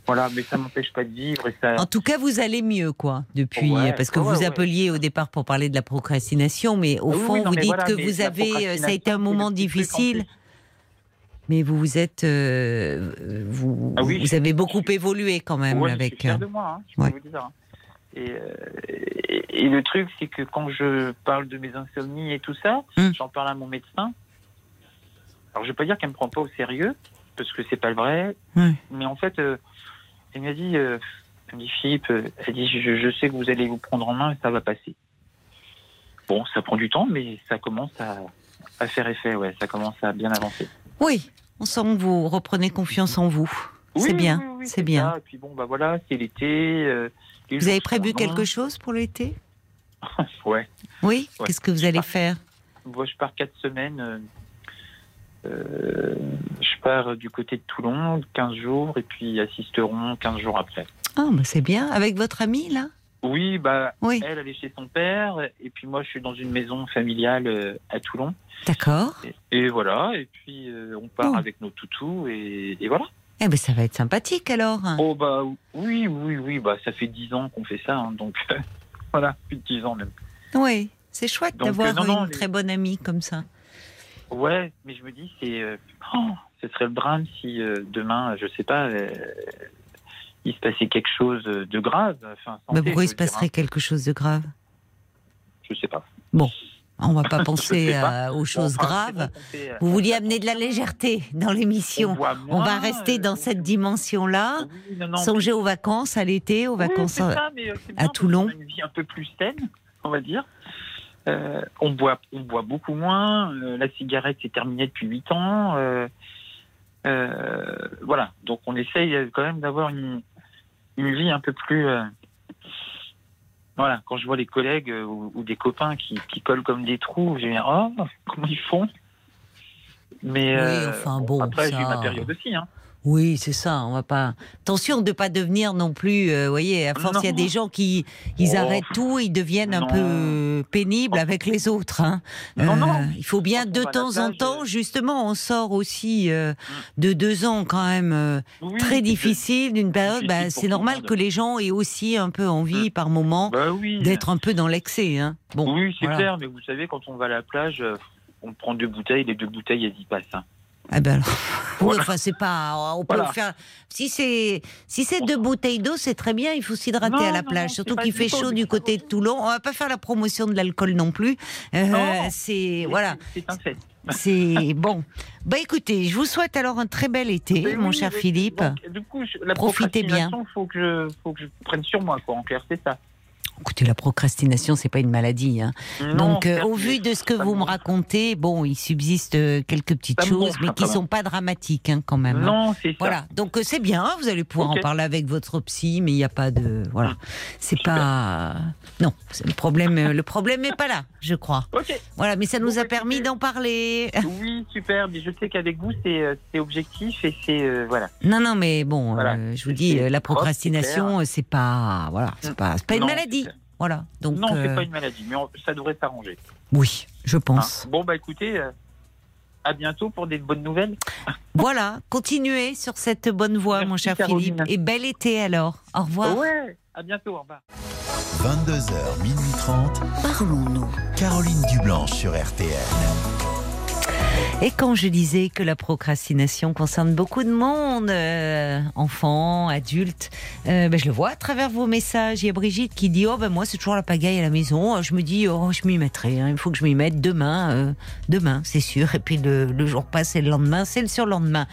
Voilà, mais ça m'empêche pas de vivre et ça. En tout cas, vous allez mieux, quoi, depuis. Ouais, parce que ouais, vous ouais. appeliez au départ pour parler de la procrastination, mais au oui, fond, oui, non, vous dites voilà, que vous avez. euh, Ça a été un moment difficile. Mais vous vous êtes, euh, vous, Ah oui, vous je- avez beaucoup évolué quand même Ouais, je avec. suis fier euh, de moi, hein, je ouais. peux vous dire. Et, euh, et, et le truc, c'est que quand je parle de mes insomnies et tout ça, Hmm. j'en parle à mon médecin. Alors, je vais pas dire qu'elle me prend pas au sérieux, parce que c'est pas le vrai. Mais en fait, euh, elle m'a dit, euh, elle me dit Philippe, elle dit je, je sais que vous allez vous prendre en main et ça va passer. Bon, ça prend du temps, mais ça commence à, à faire effet, ouais, ça commence à bien avancer. Oui, on sent que vous reprenez confiance en vous. c'est bien, oui, oui, c'est bien. ça. Et puis bon, bah voilà, c'est l'été. euh, Vous avez prévu quelque chose pour l'été? Ouais. Oui Ouais. Qu'est-ce que vous allez faire? Moi, je pars quatre semaines. euh, euh, je pars du côté de Toulon, 15 jours, et puis assisteront 15 jours après. Ah, bah c'est bien. Avec votre ami, là? Oui, bah, Oui. elle, elle est chez son père, et puis moi, je suis dans une maison familiale euh, à Toulon. D'accord. Et, et voilà, et puis euh, on part Oh. avec nos toutous, et, et voilà. Eh ben, ça va être sympathique alors. Oh, bah oui, oui, oui, bah ça fait 10 ans qu'on fait ça, hein, donc voilà, plus de 10 ans même. Oui, c'est chouette d'avoir euh, non, une les- très bonne amie comme ça. Ouais, mais je me dis, c'est. oh, ce serait le drame si demain, je sais pas, il se passait quelque chose de grave. Enfin, pourquoi il se dire, passerait quelque chose de grave? Hein. Je sais pas. On va pas penser pas. aux choses Bon, enfin, graves. euh, Vous vouliez amener de la légèreté dans on l'émission. On va rester dans euh, cette dimension-là. oui, Songer aux vacances, à l'été, aux Oui, vacances. c'est ça, mais, euh, à Toulon. qu'on a une vie un peu plus saine, on va dire. Euh, on boit, on boit beaucoup moins. euh, la cigarette c'est terminé depuis 8 ans. euh, voilà, donc on essaye quand même d'avoir une, une vie un peu plus. euh, voilà, quand je vois les collègues euh, ou, ou des copains qui, qui collent comme des trous, je me dis oh comment ils font? Mais Oui, euh, enfin, bon, après j'ai eu ça- ma période aussi. Hein. Oui, c'est ça. On va pas. Attention de ne pas devenir non plus. euh, Vous voyez, à force, il y a des gens qui ils Oh. arrêtent tout, ils deviennent un peu pénibles avec les autres. hein. Non, non. Euh, il faut bien de temps en temps, justement, on sort aussi euh, de deux ans quand même euh, Oui, très difficile d'une période. bah, c'est normal que les gens aient aussi un peu envie par moment Bah oui. d'être un peu dans l'excès. Hein. Bon, oui, c'est voilà. clair, mais vous savez, quand on va à la plage, on prend deux bouteilles, les deux bouteilles, elles y passent. hein. Ah ben alors, oui, enfin c'est pas, on peut Voilà. faire. Si c'est si c'est deux bouteilles d'eau, c'est très bien. Il faut s'hydrater à la plage, non, surtout qu'il fait chaud du côté de Toulon. On va pas faire la promotion de l'alcool non plus. Euh, c'est voilà, C'est un fait. c'est bon. Bah écoutez, je vous souhaite alors un très bel été, Mais mon oui, cher Philippe. donc, du coup, je- la Profitez bien. faut que je, faut que je prenne sur moi, quoi. En clair, c'est ça. Écoutez, la procrastination, c'est pas une maladie. hein. Non, Donc, euh, au vu de ce que vous me racontez, bon, il subsiste euh, quelques petites choses, mais qui quand sont pas dramatiques hein, quand même. hein. Non, c'est ça. Voilà, donc euh, c'est bien, vous allez pouvoir en parler avec votre psy, mais il n'y a pas de. Voilà. C'est pas. Non, le problème le problème n'est pas là, je crois. Ok. Voilà, mais ça nous a bah, permis d'en parler. Oui, super. Mais je sais qu'avec vous, c'est objectif et c'est euh, voilà. Non, non, mais bon, Voilà. je vous dis, la procrastination, c'est pas. Voilà, c'est pas, c'est pas une Non, maladie. Voilà, donc. non, euh, c'est pas une maladie, mais on- ça devrait s'arranger. Oui, je hein. pense. Bon, bah écoutez, euh, à bientôt pour des bonnes nouvelles. Voilà, continuez sur cette bonne voie, Merci, mon cher Caroline. Philippe. Et bel été alors. Au revoir. Ouais, à bientôt. Au revoir. 22h, minuit 30. Parlons-nous. Caroline Dublanche sur RTL. Et quand je disais que la procrastination concerne beaucoup de monde, euh, enfants, adultes, euh, ben je le vois à travers vos messages. Il y a Brigitte qui dit Oh, ben moi, c'est toujours la pagaille à la maison. Je me dis Oh, je m'y mettrai. hein. Il faut que je m'y mette demain. euh, demain, c'est sûr. Et puis le, le jour passe et le lendemain, c'est le surlendemain.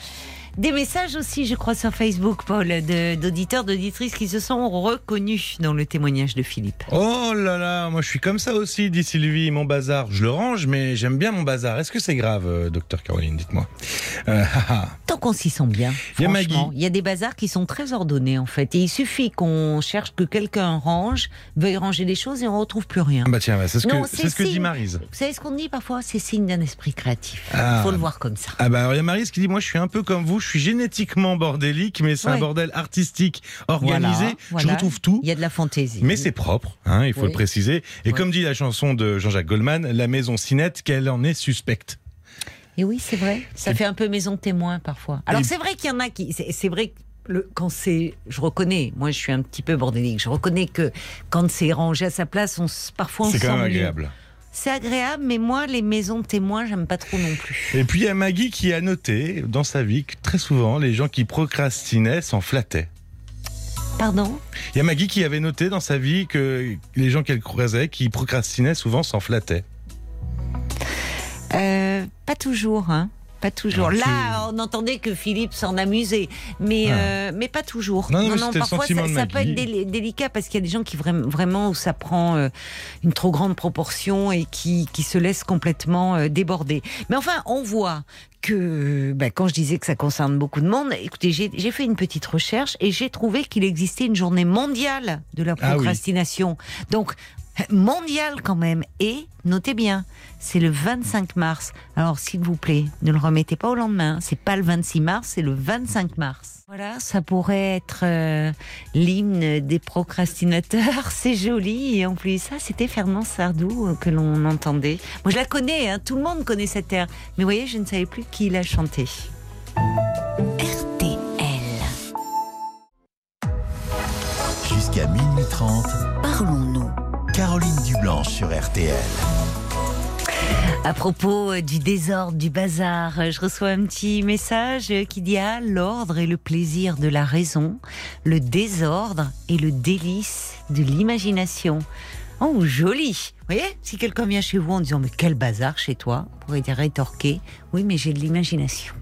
Des messages aussi, je crois, sur Facebook, Paul, d'auditeurs, d'auditrices qui se sont reconnus dans le témoignage de Philippe. Oh là là, moi je suis comme ça aussi, dit Sylvie. Mon bazar, je le range, mais j'aime bien mon bazar. Est-ce que c'est grave, euh, docteur Caroline Dites-moi. Euh, haha. Tant qu'on s'y sent bien. Il y a franchement. Maggie. Il y a des bazars qui sont très ordonnés en fait. Et il suffit qu'on cherche que quelqu'un range, veuille ranger des choses et on retrouve plus rien. Ah bah tiens, bah, c'est ce, Non, que- ce dit Marise. Vous savez ce qu'on dit parfois? C'est signe d'un esprit créatif. Il Ah. faut le voir comme ça. Ah bah alors il y a Marise qui dit moi je suis un peu comme vous, je suis génétiquement bordélique, mais c'est un bordel artistique, organisé. Voilà, Je voilà. retrouve tout. Il y a de la fantaisie. Mais c'est propre, hein, il faut Oui. le préciser. Et comme dit la chanson de Jean-Jacques Goldman, la maison si nette qu'elle en est suspecte. Et oui, c'est vrai. Ça fait un peu maison témoin parfois. Alors c'est vrai qu'il y en a qui. C'est vrai que le, quand c'est. Je reconnais, moi je suis un petit peu bordélique. Je reconnais que quand c'est rangé à sa place, on, parfois on C'est quand même agréable. C'est agréable, mais moi, les maisons témoins, j'aime pas trop non plus. Et puis il y a Maggie qui a noté dans sa vie que très souvent les gens qui procrastinaient s'en flattaient. Pardon? Il y a Maggie qui avait noté dans sa vie que les gens qu'elle croisait qui procrastinaient souvent s'en flattaient. Euh, Pas toujours, hein. Pas toujours. Là, on entendait que Philippe s'en amusait, mais Ah. euh, mais pas toujours. Non, non, parfois ça, peut être déli- délicat parce qu'il y a des gens qui vraiment, vraiment où ça prend euh, une trop grande proportion et qui qui se laissent complètement euh, déborder. Mais enfin, on voit que ben, quand je disais que ça concerne beaucoup de monde, écoutez, j'ai fait une petite recherche et j'ai trouvé qu'il existait une journée mondiale de la Ah oui. procrastination. Donc mondiale quand même. Et notez bien, c'est le 25 mars. Alors s'il vous plaît, ne le remettez pas au lendemain. C'est pas le 26 mars, c'est le 25 mars. Voilà, ça pourrait être euh, l'hymne des procrastinateurs. C'est joli et en plus ça, c'était Fernand Sardou euh, que l'on entendait. Moi, je la connais. hein, tout le monde connaît cette air. Mais vous voyez, je ne savais plus qui l'a chanté. RTL. Jusqu'à minuit 30, Parlons-nous. Caroline Dublanche sur RTL. À propos euh, du désordre, du bazar, euh, je reçois un petit message euh, qui dit Ah, l'ordre et le plaisir de la raison, le désordre et le délice de l'imagination. Oh, joli Vous voyez, si quelqu'un vient chez vous en disant Mais quel bazar chez toi? Vous pourrez dire rétorquer Oui, mais j'ai de l'imagination.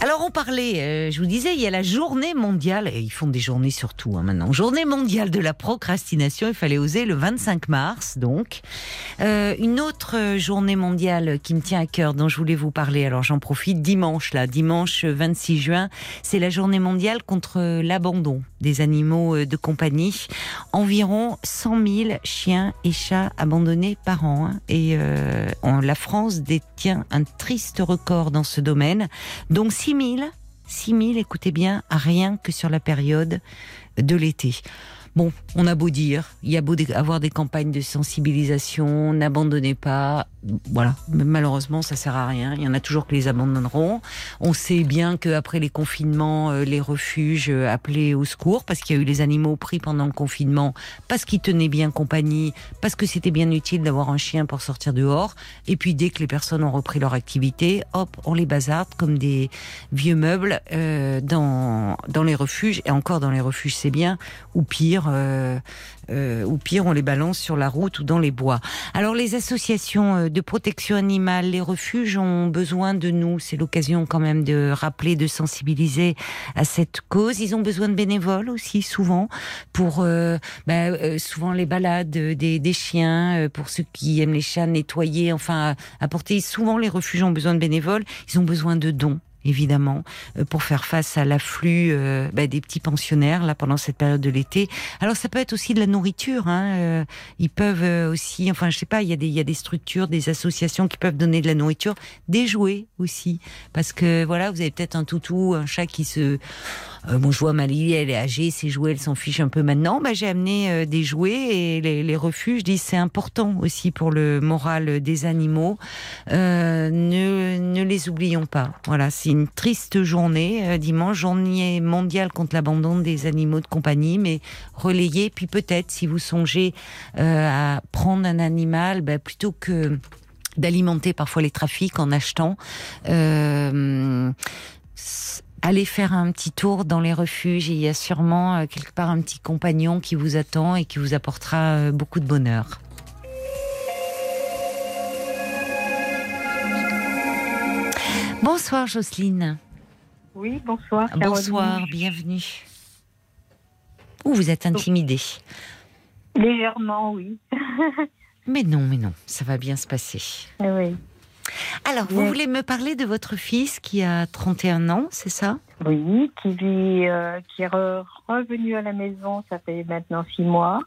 Alors on parlait, euh, je vous disais, il y a la journée mondiale, et ils font des journées surtout hein, maintenant, journée mondiale de la procrastination, il fallait oser le 25 mars donc. Euh, une autre euh, journée mondiale qui me tient à cœur, dont je voulais vous parler, alors j'en profite, dimanche là, dimanche 26 juin, c'est la journée mondiale contre l'abandon des animaux euh, de compagnie. Environ 100 000 chiens et chats abandonnés par an. hein. et euh, la France détient un triste record dans ce domaine. Donc 6 000, 6 000, écoutez bien, rien que sur la période de l'été. Bon, on a beau dire, il y a beau avoir des campagnes de sensibilisation, n'abandonnez pas, voilà. Mais malheureusement, ça sert à rien. Il y en a toujours qui les abandonneront. On sait bien qu'après les confinements, euh, les refuges euh, appelaient au secours parce qu'il y a eu les animaux pris pendant le confinement, parce qu'ils tenaient bien compagnie, parce que c'était bien utile d'avoir un chien pour sortir dehors. Et puis dès que les personnes ont repris leur activité, hop, on les bazarde comme des vieux meubles euh, dans dans les refuges et encore dans les refuges, c'est bien. Ou pire, euh, euh, ou pire, on les balance sur la route ou dans les bois. Alors les associations euh, de protection animale, les refuges ont besoin de nous. C'est l'occasion quand même de rappeler, de sensibiliser à cette cause. Ils ont besoin de bénévoles aussi souvent pour bah, souvent les balades des, des chiens, pour ceux qui aiment les chats, nettoyer, enfin apporter. Souvent les refuges ont besoin de bénévoles. Ils ont besoin de dons évidemment, euh, pour faire face à l'afflux euh, bah, des petits pensionnaires là pendant cette période de l'été. Alors ça peut être aussi de la nourriture. Hein, euh, ils peuvent euh, aussi, enfin je sais pas, il y a des il y a des structures, des associations qui peuvent donner de la nourriture, des jouets aussi, parce que voilà, vous avez peut-être un toutou, un chat qui se euh, bon, je vois Malie, elle est âgée, ses jouets, elle s'en fiche un peu maintenant. Bah, j'ai amené euh, des jouets et les, les refuges disent c'est important aussi pour le moral des animaux. Euh, ne, les oublions pas. Voilà, c'est une triste journée euh, dimanche, journée mondiale contre l'abandon des animaux de compagnie, mais relayée. Puis peut-être si vous songez à prendre un animal, bah, plutôt que d'alimenter parfois les trafics en achetant. Allez faire un petit tour dans les refuges et il y a sûrement euh, quelque part un petit compagnon qui vous attend et qui vous apportera euh, beaucoup de bonheur. Bonsoir Jocelyne. Oui, bonsoir. Caroline. Bonsoir, bienvenue. Ou vous êtes intimidée. Légèrement, oui. Mais non, mais non, ça va bien se passer. oui. Alors, vous voulez me parler de votre fils qui a 31 ans, c'est ça? Oui, qui vit, euh, qui est re- revenu à la maison, ça fait maintenant six mois.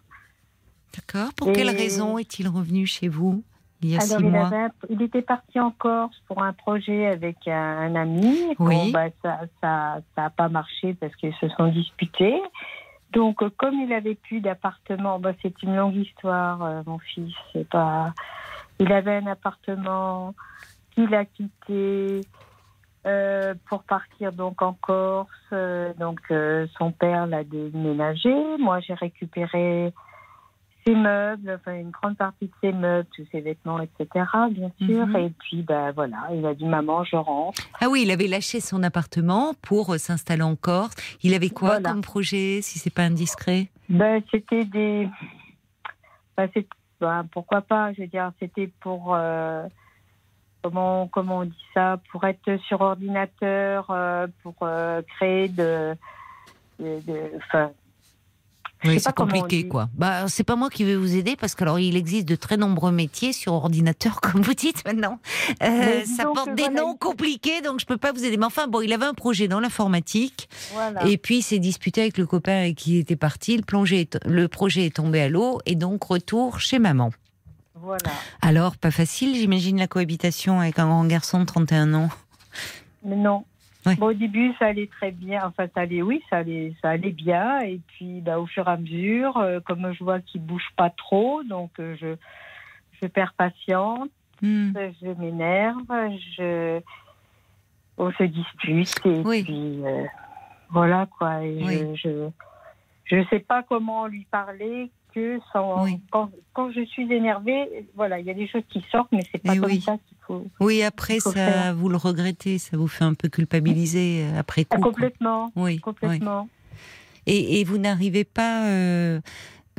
D'accord. Pour Et- quelle raison est-il revenu chez vous il y a Alors, six il, mois? avait il était parti en Corse pour un projet avec un, un ami. Oui. Bon, bah, ça ça ça a pas marché parce qu'ils se sont disputés. Donc, comme il avait plus d'appartement, bah, c'est une longue histoire, euh, mon fils. C'est pas. Il avait un appartement qu'il a quitté euh, pour partir donc en Corse. Euh, donc, euh, son père l'a déménagé. Moi, j'ai récupéré ses meubles, enfin une grande partie de ses meubles, tous ses vêtements, etc. Bien sûr. Mhm. Et puis, ben voilà, il a dit maman, je rentre. Ah oui, il avait lâché son appartement pour euh, s'installer en Corse. Il avait quoi Voilà. comme projet, si c'est pas indiscret? Ben c'était des, ben, ben, pourquoi pas, je veux dire, c'était pour euh, comment comment on dit ça pour être sur ordinateur euh, pour euh, créer de de- de- Oui, c'est compliqué, quoi. Bah, c'est pas moi qui vais vous aider parce que alors il existe de très nombreux métiers sur ordinateur, comme vous dites maintenant. Euh, ça porte des voilà, noms compliqués, donc je peux pas vous aider. Mais enfin, bon, il avait un projet dans l'informatique voilà et puis il s'est disputé avec le copain avec qui était parti. Le, plongé est- le projet est tombé à l'eau et donc retour chez maman. voilà Alors, pas facile, j'imagine, la cohabitation avec un grand garçon de 31 ans. mais non Ouais. Bon, au début ça allait très bien enfin ça allait oui ça allait ça allait bien et puis bah, au fur et à mesure euh, comme je vois qu'il bouge pas trop donc euh, je je perds patience Hmm. je m'énerve, je... on se dispute et Oui. puis euh, voilà quoi. Et Oui. je, je je sais pas comment lui parler que sans Oui. quand, quand je suis énervée, voilà, il y a des choses qui sortent, mais c'est pas comme ça qu'il faut. Oui, après, faut ça, faire. vous le regrettez, ça vous fait un peu culpabiliser euh, après Ah, coup. quoi. complètement, Oui, complètement. Et, et vous n'arrivez pas. euh,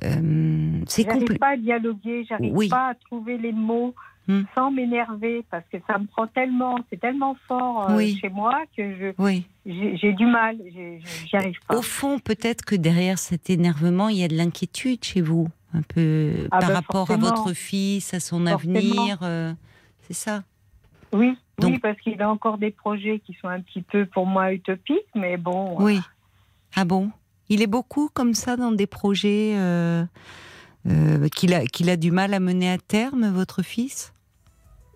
euh, c'est J'arrive pas à dialoguer, j'arrive Oui. pas à trouver les mots Hmm. sans m'énerver parce que ça me prend tellement, c'est tellement fort euh, Oui. chez moi que je Oui. j'ai j'ai du mal, j'y arrive pas. Au fond, peut-être que derrière cet énervement, il y a de l'inquiétude chez vous, un peu Ah par ben, rapport à votre fils, à son Forcément. avenir. euh, c'est ça. Oui, Donc- oui, parce qu'il a encore des projets qui sont un petit peu pour moi utopiques, mais bon. Oui. Ah bon? Il est beaucoup comme ça dans des projets euh, euh, qu'il a, qu'il a du mal à mener à terme, votre fils?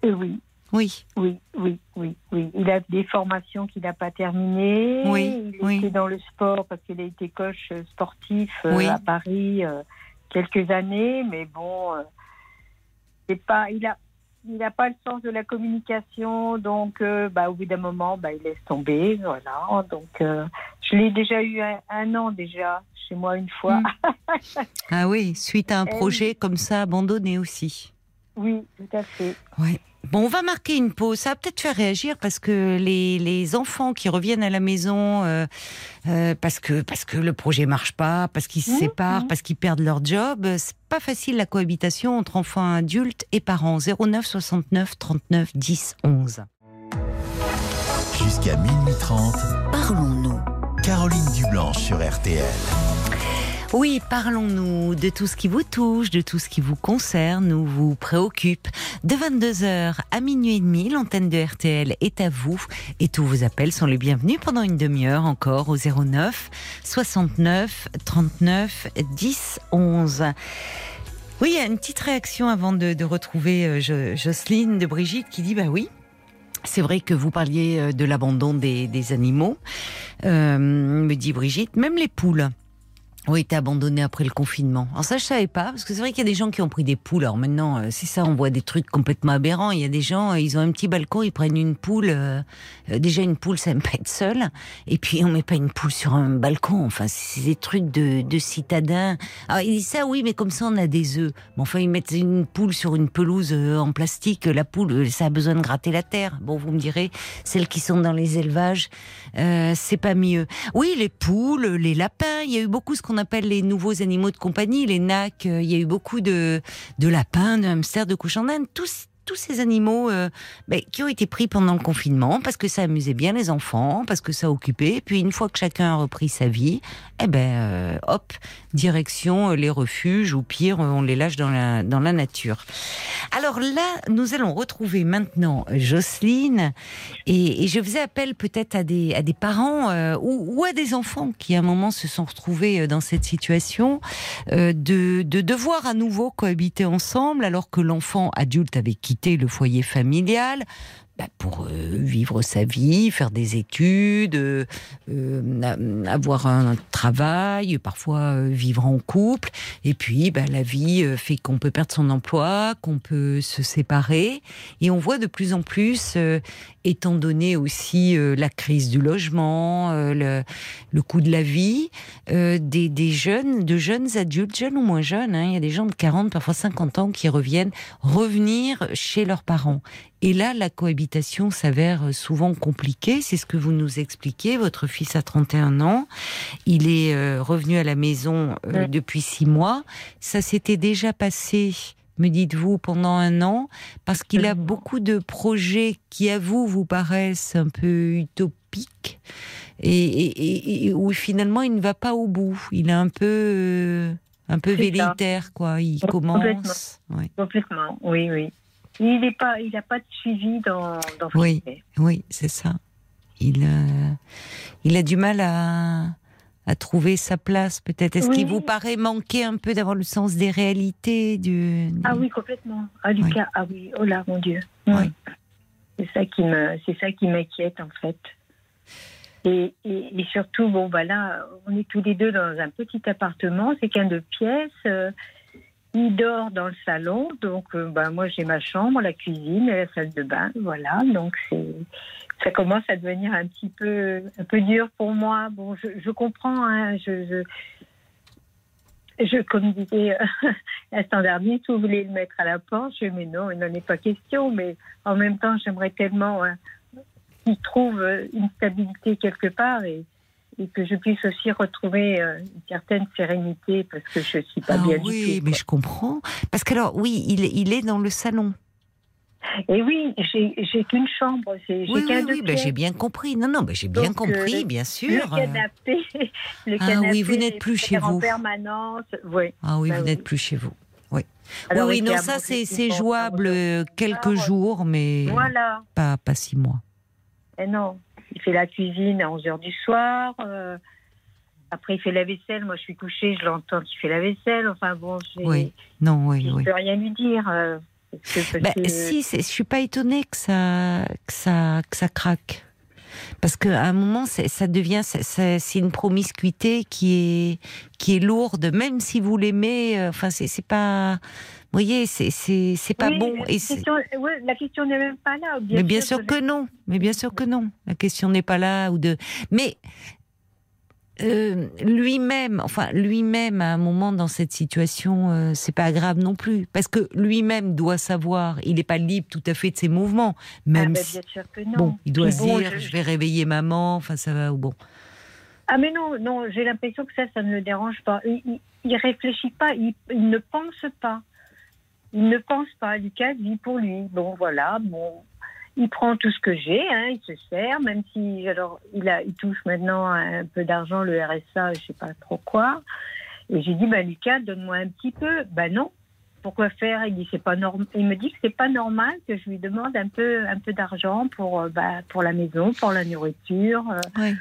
Euh, oui, Oui. oui, oui, oui, oui. Il a des formations qu'il n'a pas terminées. Oui, il oui. était dans le sport parce qu'il a été coach sportif euh, Oui. à Paris euh, quelques années, mais bon, euh, c'est pas. Il a. Il n'a pas le sens de la communication, donc euh, bah, au bout d'un moment, bah, il laisse tomber. Voilà. Donc, euh, je l'ai déjà eu un, un an déjà chez moi une fois. Mm. Ah oui, suite à un projet comme ça abandonné aussi. Oui, tout à fait. Ouais. Bon, on va marquer une pause. Ça va peut-être faire réagir parce que les, les enfants qui reviennent à la maison euh, euh, parce que parce que le projet marche pas, parce qu'ils se Mhm, séparent, mhm. parce qu'ils perdent leur job, c'est pas facile la cohabitation entre enfants adultes et parents. 09 69 39 10 11. Jusqu'à minuit 30, Parlons-nous. Caroline Dublanche sur RTL. Oui, parlons-nous de tout ce qui vous touche, de tout ce qui vous concerne ou vous préoccupe. De 22h à minuit et demi, l'antenne de RTL est à vous et tous vos appels sont les bienvenus pendant une demi-heure encore au 09 69 39 10 11. Oui, une petite réaction avant de, retrouver euh, Jo- Jocelyne de Brigitte qui dit bah oui. C'est vrai que vous parliez euh, de l'abandon des, des animaux, euh, me dit Brigitte, même les poules ont été abandonnés après le confinement. Alors ça, je savais pas, parce que c'est vrai qu'il y a des gens qui ont pris des poules. Alors maintenant, euh, c'est ça, on voit des trucs complètement aberrants. Il y a des gens, euh, ils ont un petit balcon, ils prennent une poule. euh, euh, déjà, une poule, ça aime pas être seule. Et puis, on met pas une poule sur un balcon. Enfin, c'est des trucs de, de citadins. Alors, ils disent ça, oui, mais comme ça, on a des œufs. Mais enfin, ils mettent une poule sur une pelouse en plastique. La poule, ça a besoin de gratter la terre. Bon, vous me direz, celles qui sont dans les élevages, euh, c'est pas mieux. Oui, les poules, les lapins, il y a eu beaucoup ce qu'on appelle les nouveaux animaux de compagnie, les nacs, euh, il y a eu beaucoup de, de lapins, de hamsters, de cochons d'Inde, tous tous ces animaux euh, ben, qui ont été pris pendant le confinement parce que ça amusait bien les enfants, parce que ça occupait. Puis une fois que chacun a repris sa vie, eh ben euh, hop, direction euh, les refuges ou pire, on les lâche dans la dans la nature. Alors là, nous allons retrouver maintenant Jocelyne et, et je faisais appel peut-être à des, à des parents euh, ou, ou à des enfants qui à un moment se sont retrouvés euh, dans cette situation de, de devoir à nouveau cohabiter ensemble alors que l'enfant adulte avait le foyer familial. Bah, pour euh, vivre sa vie, faire des études, euh, euh, avoir un travail, parfois vivre en couple. Et puis, bah, la vie fait qu'on peut perdre son emploi, qu'on peut se séparer. Et on voit de plus en plus, étant donné aussi la crise du logement, le, coût de la vie, des, des jeunes, de jeunes adultes, jeunes ou moins jeunes, hein, il y a des gens de 40, parfois 50 ans qui reviennent revenir chez leurs parents. Et là, la cohabitation s'avère souvent compliquée. C'est ce que vous nous expliquez. Votre fils a 31 ans. Il est euh, revenu à la maison euh, depuis six mois. Ça s'était déjà passé me dites-vous, pendant un an, parce qu'il a beaucoup de projets qui, à vous, vous paraissent un peu utopiques, et, et- et- et où finalement il ne va pas au bout. Il est un peu, euh, un peu velléitaire, quoi. Il Complètement. commence. Ouais. Complètement, oui, oui. Il n'est pas, il n'a pas de suivi dans, dans ce Oui. Oui, c'est ça. Il, euh, il a du mal à, à trouver sa place, peut-être. Est-ce Oui. qu'il vous paraît manquer un peu d'avoir le sens des réalités du... Ah oui, complètement. Ah Lucas, ah oui, oh là, mon Dieu. Oui. Oui. C'est ça qui me, c'est ça qui m'inquiète en fait. Et, et, et surtout, bon, bah là, on est tous les deux dans un petit appartement, c'est qu'un de pièces. euh, il dort dans le salon, donc euh, bah, moi j'ai ma chambre, la cuisine la salle de bain, voilà. Donc ça commence à devenir un petit peu, dur pour moi. Bon, je, comprends, hein, je, je, comme disait euh, dernier, si vous voulez le mettre à la porte, mais non, il n'en est pas question. Mais en même temps, j'aimerais tellement hein, qu'il trouve une stabilité quelque part et, et que je puisse aussi retrouver euh, une certaine sérénité parce que je ne suis pas Ah bien oui, du tout. mais quoi. je comprends. Parce que alors, oui, il, est- il est dans le salon. Et oui, j'ai qu'une chambre, Oui, oui, oui, ben, j'ai bien compris. Non, non, ben, j'ai bien Donc, compris, euh, bien Le sûr. canapé, le Ah canapé oui, vous n'êtes plus chez en vous. permanence. Oui. Ah oui, Bah vous oui. n'êtes plus chez vous. Oui, Alors, oui, non, ça c'est jouable euh, quelques Ah, jours, mais Voilà. pas, pas six mois. Eh non, il fait la cuisine à 11h du soir. euh, après, il fait la vaisselle. Moi, je suis couchée, je l'entends qu'il fait la vaisselle. Enfin bon, j'ai- Oui, non, oui, je ne oui. peux rien lui dire. euh, parce que- parce Ben, que- si, je suis pas étonnée que ça, que ça, que ça craque. Parce qu'à un moment, c'est- ça devient, c'est- une promiscuité qui est, qui est lourde, même si vous l'aimez. euh, Enfin, c'est c'est pas, vous voyez, c'est pas Oui, bon. la Et question, ouais, la question n'est même pas là. mais bien sûr que non. Mais bien sûr que non. La question n'est pas là ou de. Mais euh, lui-même, enfin lui-même, à un moment dans cette situation, euh, c'est pas grave non plus, parce que lui-même doit savoir. Il n'est pas libre tout à fait de ses mouvements, Ah, même ben, si. Bon, il doit Puis se bon, dire, je... vais réveiller maman. Enfin, ça va ou bon. Ah mais non, non, j'ai l'impression que ça, ça ne le dérange pas. Il réfléchit pas, il, il ne pense pas. Il ne pense pas. Lucas vit pour lui. Bon, voilà, bon, il prend tout ce que j'ai, hein, il se sert, même si alors il a, il touche maintenant un peu d'argent, le RSA, je sais pas trop quoi. Et j'ai dit, bah Lucas, donne-moi un petit peu. Ben non. Pourquoi faire? Il dit c'est pas normal. Il me dit que c'est pas normal que je lui demande un peu, un peu d'argent pour, euh, bah, pour la maison, pour la nourriture. euh. Ouais.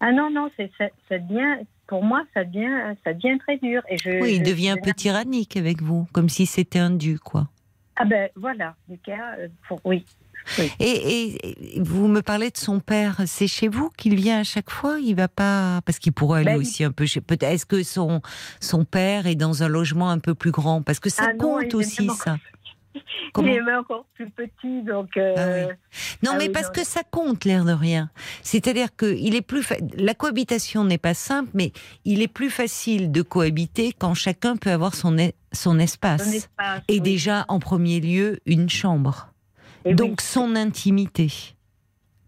Ah non, non, c'est, ça, ça devient, pour moi, ça devient, ça devient très dur. Et je, Oui, il je- devient un peu tyrannique avec vous, comme si c'était un dû, quoi. Ah ben voilà, Lucas, euh, pour, oui. Et, et- et vous me parlez de son père. C'est chez vous qu'il vient à chaque fois? Il va pas parce qu'il pourrait aller Ben, il- aussi un peu chez. Peut-être est-ce que son son père est dans un logement un peu plus grand? Parce que ça Ah compte aussi vraiment- ça. Comment il est encore plus petit, donc. euh, Ah oui. Non, Ah mais oui, parce non, que ça compte l'air de rien. C'est-à-dire que il est plus fa- la cohabitation n'est pas simple, mais il est plus facile de cohabiter quand chacun peut avoir son e- son espace. son espace, Et oui. déjà en premier lieu une chambre. Et oui. Donc son intimité.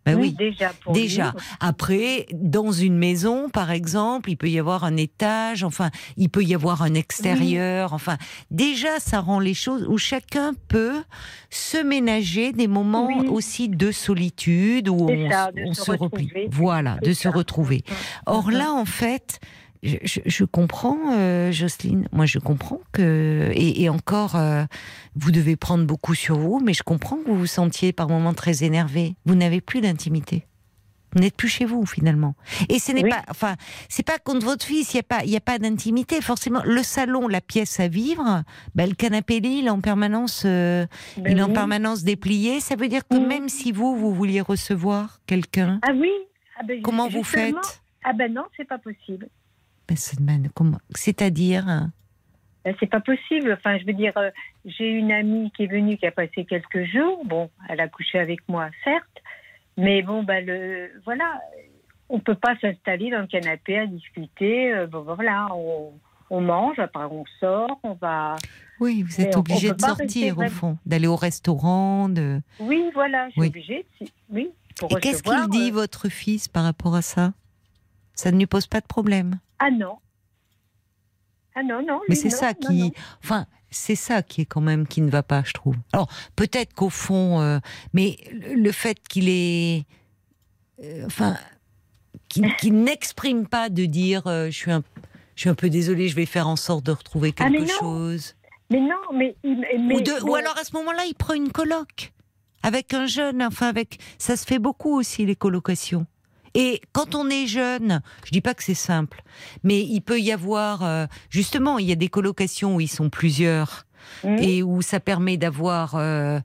Ben oui, oui. déjà. Pour Déjà. lui, Après, dans une maison, par exemple, il peut y avoir un étage, enfin, il peut y avoir un extérieur, enfin, déjà, ça rend les choses où chacun peut se ménager des moments Oui. aussi de solitude, où on, ça, s- de on se se replie. retrouver. Voilà, de se retrouver. Or Mhm. là, en fait, je, je- je comprends, euh, Jocelyne. Moi, je comprends que et, et encore, euh, vous devez prendre beaucoup sur vous, mais je comprends que vous vous sentiez par moments très énervé. Vous n'avez plus d'intimité. Vous n'êtes plus chez vous finalement. Et ce n'est Oui. pas, enfin, c'est pas contre votre fils. Il y a pas, il y a pas d'intimité. Forcément, le salon, la pièce à vivre, ben, le canapé lit, il est en permanence, euh, Ben il est en oui. permanence déplié. Ça veut dire que Mhm. même si vous, vous vouliez recevoir quelqu'un, Ah oui. Ah ben, comment vous faites? Ah ben non, c'est pas possible. C'est-à-dire hein? Ben, c'est pas possible. Enfin, je veux dire, euh, j'ai une amie qui est venue, qui a passé quelques jours. Bon, elle a couché avec moi, certes, mais bon, ben le, voilà, on peut pas s'installer dans le canapé à discuter. euh, bon, ben, voilà, on, on mange, après on sort, on va. Oui, vous êtes obligé de sortir rester au fond, d'aller au restaurant. De... Oui, voilà, je suis Oui. obligée. de- Oui. Pour Et qu'est-ce qu'il dit euh, votre fils par rapport à ça? Ça ne lui pose pas de problème. Ah non. Ah non, non. Mais c'est ça non, qui, non. enfin, c'est ça qui est quand même qui ne va pas, je trouve. Alors peut-être qu'au fond, euh, mais le fait qu'il est, euh, enfin, qu'il n'exprime pas de dire, euh, je suis un, je suis un peu désolé, je vais faire en sorte de retrouver Ah, mais quelque non. chose. Mais non, mais. ou, de- ou alors à ce moment-là, il prend une coloc avec un jeune. Enfin, avec ça se fait beaucoup aussi les colocations. Et quand on est jeune, je dis pas que c'est simple, mais il peut y avoir euh, justement, il y a des colocations où ils sont plusieurs hum, et où ça permet d'avoir euh,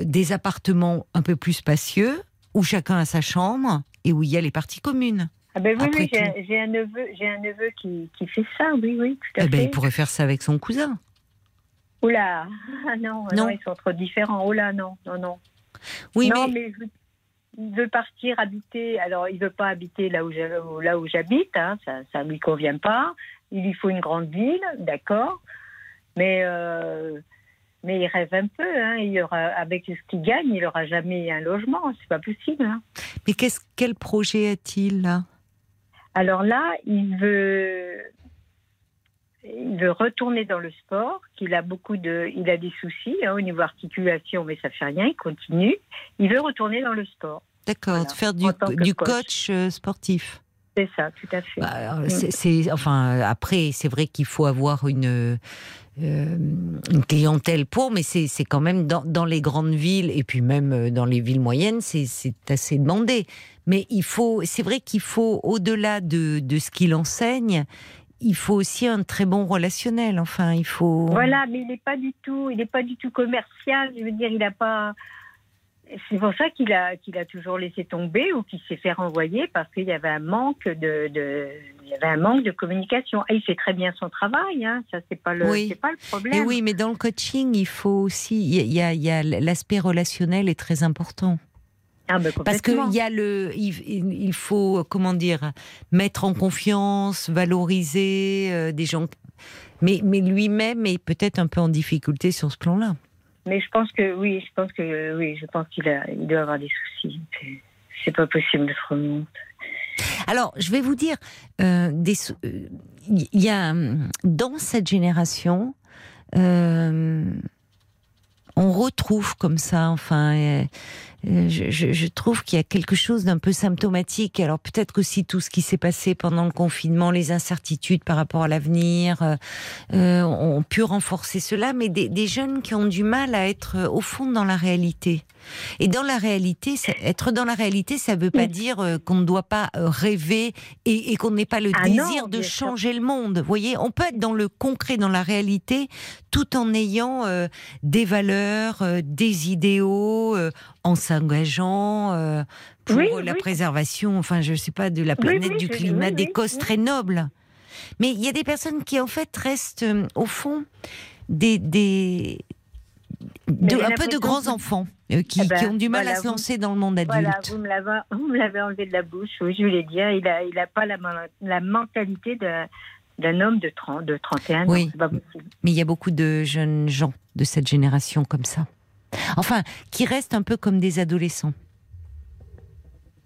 des appartements un peu plus spacieux, où chacun a sa chambre et où il y a les parties communes. Ah ben oui, j'ai un- neveu, j'ai un neveu qui, qui fait ça, oui, oui, tout à Eh ben, fait. il pourrait faire ça avec son cousin. Oula, ah non, Non. non, ils sont trop différents. Là, non, non, non. Oui, non, mais veut partir habiter. Alors, il veut pas habiter là où là où j'habite. Hein, ça, ça lui convient pas. Il lui faut une grande ville, d'accord. Mais euh, mais il rêve un peu. Hein, il aura avec ce qu'il gagne, il aura jamais un logement. C'est pas possible. Hein. mais qu'est-ce quel projet a-t-il là? Alors là, il veut, il veut retourner dans le sport, qu'il a beaucoup de, il a des soucis hein, au niveau articulation, mais ça fait rien, il continue. Il veut retourner dans le sport. D'accord, Voilà, faire du, coach. coach euh, sportif. C'est ça, tout à fait. Bah, alors, Mm. enfin après c'est vrai qu'il faut avoir une euh, une clientèle pour, mais c'est quand même dans, dans les grandes villes et puis même euh, dans les villes moyennes c'est c'est assez demandé. Mais il faut c'est vrai qu'il faut au-delà de de ce qu'il enseigne, il faut aussi un très bon relationnel. Enfin il faut. Voilà, mais il n'est pas du tout, il n'est pas du tout commercial. Je veux dire, il n'a pas. C'est pour ça qu'il a, qu'il a toujours laissé tomber ou qu'il s'est fait renvoyer parce qu'il y avait un manque de, de- il y avait un manque de communication. Et il fait très bien son travail, hein. Ça, c'est pas le, Oui. c'est pas le problème. Et oui, mais dans le coaching, il faut aussi, il y a- il y a, il y a l'aspect relationnel est très important. Ah, ben, Parce qu'il y a le, il, faut comment dire, mettre en confiance, valoriser euh, des gens, mais mais lui-même est peut-être un peu en difficulté sur ce plan-là. Mais je pense que oui, je pense que oui, je pense qu'il a, il doit avoir des soucis. C'est- pas possible autrement. Alors, je vais vous dire, euh, des euh, y a hum, dans cette génération, euh, on retrouve comme ça, enfin, euh, euh, je, je- je trouve qu'il y a quelque chose d'un peu symptomatique. Alors peut-être aussi tout ce qui s'est passé pendant le confinement, les incertitudes par rapport à l'avenir, euh, euh, ont pu renforcer cela, mais des, des jeunes qui ont du mal à être euh, au fond dans la réalité. Et dans la réalité, ça- être dans la réalité, ça ne veut pas dire euh, qu'on ne doit pas euh, rêver et, et qu'on n'ait pas le Ah non, désir de sûr. changer le monde. Vous voyez, on peut être dans le concret, dans la réalité, tout en ayant euh, des valeurs, euh, des idéaux, euh, en s'engageant euh, pour Oui, la oui. préservation, enfin, je sais pas, de la planète, oui, du climat, des causes très nobles. Mais il y a des personnes qui, en fait, restent, euh, au fond, des, des, de- un peu de grands enfants euh, qui, Eh ben, qui ont du mal voilà, à se vous- lancer dans le monde adulte. Voilà, vous me l'avez, enlevé de la bouche. Oui, je voulais dire, il a, il a pas la, la mentalité d'un, d'un homme de 30, de 31 Oui. ans. Pas. Mais il y a beaucoup de jeunes gens de cette génération comme ça. Enfin, qui restent un peu comme des adolescents.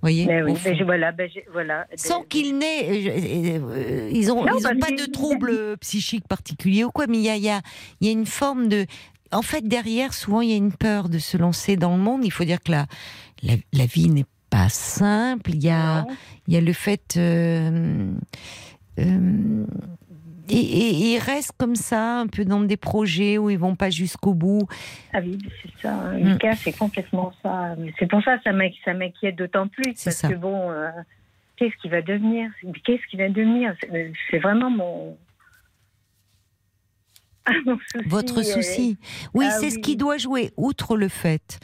Vous voyez Mais au oui, mais je- voilà, ben, je- voilà. Sans qu'ils n'aient. euh, euh, ils n'ont Non, ils ont parce pas de troubles dit- psychiques particuliers ou quoi, mais il y a, il y, a, y a une forme de. En fait, derrière, souvent, il y a une peur de se lancer dans le monde. Il faut dire que la, la, la vie n'est pas simple. Il y a, il y a le fait. euh, euh, et, et- ils restent comme ça, un peu dans des projets où ils vont pas jusqu'au bout. Ah oui, c'est ça. hein. Mm. Lucas, c'est complètement ça. C'est pour ça que ça m'inqui- ça m'inquiète d'autant plus. Parce ça. que bon, euh, qu'est-ce qui va devenir? Qu'est-ce qui va devenir? C'est- C'est vraiment mon. mon souci. Votre euh, souci. Oui, ah c'est ce qui doit jouer, outre le fait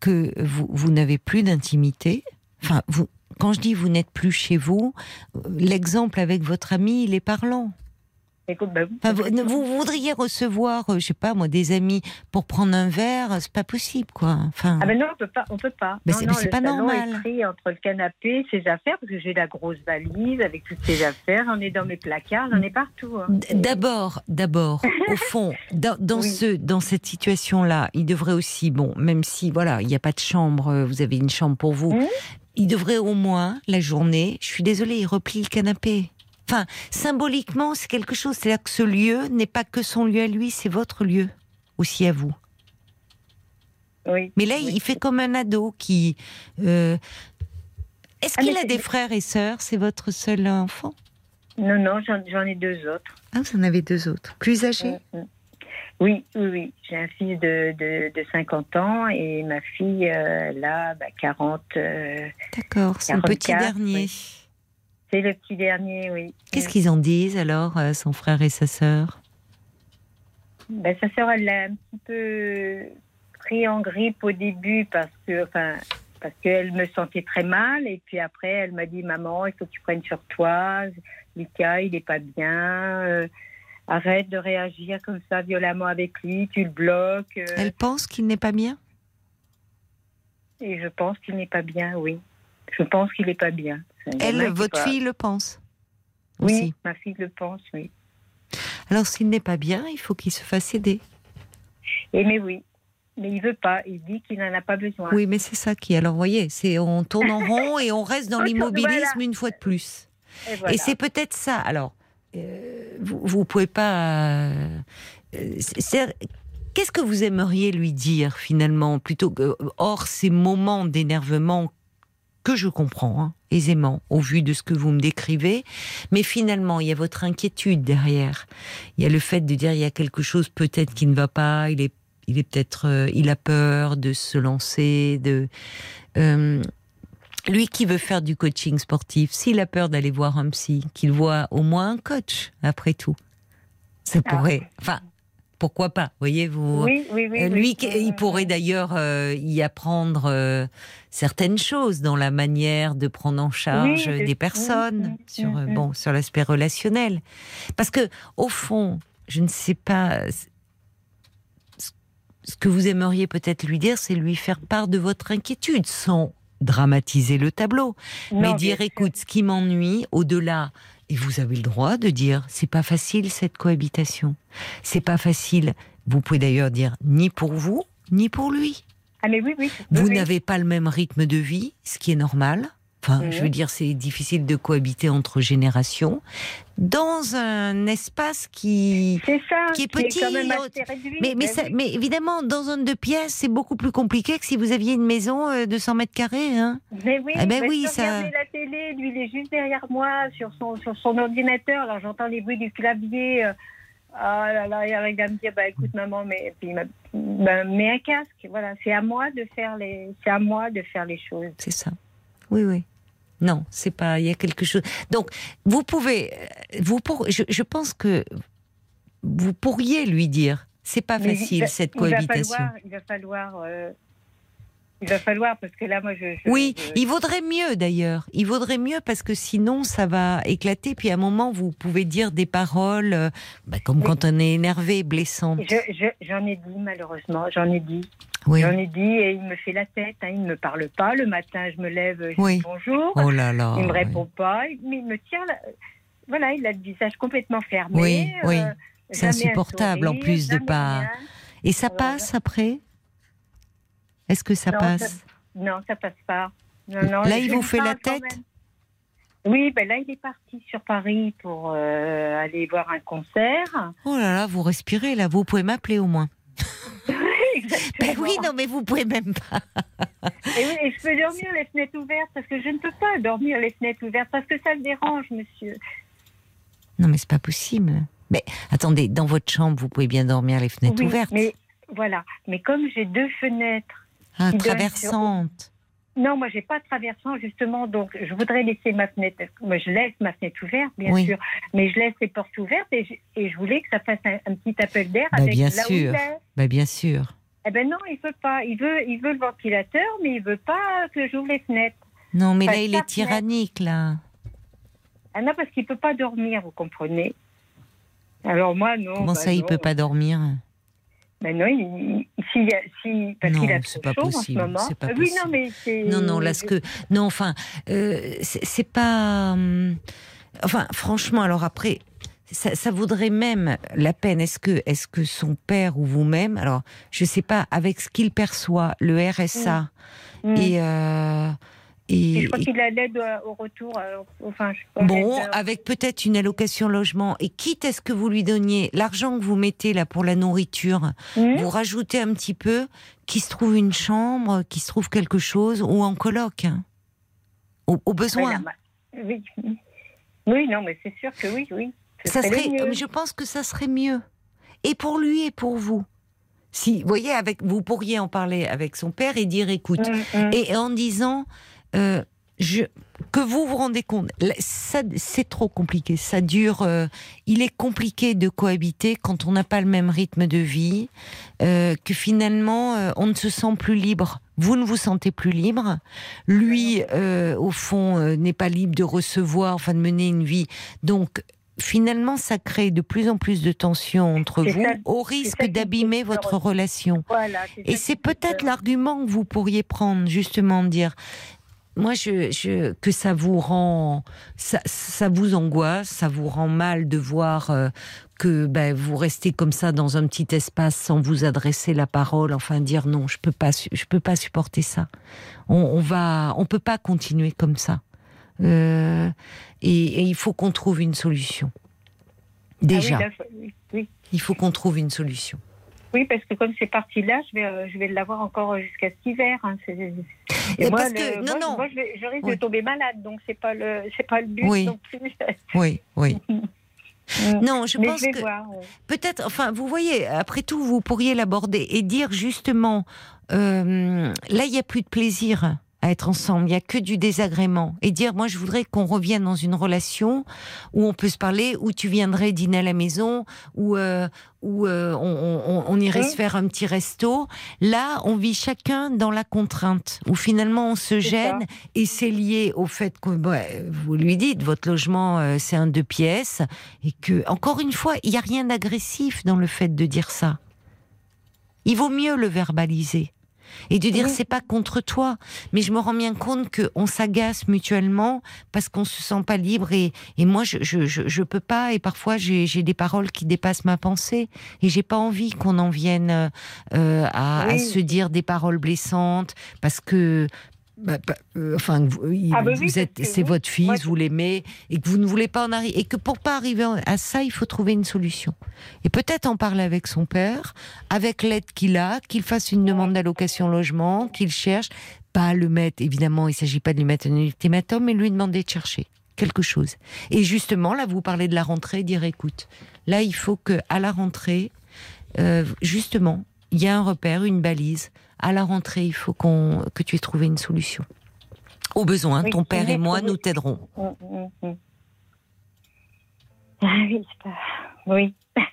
que vous, vous n'avez plus d'intimité. Enfin, vous, quand je dis vous n'êtes plus chez vous, euh, l'exemple avec votre ami, il est parlant. Écoute, bah Enfin, vous, vous voudriez recevoir, euh, je sais pas moi, des amis pour prendre un verre, c'est pas possible, quoi. Enfin, Ah ben non, on peut pas, on peut pas. Non, c'est- non, mais c'est le pas salon normal. est pris entre le canapé, ses affaires, parce que j'ai la grosse valise avec toutes ses affaires. J'en ai dans mes placards, j'en ai partout. hein. D'abord, d'abord, au fond, dans, dans Oui. ce, dans cette situation-là, il devrait aussi, bon, même si voilà, il n'y a pas de chambre, euh, vous avez une chambre pour vous, Mhm. il devrait au moins la journée. Je suis désolée, il replie le canapé. Enfin, symboliquement, c'est quelque chose. C'est-à-dire que ce lieu n'est pas que son lieu à lui, c'est votre lieu aussi à vous. Oui. Mais là, Oui. il fait comme un ado qui. euh, Est-ce Ah, qu'il a des frères et sœurs? C'est votre seul enfant? Non, non, j'en ai deux autres. Ah, vous en avez deux autres. Plus âgés Mm, mm. Oui, oui, oui. J'ai un fils de, de, de 50 ans et ma fille, euh, a bah, 40. euh, D'accord, c'est le petit 44, dernier. oui. C'est le petit dernier, oui. Qu'est-ce Mm. qu'ils en disent alors, euh, son frère et sa sœur? Ben, sa sœur, elle l'a un petit peu pris en grippe au début parce que, enfin, parce qu'elle me sentait très mal. Et puis après, elle m'a dit, maman, il faut que tu prennes sur toi. Lucas, il n'est pas bien. euh, arrête de réagir comme ça violemment avec lui. Tu le bloques. euh, Elle pense qu'il n'est pas bien? Et je pense qu'il n'est pas bien, oui. Je pense qu'il n'est pas bien. Elle, votre fille, le pense Oui, aussi. ma fille le pense, oui. Alors, s'il n'est pas bien, il faut qu'il se fasse aider. Et mais oui. Mais il veut pas. Il dit qu'il n'en a pas besoin. Oui, mais c'est ça qui. Alors, vous voyez, c'est on tourne en rond et on reste dans l'immobilisme voilà. une fois de plus. Et voilà. Et c'est peut-être ça. Alors, euh, vous, vous pouvez pas. euh, Qu'est-ce que vous aimeriez lui dire finalement, plutôt que hors ces moments d'énervement que je comprends hein, aisément au vu de ce que vous me décrivez, mais finalement il y a votre inquiétude derrière. Il y a le fait de dire il y a quelque chose peut-être qui ne va pas. Il est, il est peut-être, euh, il a peur de se lancer, de. euh, lui qui veut faire du coaching sportif, s'il a peur d'aller voir un psy, qu'il voit au moins un coach, après tout. Ça Ah. pourrait. Enfin, pourquoi pas Voyez, vous. Oui, oui, oui. Euh. Lui, il pourrait d'ailleurs euh, y apprendre euh, certaines choses dans la manière de prendre en charge des personnes sur euh, bon sur l'aspect relationnel. Parce que au fond, je ne sais pas ce- que vous aimeriez peut-être lui dire, c'est lui faire part de votre inquiétude sans dramatiser le tableau, Non, mais dire écoute, ce qui m'ennuie au-delà et vous avez le droit de dire c'est pas facile cette cohabitation. C'est pas facile. Vous pouvez d'ailleurs dire ni pour vous, ni pour lui. Ah, mais oui, oui. Vous oui, oui. n'avez pas le même rythme de vie, ce qui est normal. Enfin, Mhm. je veux dire, c'est difficile de cohabiter entre générations dans un espace qui. C'est ça. qui est petit, quand même assez réduit. Mais, mais, ça- oui. mais évidemment, dans un deux pièces, c'est beaucoup plus compliqué que si vous aviez une maison euh, de 100 mètres carrés. Hein. Mais oui, Ah ben oui, ça- regardais la télé, lui, il est juste derrière moi sur son, sur son ordinateur. Alors j'entends les bruits du clavier. euh, Ah là là, il arrive à me dire, bah écoute maman, mais puis m'a- ben, mets un casque. Voilà, c'est à moi de faire les, c'est à moi de faire les choses. C'est ça. Oui, oui. Non, c'est pas. Il y a quelque chose. Donc, vous pouvez. euh, Vous pour, je, je pense que vous pourriez lui dire. C'est pas Mais facile va- cette il va cohabitation. falloir- Il va falloir, euh, il va falloir parce que là, moi, je. je- Oui, je- il vaudrait mieux d'ailleurs. Il vaudrait mieux parce que sinon ça va éclater. Puis à un moment, vous pouvez dire des paroles, euh, bah, comme Oui. quand on est énervé, je- J'en ai dit malheureusement, j'en ai dit. Oui. J'en ai dit et il me fait la tête, hein, il ne me parle pas. Le matin, je me lève, je Oui. dis bonjour. Oh là là. il me oui. répond pas, mais il me tient là. Voilà, il a le visage complètement fermé. Oui, oui. euh, C'est insupportable, en plus de pas- rien. Et ça Voilà. passe après? Est-ce que ça Non, passe? Non, ça passe pas. Non, non, Là, il vous fait la tête? Oui, ben là, il est parti sur Paris pour euh, aller voir un concert. Oh là là, vous respirez là. Vous pouvez m'appeler au moins. Exactement. Ben oui, non, mais vous pouvez même pas. Et, oui, et je peux dormir les fenêtres ouvertes parce que je ne peux pas dormir les fenêtres ouvertes parce que ça le dérange, monsieur. Non, mais c'est pas possible. Mais attendez, dans votre chambre, vous pouvez bien dormir les fenêtres Oui, ouvertes. Mais voilà. Mais comme j'ai deux fenêtres, Ah, sur- traversantes. non, moi j'ai pas de traversant justement, donc je voudrais laisser ma fenêtre. Moi je laisse ma fenêtre ouverte, bien Oui. sûr, mais je laisse les portes ouvertes et je, et je voulais que ça fasse un, un petit appel d'air Bah, avec bien là sûr. Ben, bien sûr. Eh ben non, il veut pas. Il veut, il veut le ventilateur, mais il veut pas que j'ouvre les fenêtres. Non, mais là, il est tyrannique, là. Ah non, parce qu'il peut pas dormir, vous comprenez. Alors moi non. Comment bah ça, il non. peut pas dormir? Ben non, il, il- a- si, parce Non, qu'il a trop pas chaud possible, en ce moment. pas Ah oui, non, mais c'est. Non, non, là, ce que. Non, enfin, euh, c'est c'est pas. hum, Enfin, franchement, alors après, ça, ça vaudrait même la peine. Est-ce que, est que son père ou vous-même, alors, je sais pas, avec ce qu'il perçoit, le RSA Mm. et, euh, Et Et, je crois qu'il a l'aide euh, au retour. euh, enfin, je bon, euh, avec peut-être une allocation logement. Et quitte à ce que vous lui donniez l'argent que vous mettez là pour la nourriture, hmm vous rajoutez un petit peu, qu'il se trouve une chambre, qu'il se trouve quelque chose, ou en coloc. hein. Au, au besoin. oui, non, mais c'est sûr que oui, oui. Ça serait je pense que ça serait mieux. Et pour lui et pour vous. Si, vous voyez, avec, vous pourriez en parler avec son père et dire, écoute, Mm, mm. et en disant euh, je, que vous vous rendez compte, c'est trop compliqué. Ça dure. euh, il est compliqué de cohabiter quand on n'a pas le même rythme de vie, euh, que finalement euh, on ne se sent plus libre. Vous ne vous sentez plus libre. Lui, euh, au fond, euh, n'est pas libre de recevoir, enfin de mener une vie. Donc. Finalement, ça crée de plus en plus de tensions entre vous, ça- au risque d'abîmer votre relation. Voilà, Et c'est peut-être l'argument que vous pourriez prendre, justement, de dire moi, je, je- que ça vous rend, ça, ça vous angoisse, ça vous rend mal de voir euh, que ben, vous restez comme ça dans un petit espace sans vous adresser la parole, enfin dire non, je peux pas, je peux pas supporter ça. On, on va, on peut pas continuer comme ça. Euh, et, et il faut qu'on trouve une solution. Déjà, Ah oui, là, oui, oui. il faut qu'on trouve une solution. Oui, parce que comme c'est parti là, je vais, euh, je vais l'avoir encore jusqu'à cet hiver. hein. Et Et moi, parce le- que- non, moi, non. moi, je, vais- je risque Oui. de tomber malade, donc c'est pas le, c'est pas le but Oui. non plus. Oui, oui. Non, je Mais pense je que peut-être, enfin, vous voyez, après tout, vous pourriez l'aborder et dire justement, euh, là, il n'y a plus de plaisir à être ensemble, il n'y a que du désagrément. Et dire, moi, je voudrais qu'on revienne dans une relation où on peut se parler, où tu viendrais dîner à la maison, où, euh, où euh, on, on- on irait Oui. se faire un petit resto. Là, on vit chacun dans la contrainte, où finalement on se gêne, ça. et c'est lié au fait que bon, vous lui dites, votre logement, euh, c'est un deux pièces, et que, encore une fois, il n'y a rien d'agressif dans le fait de dire ça. Il vaut mieux le verbaliser. Et de dire Oui. c'est pas contre toi, mais je me rends bien compte qu'on s'agace mutuellement parce qu'on se sent pas libre et, et moi je, je, je, je peux pas. Et parfois j'ai j'ai des paroles qui dépassent ma pensée et j'ai pas envie qu'on en vienne euh, à, à se dire des paroles blessantes parce que bah, bah, euh, enfin vous, Ah bah oui, vous parce êtes c'est votre fils moi, vous l'aimez et que vous ne voulez pas en arriver et que pour pas arriver à ça il faut trouver une solution. Et peut-être en parler avec son père avec l'aide qu'il a qu'il fasse une demande d'allocation logement qu'il cherche. Pas le mettre évidemment il s'agit pas de lui mettre un ultimatum mais lui demander de chercher quelque chose. Et justement là vous parlez de la rentrée dire écoute là il faut que à la rentrée euh, justement il y a un repère une balise à la rentrée il faut qu'on que tu aies trouvé une solution au besoin Oui, ton père et moi nous t'aiderons Mm, mm, mm. Ah oui, oui.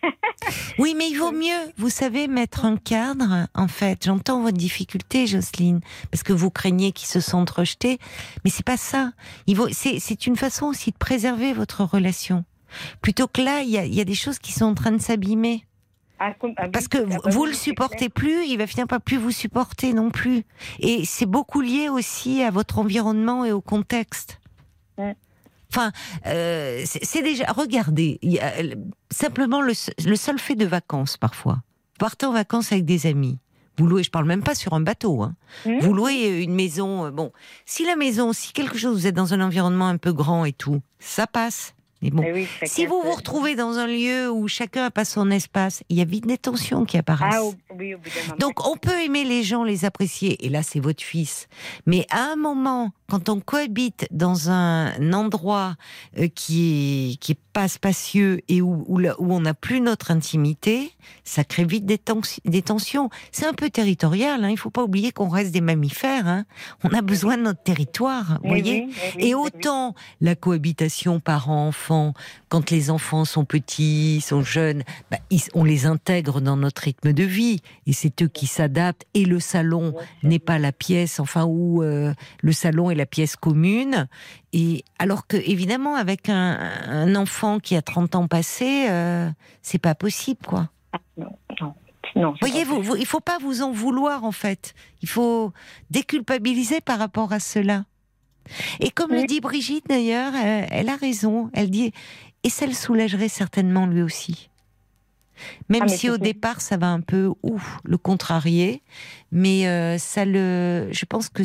Oui, mais il vaut mieux, vous savez, mettre un cadre, en fait. J'entends votre difficulté, Jocelyne, parce que vous craignez qu'ils se sentent rejetés, mais c'est pas ça. Il vaut, c'est, c'est une façon aussi de préserver votre relation. Plutôt que là, il y a, il y a des choses qui sont en train de s'abîmer. Parce que ah vous, bah le supportez plus, il va finir par plus vous supporter non plus. Et c'est beaucoup lié aussi à votre environnement et au contexte. Enfin, euh, c'est déjà. Regardez, il y a, euh, simplement le, se- le seul fait de vacances parfois. Partez en vacances avec des amis. Vous louez, je parle même pas sur un bateau. Hein. Mm. Vous louez une maison. euh, Bon, si la maison, si quelque chose, vous êtes dans un environnement un peu grand et tout, ça passe. Mais bon, Mais oui, c'est si vous vous retrouvez dans un lieu où chacun n'a pas son espace, il y a vite des tensions qui apparaissent. Ah au- oui, au bout d'un moment. Donc on peut aimer les gens, les apprécier, et là c'est votre fils. Mais à un moment, quand on cohabite dans un endroit euh, qui est qui est pas spacieux et où où, on n'a plus notre intimité, ça crée vite des, tens- des tensions. C'est un peu territorial. Hein. Il faut pas oublier qu'on reste des mammifères. Hein. On a besoin de notre territoire. Vous Oui, voyez. oui, oui, oui, Et oui. autant la cohabitation parents-enfants, quand les enfants sont petits, sont jeunes, bah, ils- on les intègre dans notre rythme de vie et c'est eux qui s'adaptent. Et le salon n'est pas la pièce, enfin où euh, le salon est la pièce commune. Et alors que évidemment avec un, un enfant qui a 30 ans passés, euh, c'est pas possible quoi. Non, non, non. c'est Voyez, vous, vous, il faut pas vous en vouloir en fait. Il faut déculpabiliser par rapport à cela. Et comme le dit Brigitte d'ailleurs, euh, elle a raison. Elle dit et ça le soulagerait certainement lui aussi. Même Ah, si au départ ça va un peu ouf le contrarier, mais euh, ça le, je pense que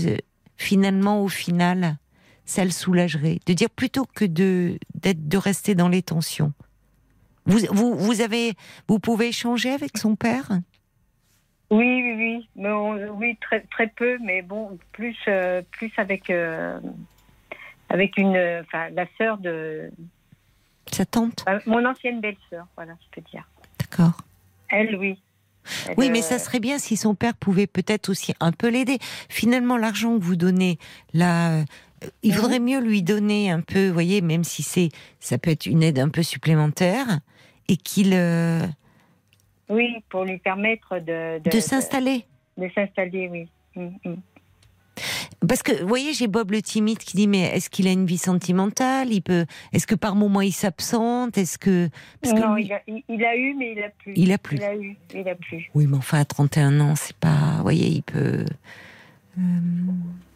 finalement, au final, ça le soulagerait De dire plutôt que de, d'être, de rester dans les tensions. Vous, vous, vous, avez, vous pouvez échanger avec son père? Oui, oui, oui. Mais on- oui, très, très peu, mais bon, plus, euh, plus avec, euh, avec une, euh, enfin, la sœur de Sa tante? Euh, mon ancienne belle-sœur, voilà, je peux dire. D'accord. Elle, oui. Elle, Oui, mais euh, ça serait bien si son père pouvait peut-être aussi un peu l'aider. Finalement, l'argent que vous donnez, là, euh, il Mhm. vaudrait mieux lui donner un peu, vous voyez, même si c'est, ça peut être une aide un peu supplémentaire, et qu'il euh, Oui, pour lui permettre de, de s'installer. de s'installer, oui. Mm, mm. Parce que, vous voyez, j'ai Bob le timide qui dit, mais est-ce qu'il a une vie sentimentale? Il peut, est-ce que par moment il s'absente? Est-ce que, parce que Non, lui- il, a, il, il a eu, mais il a plus. Il a plus. Il a eu, il a plus. Oui, mais enfin, à 31 ans, c'est pas. Vous voyez, il peut. euh,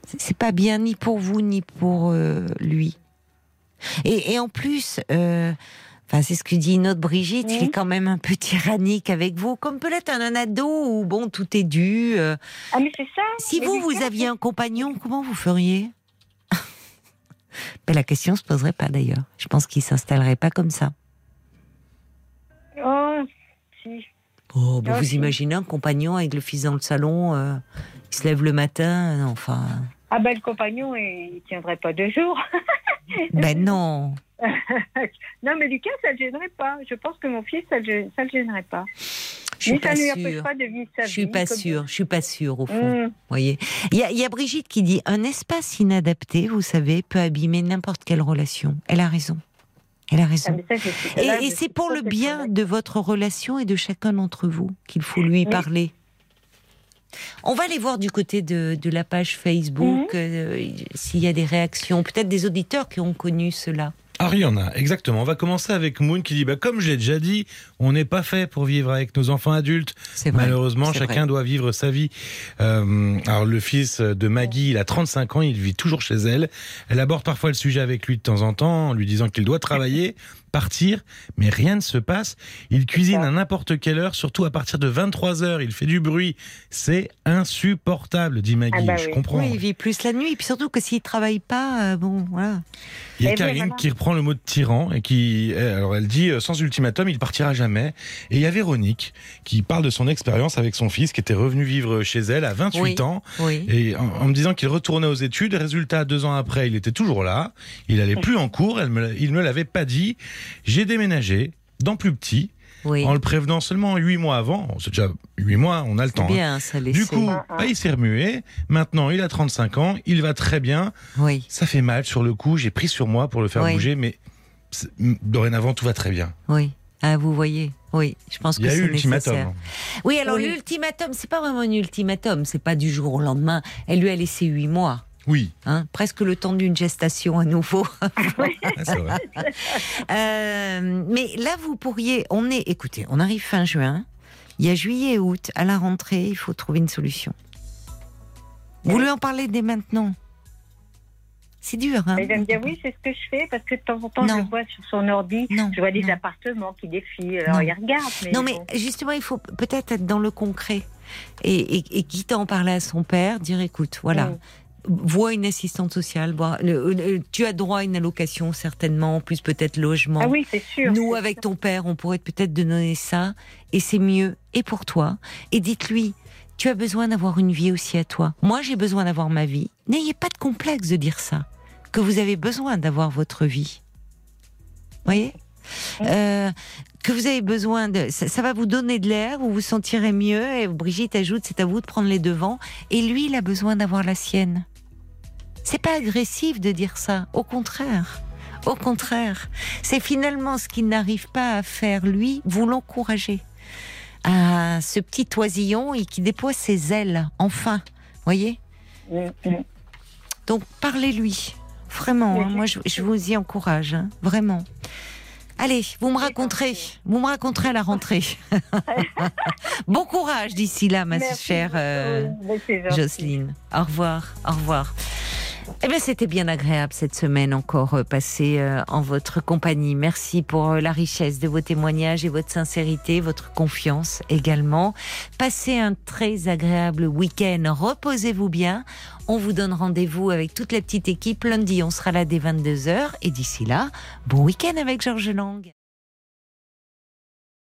c'est- c'est pas bien ni pour vous, ni pour euh, lui. Et, et en plus, euh, enfin, c'est ce que dit notre Brigitte, il Oui. est quand même un peu tyrannique avec vous, comme peut l'être un, ado où, bon, tout est dû. euh. Ah, mais c'est ça. Si Mais vous, vous aviez un compagnon, comment vous feriez? Ben, La question se poserait pas d'ailleurs. Je pense qu'il s'installerait pas comme ça. Oh, si. Oh, ben, Ah, vous si. imaginez un compagnon avec le fils dans le salon, euh, il se lève le matin, enfin. Ah, ben le compagnon, il tiendrait pas deux jours. Ben non. non, mais Lucas, ça le gênerait pas. Je pense que mon fils, ça le, le gênerait pas. Je suis Mais ça pas ne sûre. pas de Je suis vie. pas sûre. Je suis pas sûre au fond. Mmh. Voyez. Il y a, il y a Brigitte qui dit un espace inadapté, vous savez, peut abîmer n'importe quelle relation. Elle a raison. Elle a Ah, raison. ça, suis- Et, c'est pour le bien de votre relation et de chacun d'entre vous qu'il faut lui parler. On va aller voir du côté de, de la page Facebook Mhm. euh, s'il y a des réactions, peut-être des auditeurs qui ont connu cela. Ah, il y en a, exactement. On va commencer avec Moon qui dit bah, Comme je l'ai déjà dit, on n'est pas fait pour vivre avec nos enfants adultes. Vrai. Malheureusement, c'est chacun vrai. doit vivre sa vie. Euh, alors, le fils de Maggie, il a 35 ans, il vit toujours chez elle. Elle aborde parfois le sujet avec lui de temps en temps, en lui disant qu'il doit travailler, partir, mais rien ne se passe. Il cuisine à n'importe quelle heure, surtout à partir de 23 heures. Il fait du bruit. C'est insupportable, dit Maggie. Ah bah Je comprends. Oui, il vit plus la nuit, puis surtout que s'il travaille pas, euh, bon, voilà. Il y a Eh bien, Karine voilà. qui reprend le mot de tyran et qui, eh, alors elle dit euh, sans ultimatum, il partira jamais. Et il y a Véronique qui parle de son expérience avec son fils qui était revenu vivre chez elle à 28 Oui. ans Oui. et en, en me disant qu'il retournait aux études. Résultat, deux ans après, il était toujours là. Il allait plus en cours. Elle me, il me l'avait pas dit. J'ai déménagé dans plus petit Oui. en le prévenant seulement huit mois avant. C'est déjà huit mois, on a le temps. hein. bien, ça. Du coup, Ah, ah. bah, il s'est remué. Maintenant, il a 35 ans. Il va très bien. oui. Ça fait mal sur le coup, j'ai pris sur moi pour le faire Oui. bouger, mais dorénavant tout va très bien. Oui. Ah, vous voyez. Oui, je pense Il que y a c'est eu l'ultimatum. nécessaire. Oui, alors Oui. l'ultimatum, c'est pas vraiment un ultimatum, c'est pas du jour au lendemain. Elle lui a laissé huit mois, Oui, hein, presque le temps d'une gestation à nouveau. ah, c'est vrai. Euh, mais là, vous pourriez. On est. Écoutez, on arrive fin juin. Il y a juillet et août. À la rentrée, il faut trouver une solution. Vous lui en parlez dès maintenant. C'est dur, hein Il va me dire oui, c'est ce que je fais parce que de temps en temps, Non. je vois sur son ordi, Non, je vois des non. appartements qui défilent. Alors Non. il regarde. Mais Non, mais bon. justement, il faut peut-être être dans le concret. Et, et, et quitte à en parler à son père, dire écoute, voilà, Mm. Vois une assistante sociale, vois- le- le- tu as droit à une allocation certainement, en plus peut-être logement. Ah oui, c'est sûr. Nous, avec sûr. ton père, on pourrait peut-être te donner ça, et c'est mieux, et pour toi. Et dites-lui, tu as besoin d'avoir une vie aussi à toi. Moi, j'ai besoin d'avoir ma vie. N'ayez pas de complexe de dire ça, que vous avez besoin d'avoir votre vie. voyez? Euh, que vous avez besoin de, ça, ça va vous donner de l'air, vous vous sentirez mieux. Et Brigitte ajoute, c'est à vous de prendre les devants. Et lui, il a besoin d'avoir la sienne. C'est pas agressif de dire ça. Au contraire. Au contraire. C'est finalement ce qu'il n'arrive pas à faire lui, vous l'encouragez. À ce petit oisillon et qui déploie ses ailes, enfin. Voyez? Donc parlez-lui. Vraiment, hein, moi je, je vous y encourage, hein, vraiment. Allez, vous me raconterez, vous me raconterez à la rentrée. bon courage d'ici là, ma Merci chère euh. Jocelyne. Au revoir, au revoir. Eh bien, c'était bien agréable cette semaine encore euh, passée euh, en votre compagnie. Merci pour euh, la richesse de vos témoignages et votre sincérité, votre confiance également. Passez un très agréable week-end. Reposez-vous bien. On vous donne rendez-vous avec toute la petite équipe lundi. On sera là dès 22h. Et d'ici là, bon week-end avec Georges Lang.